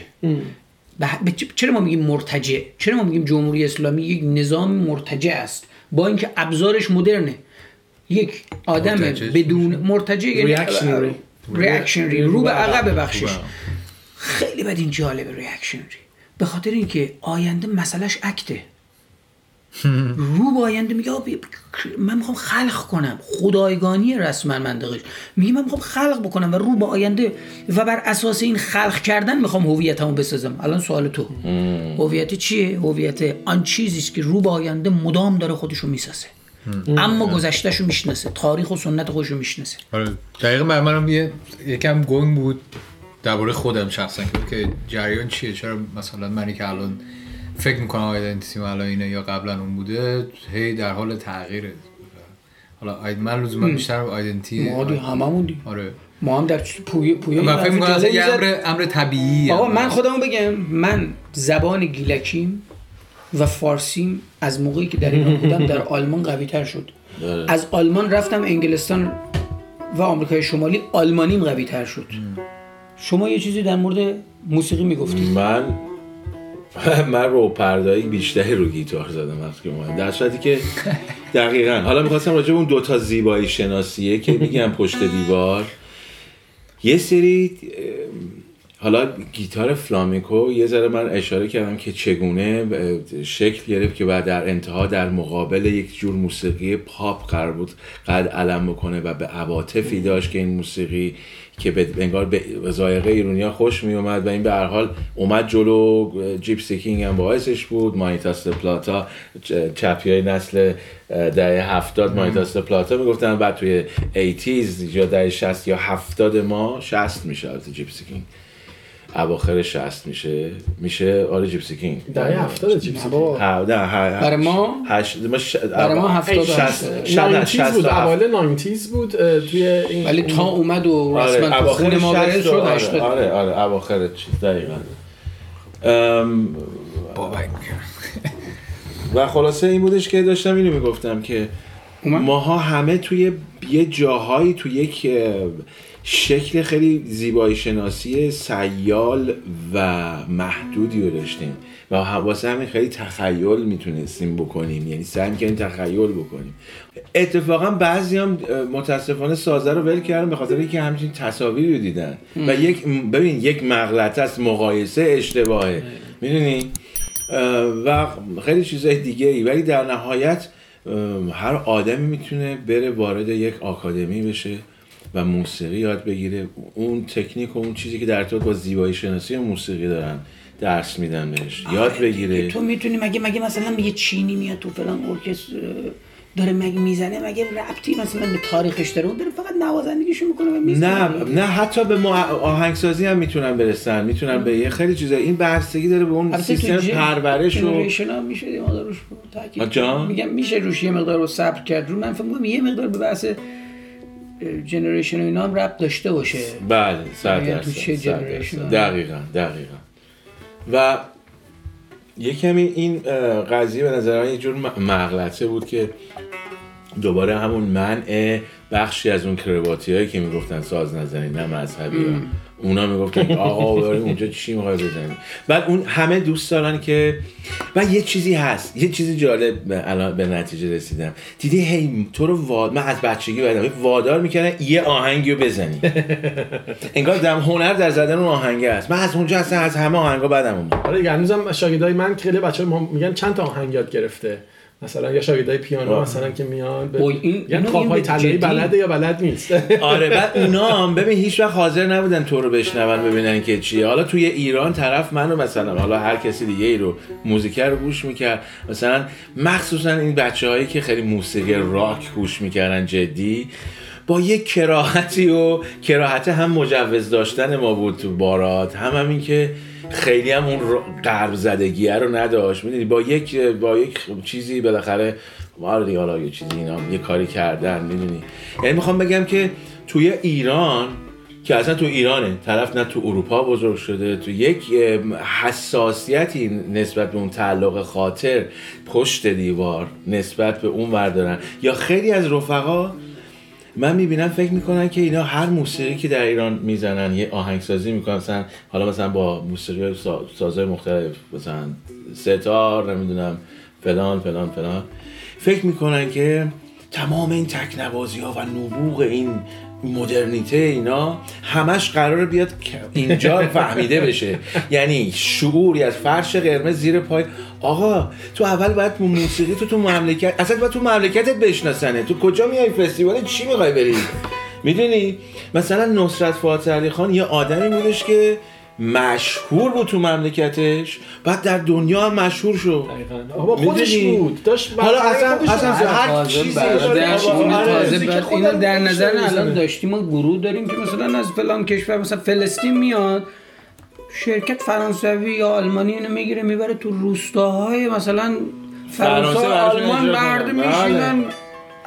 چرا ما میگیم مرتجع؟ چرا ما میگیم جمهوری اسلامی یک نظام مرتجع است؟ با اینکه ابزارش مدرنه. یک آدم بدون مرتجع یعنی reactionary رو به عقب بخشش خیلی بد این جالب reactionary به خاطر اینکه آینده مسئلهش act ه. رو با آینده میگه من می‌خوام خلق کنم. خدایگانی رسما منطقش میگه من می‌خوام خلق بکنم و رو با آینده و بر اساس این خلق کردن می‌خوام هویتمو بسازم. الان سوال تو. هویت چیه؟ هویت آن چیزی است که رو با آینده مدام داره خودشو می‌سازه. اما گذشتهشو می‌شناسه. تاریخ و سنت خودشو می‌شناسه. آره. منم یه یکم گنگ بود درباره خودم شخصا که جریان چیه؟ چرا مثلا منی که الان فکر می‌کنم آیدنتیتی الان اینه یا قبلا اون بوده هی در حال تغییره. حالا من لزوما بیشتر آیدنتی ما دی هممون دی آره. ما هم در پوی پوی من فکر می‌کنم یه امر امر طبیعی آقا من خودمو بگم من زبان گیلکیم و فارسیم از موقعی که در ایران [laughs] بودم در آلمان قوی تر شد. داره. از آلمان رفتم انگلستان و آمریکای شمالی آلمانیم قوی تر شد شما یه چیزی در مورد موسیقی می‌گفتید. من [laughs] من رو پردایی بیشتری رو گیتار زدم وقتی که در صورتی که دقیقا. حالا می‌خواستم راجع اون دوتا زیبایی شناسیه که میگم پشت دیوار. یه سری حالا گیتار فلامیکو یه ذره من اشاره کردم که چگونه شکل گرفت که بعد در انتها در مقابل یک جور موسیقی پاپ قرار بود قد علم بکنه و به عواطفی داشت که این موسیقی که به انگار به ذائقه ایرونیا خوش می اومد و این به هر حال اومد جلو Gipsy King هم باعثش بود Manitas de Plata چپی های نسل دهه هفتاد Manitas de Plata می‌گفتن بعد توی eighties یا دهه شصت یا هفتاد ما شصت میشه از Gipsy King. اواخر 60 میشه. میشه آره Gipsy King. دهه 70 Gipsy King. برای ما؟ هشت. ما ش... برای ما 70 60 بود. اوایل 90 بود توی این ولی تا اومد و رسما آره. خون ما وارد شد 80 آره آره اواخر چیز دقیقاً. بابا و خلاصه این بودش که داشتم اینو می‌گفتم که ماها همه توی یه جاهایی توی یک شکل خیلی زیبایی شناسی سیال و محدودی رو داشتیم و واسه همین خیلی تخیل می‌تونستیم بکنیم. یعنی سعی می‌کنیم تخیل بکنیم. اتفاقا بعضی هم متاسفانه سازه رو ول کردن به خاطر اینکه همچین تصاویری رو دیدن. و یک ببین یک مغلطه است مقایسه اشتباهه. می‌دونی؟ و خیلی چیزهای دیگه ای. ولی در نهایت هر آدمی می‌تونه بره وارد یک آکادمی بشه. و موسیقی یاد بگیره. اون تکنیک و اون چیزی که در ارتباط با زیبایی شناسی موسیقی دارن درس میدن بهش. یاد بگیره. تو می‌تونی مگه مگه مثلا یه چینی میاد تو فلان ارکستر داره مگه می‌زنه؟ مگه ربطی مثلا به تاریخش داره؟ اون داره فقط نوازندگیشو می‌کنه و نه نه حتی به آهنگسازی هم می‌تونن برسن. می‌تونن به یه خیلی چیزا. این بحثگی داره به اون سیستم پرورش و میشه یه مقدار روش میگم میشه روش یه مقدار رو صبر کرد. رو من فکر یه مقدار به بحث جنریشن و اینا هم رب داشته باشه. بله صد درصد دقیقا دقیقا. و یه کمی این قضیه به نظر یه جور مغلطه بود که دوباره همون منع بخشی از اون کرواتی هایی که می‌گفتن ساز نزنی نه مذهبی ها اونا می‌گفتن [laughs] آقا اونجا چی می‌خوای بزنی؟ بعد اون همه دوست دارن که و یه چیزی هست یه چیزی جالب الان به نتیجه رسیدم. دیدی هی تو رو واد من از بچگی بدم وادار می‌کنن یه آهنگی رو بزنی. [laughs] انگار دم هنر در زدن اون آهنگ است. من از اونجا اصلا از همه آهنگا بدم اون. آره هنوزم شاگردای من خیلی بچه میگن چند تا آهنگ یاد گرفته. مثلا یا شاگردای پیانو مثلا که میان به این یعنی های طلایی بلده یا بلد نیست؟ [laughs] آره بعد اونا هم ببین هیچ وقت حاضر نبودن تو رو بشنون ببینن که چیه. حالا توی ایران طرف منو مثلا حالا هر کسی دیگه ای رو موزیکر رو گوش می‌کرد. مثلا مخصوصا این بچه هایی که خیلی موسیقی راک گوش می‌کردن جدی. با یک کراهتی و کراهت هم مجوز داشتن ما بود تو بارات. هم همین که خیلی هم اون قرب زدگیه رو نداشت. می‌دونی با یک با یک چیزی بالاخره دیگه حالا یه چیزی اینا یه کاری کردن می‌دونی. یعنی می‌خوام بگم که توی ایران که اصلا تو ایرانه طرف نه تو اروپا بزرگ شده تو یک حساسیتی نسبت به اون تعلق خاطر پشت دیوار نسبت به اون وردارن. یا خیلی از رفقا من می‌بینم فکر می‌کنن که اینا هر موسیقی که در ایران می‌زنن یه آهنگسازی می‌کنن مثلا حالا مثلا با موسیقی سازهای مختلف مثلا ستار نمی‌دونم فلان فلان فلان. فکر می‌کنن که تمام این تکنوازی ها و نبوغ این مدرنیته اینا همش قرار بیاد اینجا فهمیده بشه. یعنی شعوری از فرش قرمز زیر پای آقا تو اول باید موسیقی تو تو مملکت اصلا باید تو مملکتت بشناسنه. تو کجا میای فستیوال؟ چی می‌خوای بری؟ می‌دونی؟ مثلا نصرت فاتح خان یه آدمی بودش که مشهور بود تو مملکتش بعد در دنیا هم مشهور شد. آقا خودش بود. داشت حالا اصلا اصلا هر چیزی اینو در نظر الان داشتیم ما گروه داریم که مثلا از فلان کشور مثلا فلسطین میاد شرکت فرانسوی یا آلمانی اینو می‌گیره می‌بره تو روستاهای مثلا فرانسه آلمان مردم میشینن. بله.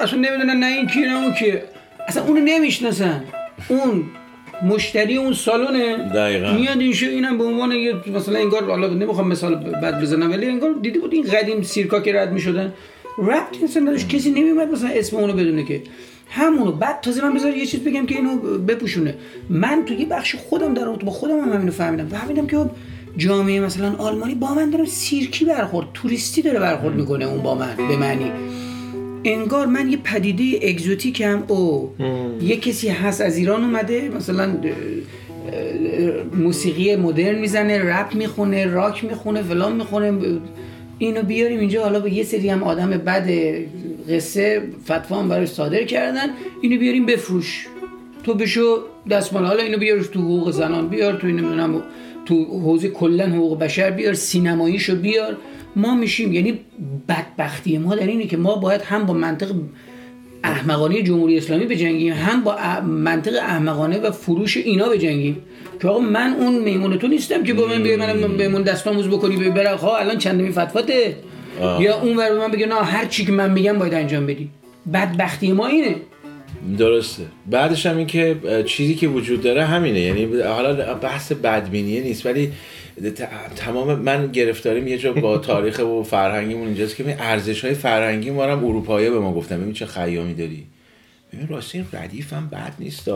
اصلا نمی‌دونن نه این کی نه اون کی اصلا اونو نمی‌شناسن. اون مشتری اون سالونه. دقیقا. میاد اینشو اینم به عنوان یه مثلا انگار حالا نمی‌خوام مثال بد بزنم ولی انگار دیدی بود این قدیم سیرکا که رد می‌شدن. ربطی مثلا نداشت کسی نمیومد مثلا اسم اونو بدونه که. همونو بعد تازه من بذار یه چیز بگم که اینو بپوشونه. من تو یه بخش خودم در با خودم هم همینو فهمیدم. فهمیدم که جامعه مثلا آلمانی با من داره سیرکی برخورد توریستی داره برخورد می‌کنه اون با من به معنی. انگار من یه پدیده exotic م. او یه کسی هست از ایران اومده مثلا موسیقی مدرن می‌زنه رپ می‌خونه راک می‌خونه فلان می‌خونه اینو بیاریم اینجا. حالا به یه سری هم آدم بد قصه فتوا هم براش صادر کردن. اینو بیاریم بفروش. تو بشو دستمال. حالا اینو بیارش تو حقوق زنان بیار تو اینو تو حوزه کلا حقوق بشر بیار سینماییشو بیار. ما میشیم یعنی بدبختی ما در اینه که ما باید هم با منطق احمقانه جمهوری اسلامی بجنگیم هم با منطق احمقانه و فروش اینا بجنگیم. که آقا من اون میمون تو نیستم که با من بیای من بهمون دستاموز بکنی بره ها الان چندمی فتواته. یا اون ور من بگه نه هر چی که من میگم باید انجام بدی. بدبختی ما اینه. درسته. بعدش هم این که چیزی که وجود داره همینه. یعنی حالا بحث بدبینیه نیست ولی تمام من گرفتاریم یه جا با [laughs] تاریخ و فرهنگیمون اینجاست که ارزش های فرهنگی ما هم اروپایی به ما گفتن. ببین چه خیامی داری. ببین راستی این ردیف هم بد نیست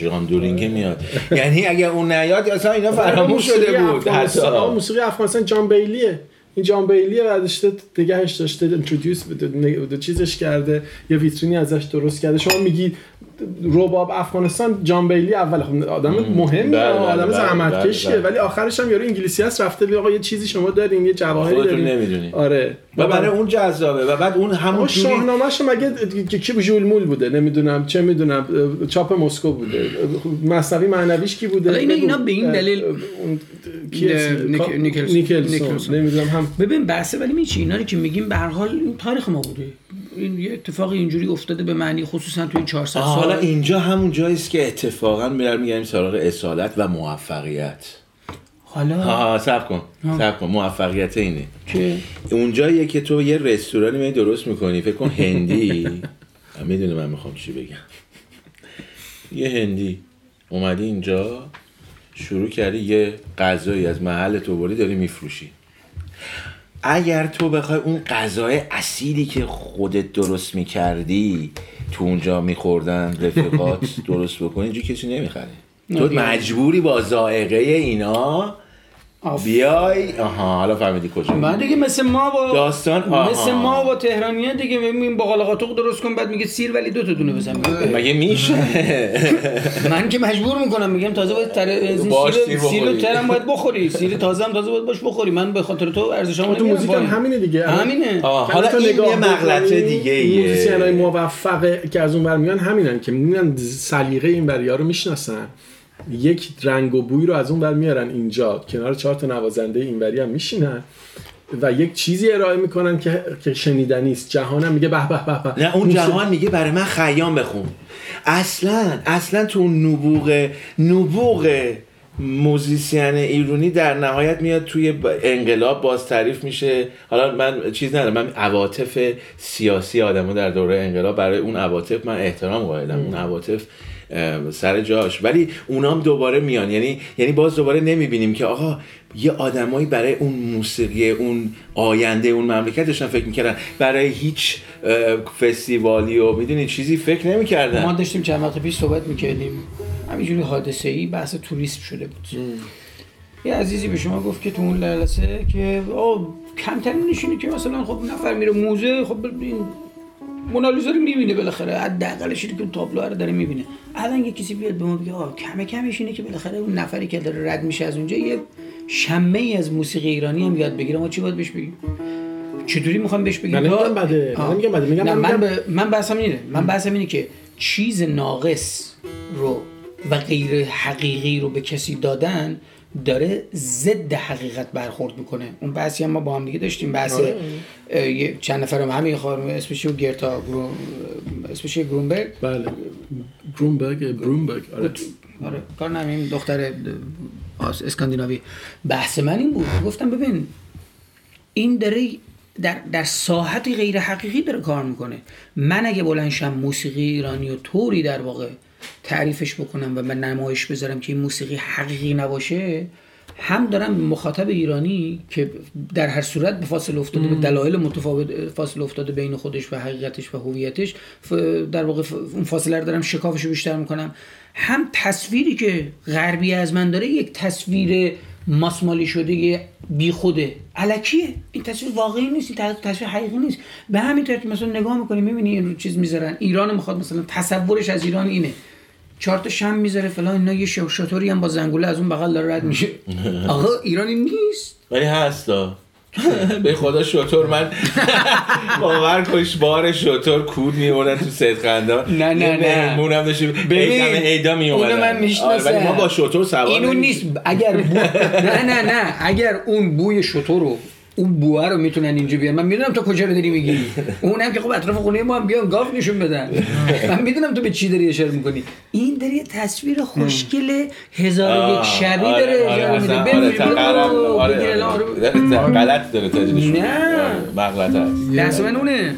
جان دورینگ میاد. یعنی اگر اون نیاد اصلا اینا فراموش شده بود. حتی. موسیقی افغانستان جان بیلیه. این جان بیلی داشته نگهش داشته انترودیوس بده چیزش کرده یه ویترینی ازش درست کرده. شما میگی روباب افغانستان جان بیلی اول. خب آدم مهمی بله، آدم بله، زحمت بله، کشیه ولی آخرش هم یارو انگلیسی هست رفته آقا یه چیزی شما دارین یه جواهری دارین. آره. و برای اون جذابه و بعد اون همون شاهنامه‌ش مگه کی جول مول بوده نمی‌دونم چه می‌دونم چاپ مسکو بوده. مصنوی معنویش کی بوده؟ اینا اینا به این دلیل نیکلسون. نمی‌دونم هم ببین بحث ولی میچی اینا رو که میگیم به هر حال تاریخ ما بوده. این یه اتفاقی اینجوری افتاده به معنی خصوصا تو این 400 سال حالا اینجا همون جایی است که اتفاقا میرم میگم سراغ اصالت و موفقیت. حالا ها سب کن سب کن. موفقیت اینه. که اونجاییه که تو یه رستورانی می درست می‌کنی. فکر کن هندی. می‌دونه من می‌خوام چی بگم. یه هندی اومدی اینجا شروع کردی یه غذایی از محل تو بردی داری میفروشی. اگر تو بخوای اون غذای اصیلی که خودت درست می‌کردی تو اونجا میخوردن رفیقات [laughs] درست بکنی اینجا کسی نمی‌خره. تو مجبوری با زائقه اینا بیای. آها حالا فهمیدی کجا من دیگه مثل ما با داستان آها. مثل ما ما تهرانیا دیگه میگیم باقالا قاتق درست کن بعد میگه سیر ولی دو تا دونه بزن. مگه میشه؟ [laughs] من که مجبور می‌کنم میگم تازه باید تر... سیر سیر ترم باید بخوری. سیر تازه هم تازه باید باش بخوری. من به خاطر تو ارزشامو تو موزیک هم همینه دیگه. همینه. حالا این یه مغلطه دیگه ایه. musician ای موفق که از اون برمیان همینن که می‌دونن سلیقه اینوریا رو می‌شناسن. یک رنگ و بوی رو از اون بر میارن اینجا. کنار چهار تا نوازنده اینوری هم میشینن و یک چیزی ارائه می‌کنن که که شنیدنی است. جهانم میگه به به به نه اون جهان میگه برای من خیام بخون. اصلا اصلا تو نبوغ نبوغ موزیسین ایرونی در نهایت میاد توی انقلاب باز تعریف میشه. حالا من چیز ندارم من عواطف سیاسی آدمو در دوره انقلاب برای اون عواطف من احترام قائلم. اون عواطف سر جاش. ولی اونام دوباره میان. یعنی یعنی باز دوباره نمی‌بینیم که آقا یه آدمایی برای اون موسیقی اون آینده اون مملکت داشتن فکر می‌کردن. برای هیچ فستیوالی و می‌دونی چیزی فکر نمی‌کردن. ما داشتیم چند وقت پیش صحبت می‌کردیم. همینجوری حادثه ای بحث توریست شده بود. یه عزیزی به شما گفت که تو اون لحظه که او کمتر نشینی که مثلا خب نفر میره موزه خب این مونالیزا رو می‌بینه بالاخره. حداقلش که تابلو رو داره می‌بینه. الان یه کسی بیاد به ما بگه آه کم کمش اینه که بالاخره اون نفری که داره رد میشه از اونجا یه شمه ای از موسیقی ایرانی هم یاد بگیره. ما چی باید بهش بگیم؟ چطوری می‌خوام بهش بگیم؟ من نمیگم بده. من میگم بده. میگم من, من, من بحثم اینه. من بحثم اینه که چیز ناقص رو و غیر حقیقی رو به کسی دادن داره ضد حقیقت برخورد می‌کنه. اون بحثی هم ما با هم دیگه داشتیم. بحث آره. چند نفر هم همین خانم اسمش گرتا گرو... اسمش گرونبرگ؟ بله گرونبرگ گرونبرگ آره. آره کار نمیم دختر اسکاندیناوی. بحث من این بود گفتم ببین این داره در, در ساحت غیر حقیقی داره کار می‌کنه. من اگه بلنشم موسیقی ایرانی و طوری در واقع تعریفش بکنم و من نمایش بذارم که این موسیقی حقیقی نباشه هم دارم مخاطب ایرانی که در هر صورت به فاصله افتاده به دلایل متفاوت فاصله افتاده بین خودش و حقیقتش و هویتش. در واقع اون فاصله رو دارم شکافش رو بیشتر می‌کنم. هم تصویری که غربی از من داره یک تصویر ماسمالی شده بی خوده علکیه. این تصویر واقعی نیست این تصویر حقیقی نیست. به همین ترتیب مثلا نگاه می‌کنی می‌بینی این رو چیز می‌ذارن. ایران می‌خواد مثلا تصورش از ایران اینه. چهار تا شم می‌ذاره فلان اینا یه شطوری هم با زنگوله از اون بغل داره رد میشه. [laughs] آقا ایرانی نیست. ولی هستا [laughs] به خدا شطور من [laughs] باور کش بار شطور کود میوردن تو سید خندان نه نه نه. مونم داشتیم. ببین ایدا می اونو من می‌شناسم ولی ما با شطور سوار اینو نیست. اگر نه نه نه. اگر اون بوی شطور رو اون بوه رو می‌تونن اینجا بیان من می‌دونم تو کجا رو داری میگی. اونم که خب اطراف خونه ما هم بیان گاف نشون بدن. من می‌دونم تو به چی داری اشاره می‌کنی. این داری یه تصویر خوشگل هزار یک شبی آره، داره. آره، اشاره میده. غلط داره تجلیل نه. مغلطه دست من اونه.